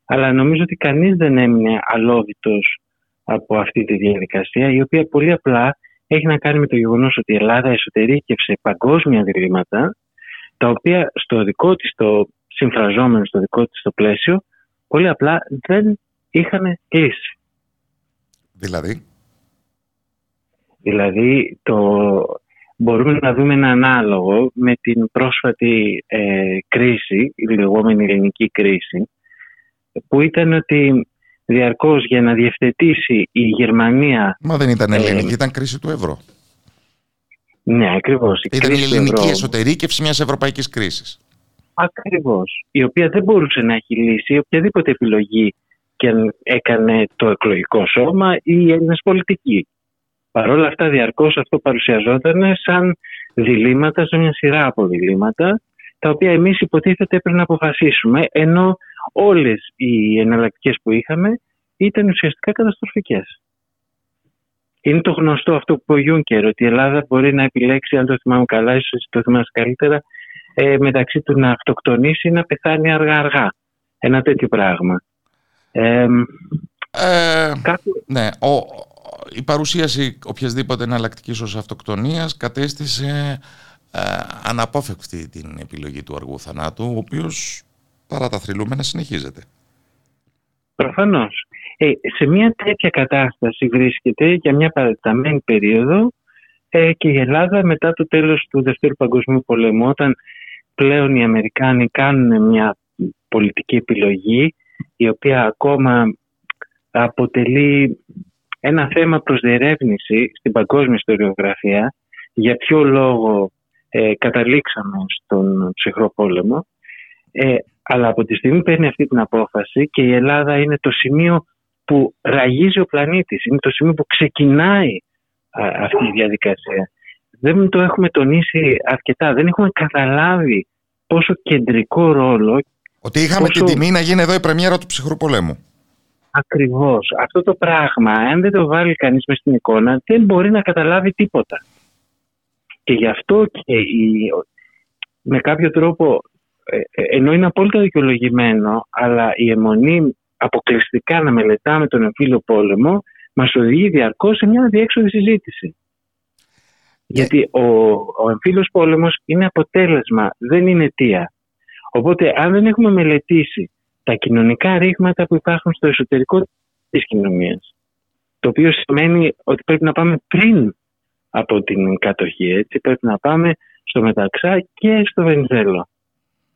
Αλλά νομίζω ότι κανείς δεν έμεινε αλόβητος από αυτή τη διαδικασία, η οποία πολύ απλά έχει να κάνει με το γεγονός ότι η Ελλάδα εσωτερήκευσε παγκόσμια διλήμματα, τα οποία στο δικό της το συμφραζόμενο, στο δικό της το πλαίσιο, πολύ απλά δεν είχαν λύση. Δηλαδή; Δηλαδή το, μπορούμε να δούμε ένα ανάλογο με την πρόσφατη ε, κρίση, η λεγόμενη ελληνική κρίση, που ήταν ότι διαρκώς για να διευθετήσει η Γερμανία... Μα δεν ήταν ελληνική, ε, ήταν κρίση του ευρώ. Ναι, ακριβώς. Η ήταν η ελληνική ευρώ... εσωτερήκευση μιας ευρωπαϊκής κρίσης. Ακριβώς. Η οποία δεν μπορούσε να έχει λύσει οποιαδήποτε επιλογή και έκανε το εκλογικό σώμα ή οι Έλληνες πολιτικοί. Παρ' όλα αυτά διαρκώς αυτό παρουσιαζόταν σαν διλήμματα, σε μια σειρά από διλήμματα, τα οποία εμείς υποτίθεται πρέπει να αποφασίσουμε, ενώ όλες οι εναλλακτικές που είχαμε ήταν ουσιαστικά καταστροφικές. Είναι το γνωστό αυτό που είπε ο Γιούνκερ, ότι η Ελλάδα μπορεί να επιλέξει, αν το θυμάμαι καλά, ίσως το θυμάσαι καλύτερα, ε, μεταξύ του να αυτοκτονήσει ή να πεθάνει αργά-αργά. Ένα τέτοιο πράγμα. Ε, ε, Ναι, ο, η παρουσίαση οποιασδήποτε εναλλακτικής ως αυτοκτονίας κατέστησε ε, αναπόφευκτη την επιλογή του αργού θανάτου, ο οποίος παρά τα θρυλούμενα συνεχίζεται. Προφανώς. Ε, σε μια τέτοια κατάσταση βρίσκεται για μια παραταμένη περίοδο ε, και η Ελλάδα μετά το τέλος του Δευτέρου Παγκοσμίου Πολέμου όταν πλέον οι Αμερικάνοι κάνουν μια πολιτική επιλογή η οποία ακόμα αποτελεί ένα θέμα προς διερεύνηση στην παγκόσμια ιστοριογραφία για ποιο λόγο ε, καταλήξαμε στον ψυχρό πόλεμο ε, αλλά από τη στιγμή που παίρνει αυτή την απόφαση και η Ελλάδα είναι το σημείο που ραγίζει ο πλανήτης, είναι το σημείο που ξεκινάει αυτή η διαδικασία. Δεν το έχουμε τονίσει αρκετά, δεν έχουμε καταλάβει πόσο κεντρικό ρόλο... Ότι είχαμε πόσο... την τιμή να γίνει εδώ η πρεμιέρα του ψυχρού πολέμου. Ακριβώς. Αυτό το πράγμα, αν δεν το βάλει κανείς μες στην εικόνα, δεν μπορεί να καταλάβει τίποτα. Και γι' αυτό και η, με κάποιο τρόπο, ε, ε, ενώ είναι απόλυτα δικαιολογημένο, αλλά η αιμονή αποκλειστικά να μελετάμε τον εμφύλιο πόλεμο, μας οδηγεί διαρκώς σε μια διέξοδη συζήτηση. Γιατί ο, ο εμφύλιος πόλεμος είναι αποτέλεσμα, δεν είναι αιτία. Οπότε αν δεν έχουμε μελετήσει τα κοινωνικά ρήγματα που υπάρχουν στο εσωτερικό της κοινωνίας, το οποίο σημαίνει ότι πρέπει να πάμε πριν από την κατοχή, έτσι, πρέπει να πάμε στο Μεταξά και στο Βενιζέλο.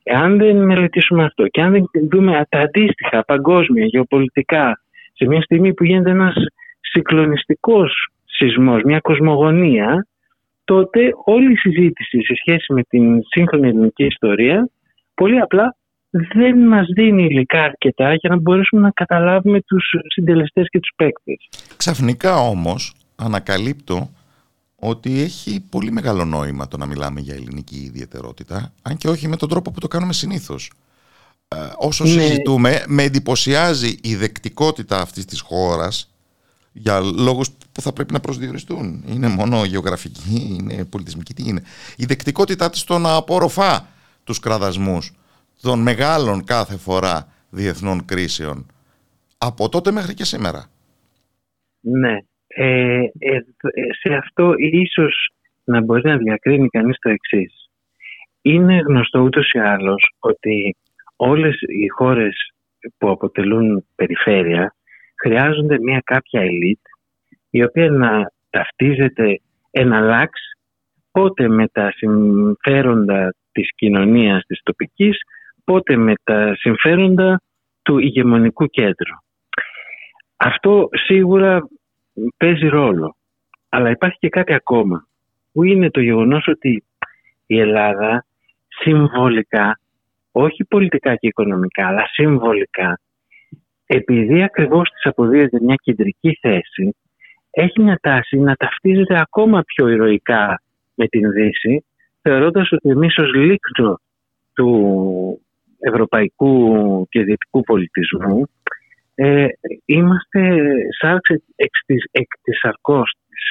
Αν δεν μελετήσουμε αυτό και αν δεν δούμε τα αντίστοιχα παγκόσμια, γεωπολιτικά, σε μια στιγμή που γίνεται ένας συγκλονιστικός σεισμός, μια κοσμογονία, τότε όλη η συζήτηση σε σχέση με την σύγχρονη ελληνική ιστορία πολύ απλά δεν μας δίνει υλικά αρκετά για να μπορέσουμε να καταλάβουμε τους συντελεστές και τους παίκτες. Ξαφνικά όμως ανακαλύπτω ότι έχει πολύ μεγάλο νόημα το να μιλάμε για ελληνική ιδιαιτερότητα, αν και όχι με τον τρόπο που το κάνουμε συνήθως. Ε, όσο ναι. συζητούμε, με εντυπωσιάζει η δεκτικότητα αυτής της χώρας για λόγους που θα πρέπει να προσδιοριστούν. Είναι μόνο γεωγραφική, είναι πολιτισμική, τι είναι. Η δεκτικότητά της στο να απορροφά τους κραδασμούς των μεγάλων κάθε φορά διεθνών κρίσεων από τότε μέχρι και σήμερα. Ναι. Ε, ε, σε αυτό ίσως να μπορεί να διακρίνει κανείς το εξής. Είναι γνωστό ούτως ή άλλως ότι όλες οι χώρες που αποτελούν περιφέρεια χρειάζονται μια κάποια ελίτ η οποία να ταυτίζεται εναλλάξ πότε με τα συμφέροντα της κοινωνίας της τοπικής, πότε με τα συμφέροντα του ηγεμονικού κέντρου. Αυτό σίγουρα παίζει ρόλο. Αλλά υπάρχει και κάτι ακόμα, που είναι το γεγονός ότι η Ελλάδα συμβολικά, όχι πολιτικά και οικονομικά, αλλά συμβολικά, επειδή ακριβώς της αποδίδεται μια κεντρική θέση, έχει μια τάση να ταυτίζεται ακόμα πιο ηρωικά με την Δύση, θεωρώντας ότι εμείς ως λίκτρο του ευρωπαϊκού και δυτικού πολιτισμού ε, είμαστε σάρξ εκ της, εκ της αρκός της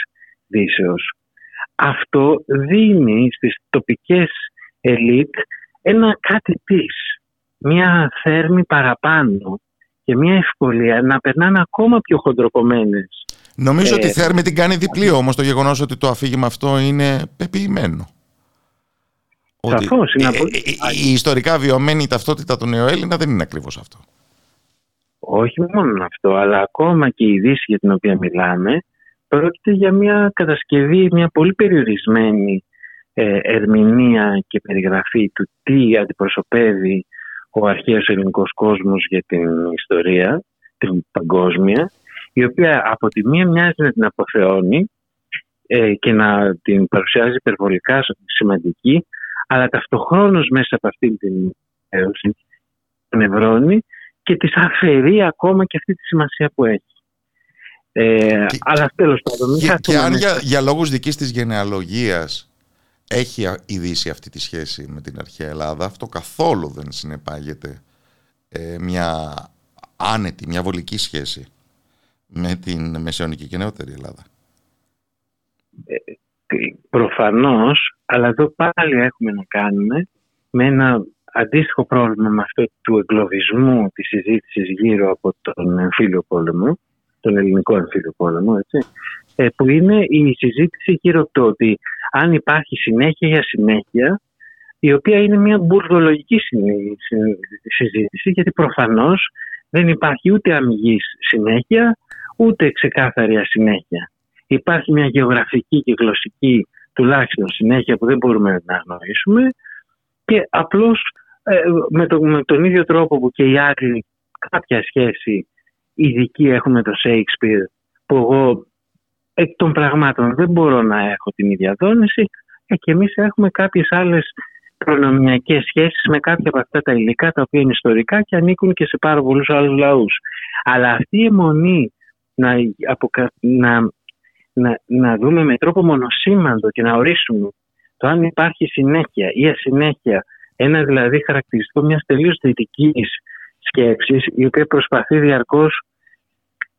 Δύσεως. Αυτό δίνει στις τοπικές ελίτ ένα κάτι της, μια θέρμη παραπάνω και μια ευκολία να περνάνε ακόμα πιο χοντροκομμένες. Νομίζω ε, ότι η Θέρμη την κάνει διπλή όμως το γεγονός ότι το αφήγημα αυτό είναι πεποιημένο. Σαφώς, είναι ε, ε, η ιστορικά βιωμένη ταυτότητα του νεοέλληνα δεν είναι ακριβώς αυτό. Όχι μόνο αυτό, αλλά ακόμα και η Δύση για την οποία μιλάμε πρόκειται για μια κατασκευή, μια πολύ περιορισμένη ερμηνεία και περιγραφή του τι αντιπροσωπεύει ο αρχαίος ελληνικός κόσμος για την ιστορία, την παγκόσμια, η οποία από τη μία μοιάζει να την αποθεώνει ε, και να την παρουσιάζει υπερβολικά σημαντική, αλλά ταυτοχρόνως μέσα από αυτή την έωση νευρώνει και της αφαιρεί ακόμα και αυτή τη σημασία που έχει. Ε, αλλά τέλος πάντων... Και, και αν για, για λόγους δικής της γενεαλογίας έχει η Δύση αυτή τη σχέση με την αρχαία Ελλάδα, αυτό καθόλου δεν συνεπάγεται ε, μια άνετη, μια βολική σχέση με την μεσαιωνική και νεότερη Ελλάδα. Ε, προφανώς, αλλά εδώ πάλι έχουμε να κάνουμε με ένα αντίστοιχο πρόβλημα με αυτό του εγκλωβισμού της συζήτησης γύρω από τον εμφύλιο πόλεμο, στον ελληνικό εμφύλιο πόλεμο, έτσι, ε, που είναι η συζήτηση γύρω από το ότι αν υπάρχει συνέχεια για συνέχεια, η οποία είναι μια μπουρδολογική συζήτηση, γιατί προφανώς δεν υπάρχει ούτε αμυγής συνέχεια, ούτε ξεκάθαρη ασυνέχεια. Υπάρχει μια γεωγραφική και γλωσσική τουλάχιστον συνέχεια που δεν μπορούμε να γνωρίσουμε και απλώς ε, με, το, με τον ίδιο τρόπο που και οι Άγγλοι κάποια σχέση ειδική έχουν με το Shakespeare που εγώ εκ των πραγμάτων δεν μπορώ να έχω την ίδια δόνηση ε, και εμείς έχουμε κάποιες άλλες προνομιακές σχέσεις με κάποια από αυτά τα υλικά τα οποία είναι ιστορικά και ανήκουν και σε πάρα πολλούς άλλους λαούς. Αλλά αυτή η αιμονή να, να, να, να δούμε με τρόπο μονοσήμαντο και να ορίσουμε το αν υπάρχει συνέχεια ή ασυνέχεια, ένα δηλαδή χαρακτηριστικό μιας τελείως θετικής σκέψης η οποία προσπαθεί διαρκώς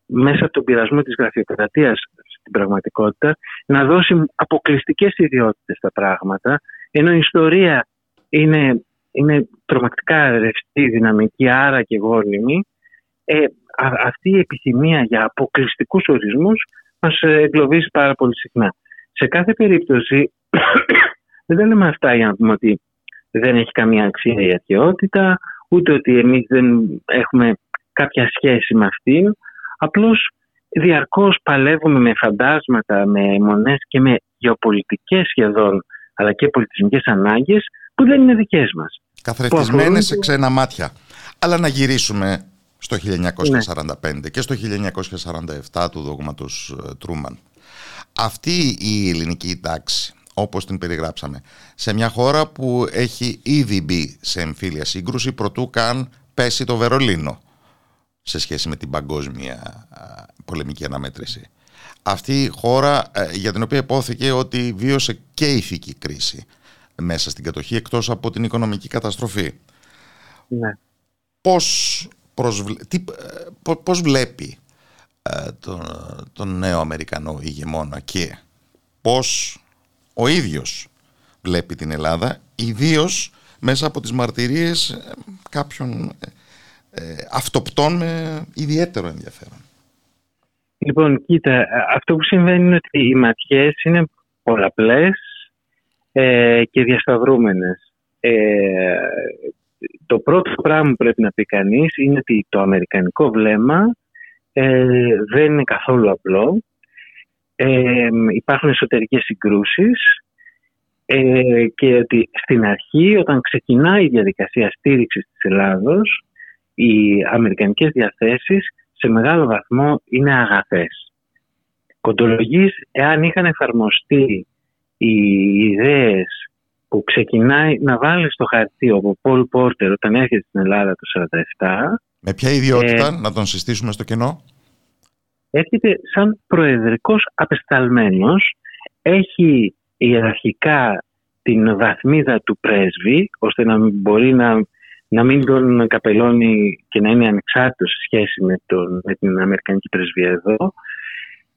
μέσα από τον πειρασμό της γραφειοκρατίας στην πραγματικότητα να δώσει αποκλειστικές ιδιότητες στα πράγματα ενώ η ιστορία είναι, είναι τρομακτικά ρευστή, δυναμική, άρα και γόνιμη ε, αυτή η επιθυμία για αποκλειστικούς ορισμούς μας εγκλωβίζει πάρα πολύ συχνά. Σε κάθε περίπτωση δεν τα λέμε αυτά για να πούμε ότι δεν έχει καμία αξία η αρχαιότητα, ούτε ότι εμείς δεν έχουμε κάποια σχέση με αυτήν. Απλώς διαρκώς παλεύουμε με φαντάσματα, με μονές και με γεωπολιτικές σχεδόν, αλλά και πολιτισμικές ανάγκες που δεν είναι δικές μας. Καθρεφτισμένες σε ξένα μάτια. Αλλά να γυρίσουμε στο 1945 ναι. και στο 1947 του δόγματος ε, Τρούμαν. Αυτή η ελληνική τάξη όπως την περιγράψαμε, σε μια χώρα που έχει ήδη μπει σε εμφύλια σύγκρουση προτού καν πέσει το Βερολίνο σε σχέση με την παγκόσμια πολεμική αναμέτρηση. Αυτή η χώρα ε, για την οποία υπόθηκε ότι βίωσε και ηθική κρίση μέσα στην κατοχή εκτός από την οικονομική καταστροφή. Ναι. Πώς, τι, ε, πώς βλέπει ε, τον, τον νέο Αμερικανό ηγεμόνα και πώς ο ίδιος βλέπει την Ελλάδα, ιδίως μέσα από τις μαρτυρίες ε, κάποιων ε, αυτοπτών με ιδιαίτερο ενδιαφέρον. Λοιπόν, κοίτα, αυτό που συμβαίνει είναι ότι οι ματιές είναι πολλαπλές ε, και διασταυρούμενες. Ε, το πρώτο πράγμα που πρέπει να πει κανείς είναι ότι το αμερικανικό βλέμμα ε, δεν είναι καθόλου απλό ε, υπάρχουν εσωτερικές συγκρούσεις ε, και ότι στην αρχή όταν ξεκινάει η διαδικασία στήριξης της Ελλάδος οι αμερικανικές διαθέσεις σε μεγάλο βαθμό είναι αγαθές. Κοντολογής, εάν είχαν εφαρμοστεί οι ιδέες που ξεκινάει να βάλει στο χαρτί ο Πολ Πόρτερ όταν έρχεται στην Ελλάδα το 1947. Με ποια ιδιότητα, ε, να τον συστήσουμε στο κοινό έρχεται σαν προεδρικός απεσταλμένος, έχει ιεραρχικά την βαθμίδα του πρέσβη, ώστε να μπορεί να, να μην τον καπελώνει και να είναι ανεξάρτητος σε σχέση με, τον, με την Αμερικανική πρεσβεία εδώ.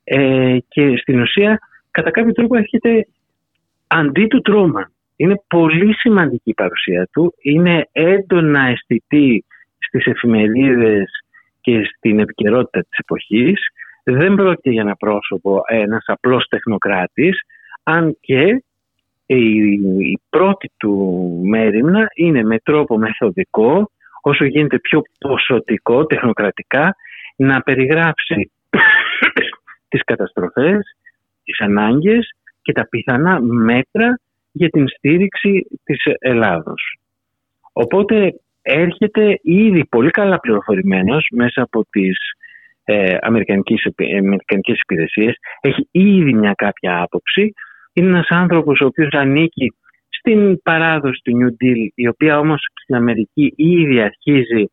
Ε, και στην ουσία, κατά κάποιο τρόπο, έρχεται αντί του Τρόμαν. Είναι πολύ σημαντική η παρουσία του, είναι έντονα αισθητή στις εφημερίδες και στην επικαιρότητα της εποχής. Δεν πρόκειται για ένα πρόσωπο, ένας απλός τεχνοκράτης, αν και η, πρώτη του μέρημνα είναι με τρόπο μεθοδικό, όσο γίνεται πιο ποσοτικό, τεχνοκρατικά, να περιγράψει τις καταστροφές, τις ανάγκες και τα πιθανά μέτρα για την στήριξη της Ελλάδος. Οπότε έρχεται ήδη πολύ καλά πληροφορημένος μέσα από τις ε, αμερικανικής, αμερικανικές υπηρεσίες, έχει ήδη μια κάποια άποψη. Είναι ένας άνθρωπος ο οποίος ανήκει στην παράδοση του New Deal, η οποία όμως στην Αμερική ήδη αρχίζει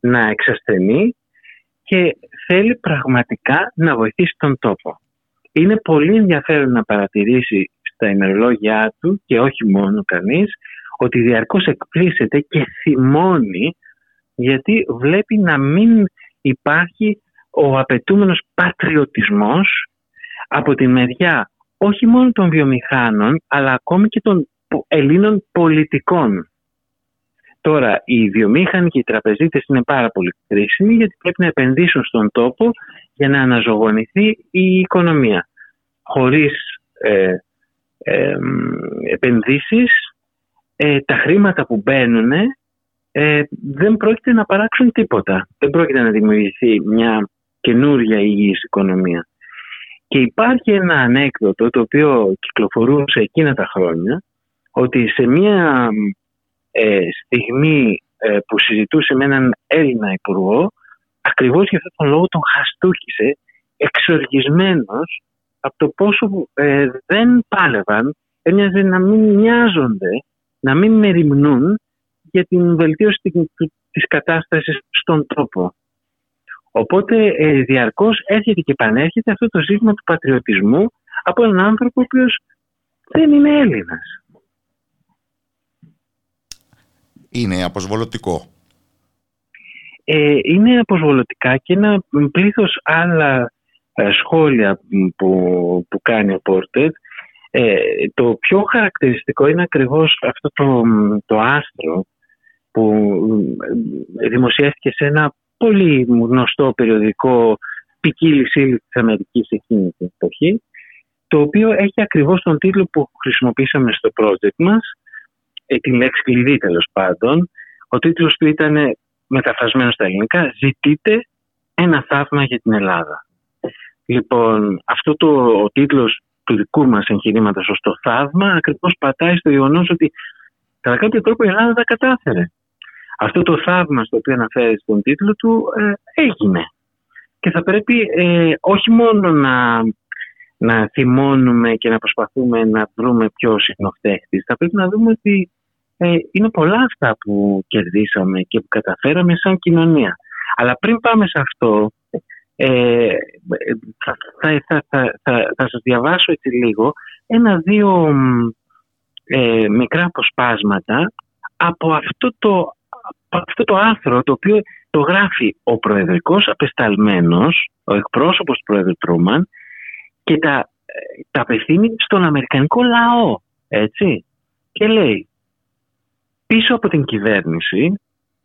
να εξασθενεί και θέλει πραγματικά να βοηθήσει τον τόπο. Είναι πολύ ενδιαφέρον να παρατηρήσει στα ημερολόγια του και όχι μόνο κανείς ότι διαρκώς εκπλήσεται και θυμώνει γιατί βλέπει να μην υπάρχει ο απαιτούμενος πατριωτισμός από τη μεριά όχι μόνο των βιομηχάνων αλλά ακόμη και των Ελλήνων πολιτικών. Τώρα, οι βιομήχανοι και οι τραπεζίτες είναι πάρα πολύ κρίσιμοι γιατί πρέπει να επενδύσουν στον τόπο για να αναζωογονηθεί η οικονομία. Χωρίς ε, ε, επενδύσεις, ε, τα χρήματα που μπαίνουν ε, δεν πρόκειται να παράξουν τίποτα. Δεν πρόκειται να δημιουργηθεί μια καινούργια υγιής οικονομία. Και υπάρχει ένα ανέκδοτο το οποίο κυκλοφορούσε εκείνα τα χρόνια ότι σε μια ε, στιγμή ε, που συζητούσε με έναν Έλληνα υπουργό ακριβώς για αυτόν τον λόγο τον χαστούκησε εξοργισμένος από το πόσο ε, δεν πάλευαν έμοιαζε να μην μοιάζονται, να μην μεριμνούν για την βελτίωση της κατάστασης στον τόπο. Οπότε ε, διαρκώς έρχεται και επανέρχεται αυτό το ζήτημα του πατριωτισμού από έναν άνθρωπο ο οποίος δεν είναι Έλληνας. Είναι αποσβολωτικό. Ε, είναι αποσβολωτικά και ένα πλήθος άλλα ε, σχόλια που, που κάνει ο Πόρτερ. Ε, το πιο χαρακτηριστικό είναι ακριβώς αυτό το, το άστρο που ε, δημοσιεύτηκε σε ένα πολύ γνωστό περιοδικό ποικίλη ύλη της Αμερικής εκείνη την εποχή το οποίο έχει ακριβώς τον τίτλο που χρησιμοποίησαμε στο project μας ε, την λέξη κλειδί τέλος πάντων ο τίτλος του ήταν μεταφρασμένος στα ελληνικά «Ζητείτε ένα θαύμα για την Ελλάδα». Λοιπόν, αυτό το ο τίτλος του δικού μας εγχειρήματος ως το θαύμα ακριβώς πατάει στο γεγονός ότι κατά κάποιο τρόπο η Ελλάδα τα κατάφερε. Αυτό το θαύμα στο οποίο αναφέρει στον τίτλο του ε, έγινε. Και θα πρέπει ε, όχι μόνο να, να θυμώνουμε και να προσπαθούμε να βρούμε ποιο είναι θα πρέπει να δούμε ότι ε, είναι πολλά αυτά που κερδίσαμε και που καταφέραμε σαν κοινωνία. Αλλά πριν πάμε σε αυτό, ε, θα, θα, θα, θα, σας διαβάσω έτσι λίγο ένα-δύο ε, μικρά αποσπάσματα από αυτό το, αυτό το άρθρο το οποίο το γράφει ο προεδρικός απεσταλμένος, ο εκπρόσωπος του πρόεδρου Τρούμαν και τα, τα απευθύνει στον Αμερικανικό λαό, έτσι. Και λέει, πίσω από την κυβέρνηση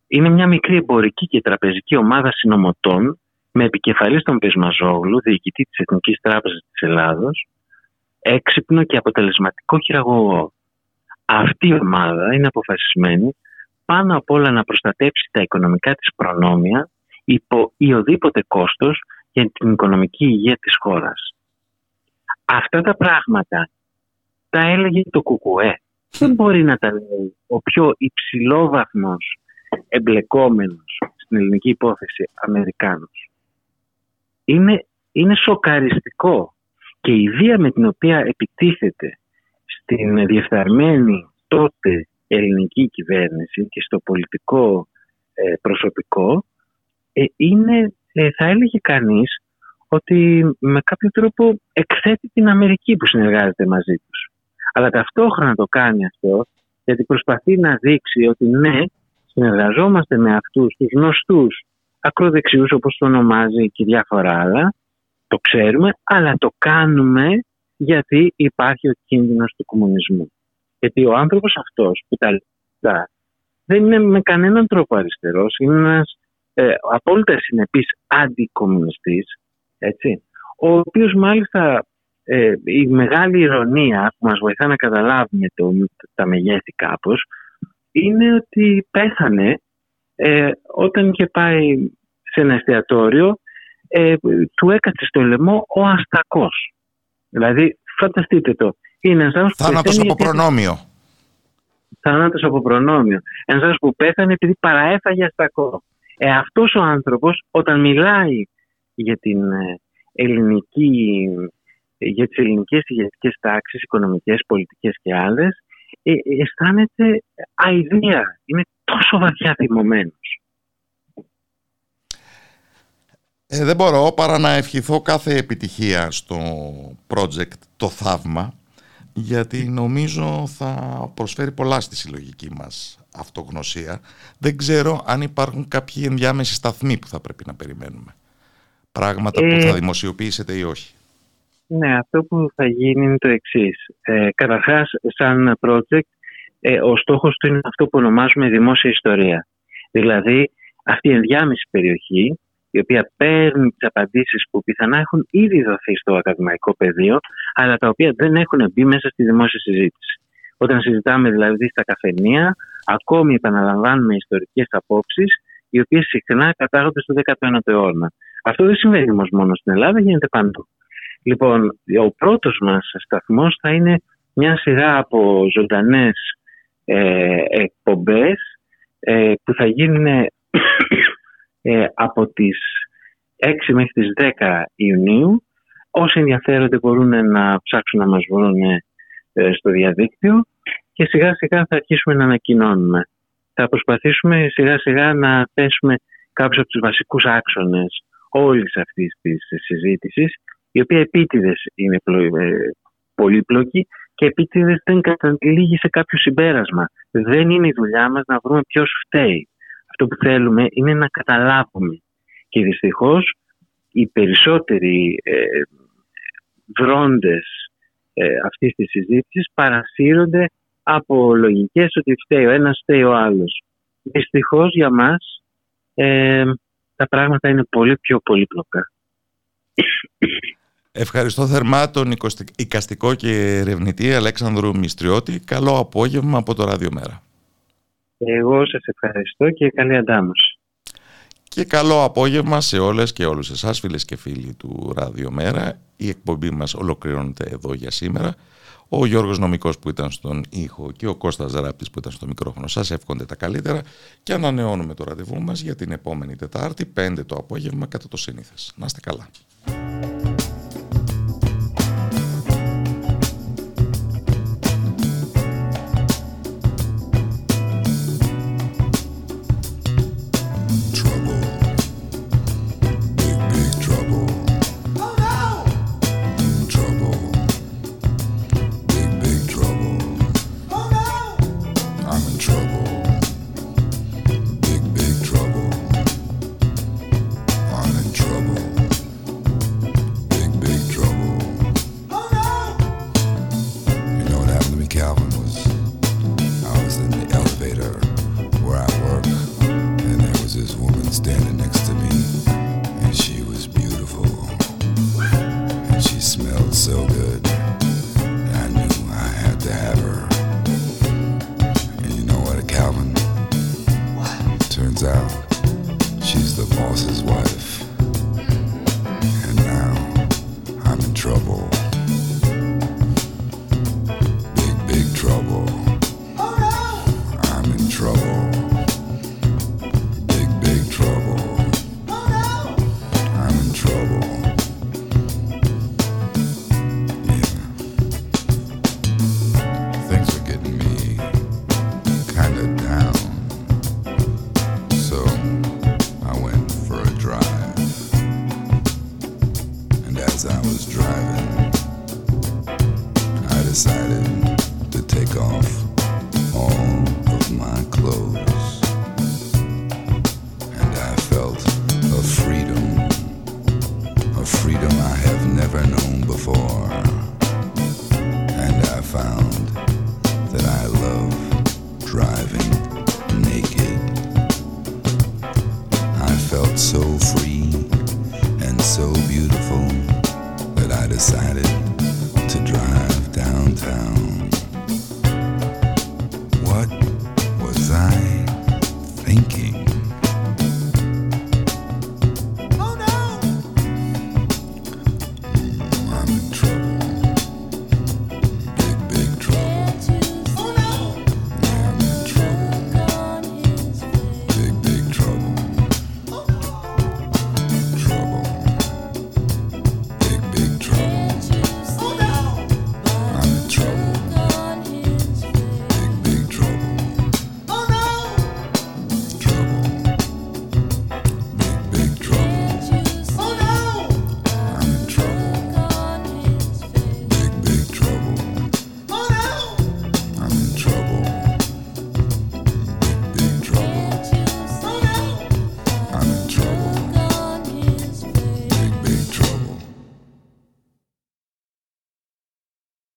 είναι μια μικρή εμπορική και τραπεζική ομάδα συνομωτών με επικεφαλής τον Πεσμαζόγλου, διοικητή της Εθνικής Τράπεζας της Ελλάδος, έξυπνο και αποτελεσματικό χειραγωγό. Αυτή η ομάδα είναι αποφασισμένη πάνω απ' όλα να προστατέψει τα οικονομικά της προνόμια υπό ή οδήποτε κόστος για την οικονομική υγεία της χώρας. Αυτά τα πράγματα τα έλεγε το ΚΚΕ. Δεν μπορεί να τα λέει ο πιο υψηλόβαθμος εμπλεκόμενος στην ελληνική υπόθεση Αμερικάνος. Είναι, είναι σοκαριστικό και η βία με την οποία επιτίθεται στην διεφθαρμένη τότε ελληνική κυβέρνηση και στο πολιτικό ε, προσωπικό ε, είναι, ε, θα έλεγε κανείς, ότι με κάποιο τρόπο εκθέτει την Αμερική που συνεργάζεται μαζί τους. Αλλά ταυτόχρονα το κάνει αυτό γιατί προσπαθεί να δείξει ότι ναι, συνεργαζόμαστε με αυτούς τους γνωστούς ακροδεξιούς όπως το ονομάζει και διάφορα άλλα, το ξέρουμε, αλλά το κάνουμε γιατί υπάρχει ο κίνδυνος του κομμουνισμού. Γιατί ο άνθρωπος αυτός που τα λέει δεν είναι με κανέναν τρόπο αριστερός, είναι ένας ε, απόλυτα συνεπής αντικομουνιστής, έτσι, ο οποίος μάλιστα ε, η μεγάλη ηρωνία που μας βοηθά να καταλάβουμε το, τα μεγέθη κάπως είναι ότι πέθανε ε, όταν είχε πάει σε ένα εστιατόριο ε, του έκατσε στο λαιμό ο αστακός. Δηλαδή φανταστείτε το. Είναι ένας Θάνατος από προνόμιο. Θάνατος από προνόμιο. Ένας που πέθανε επειδή παραέφαγε αστακό. Ε, αυτός ο άνθρωπος όταν μιλάει για την ε, ελληνική για τις ελληνικές ηγετικές τάξεις, οικονομικές, πολιτικές και άλλες, ε, αισθάνεται αηδία. Είναι τόσο βαθιά θυμωμένος. Ε, δεν μπορώ παρά να ευχηθώ κάθε επιτυχία στο project «Το Θαύμα» γιατί νομίζω θα προσφέρει πολλά στη συλλογική μας αυτογνωσία. Δεν ξέρω αν υπάρχουν κάποιοι ενδιάμεσοι σταθμοί που θα πρέπει να περιμένουμε. Πράγματα που θα ε, δημοσιοποιήσετε ή όχι. Ναι, αυτό που θα γίνει είναι το εξής. Ε, Καταρχάς, σαν project, ε, ο στόχος του είναι αυτό που ονομάζουμε δημόσια ιστορία. Δηλαδή, αυτή η ενδιάμεση περιοχή, η οποία παίρνει τις απαντήσεις που πιθανά έχουν ήδη δοθεί στο ακαδημαϊκό πεδίο, αλλά τα οποία δεν έχουν μπει μέσα στη δημόσια συζήτηση. Όταν συζητάμε δηλαδή στα καφενεία, ακόμη επαναλαμβάνουμε ιστορικές απόψεις, οι οποίες συχνά κατάγονται στο 19ο αιώνα. Αυτό δεν συμβαίνει όμως μόνο στην Ελλάδα, γίνεται παντού. Λοιπόν, ο πρώτος μας σταθμός θα είναι μια σειρά από ζωντανές ε, εκπομπές ε, που θα γίνουν ε, από τις 6 μέχρι τις 10 Ιουνίου. Όσοι ενδιαφέρονται μπορούν να ψάξουν να μας βρουν ε, στο διαδίκτυο και σιγά σιγά θα αρχίσουμε να ανακοινώνουμε. Θα προσπαθήσουμε σιγά σιγά να θέσουμε κάποιους από τους βασικούς άξονες όλης αυτής της συζήτησης η οποία επίτηδες είναι ε, πολύπλοκη και επίτηδες δεν καταλήγει σε κάποιο συμπέρασμα. Δεν είναι η δουλειά μας να βρούμε ποιος φταίει. Αυτό που θέλουμε είναι να καταλάβουμε. Και δυστυχώς οι περισσότεροι ε, δρόντες ε, αυτής της συζήτησης παρασύρονται από λογικές ότι φταίει ο ένας, φταίει ο άλλος. Δυστυχώς για μας ε, τα πράγματα είναι πολύ πιο πολύπλοκα. Ευχαριστώ θερμά τον οικαστικό και ερευνητή Αλέξανδρου Μιστριώτη. Καλό απόγευμα από το Ράδιο Μέρα. Εγώ σας ευχαριστώ και καλή αντάμωση. Και καλό απόγευμα σε όλες και όλους εσάς φίλες και φίλοι του Ράδιο Μέρα. Η εκπομπή μας ολοκληρώνεται εδώ για σήμερα. Ο Γιώργος Νομικός που ήταν στον ήχο και ο Κώστας Ζαράπης που ήταν στο μικρόφωνο σας εύχονται τα καλύτερα και ανανεώνουμε το ραντεβού μας για την επόμενη Τετάρτη 5 το απόγευμα κατά το σύνηθες. Να είστε καλά.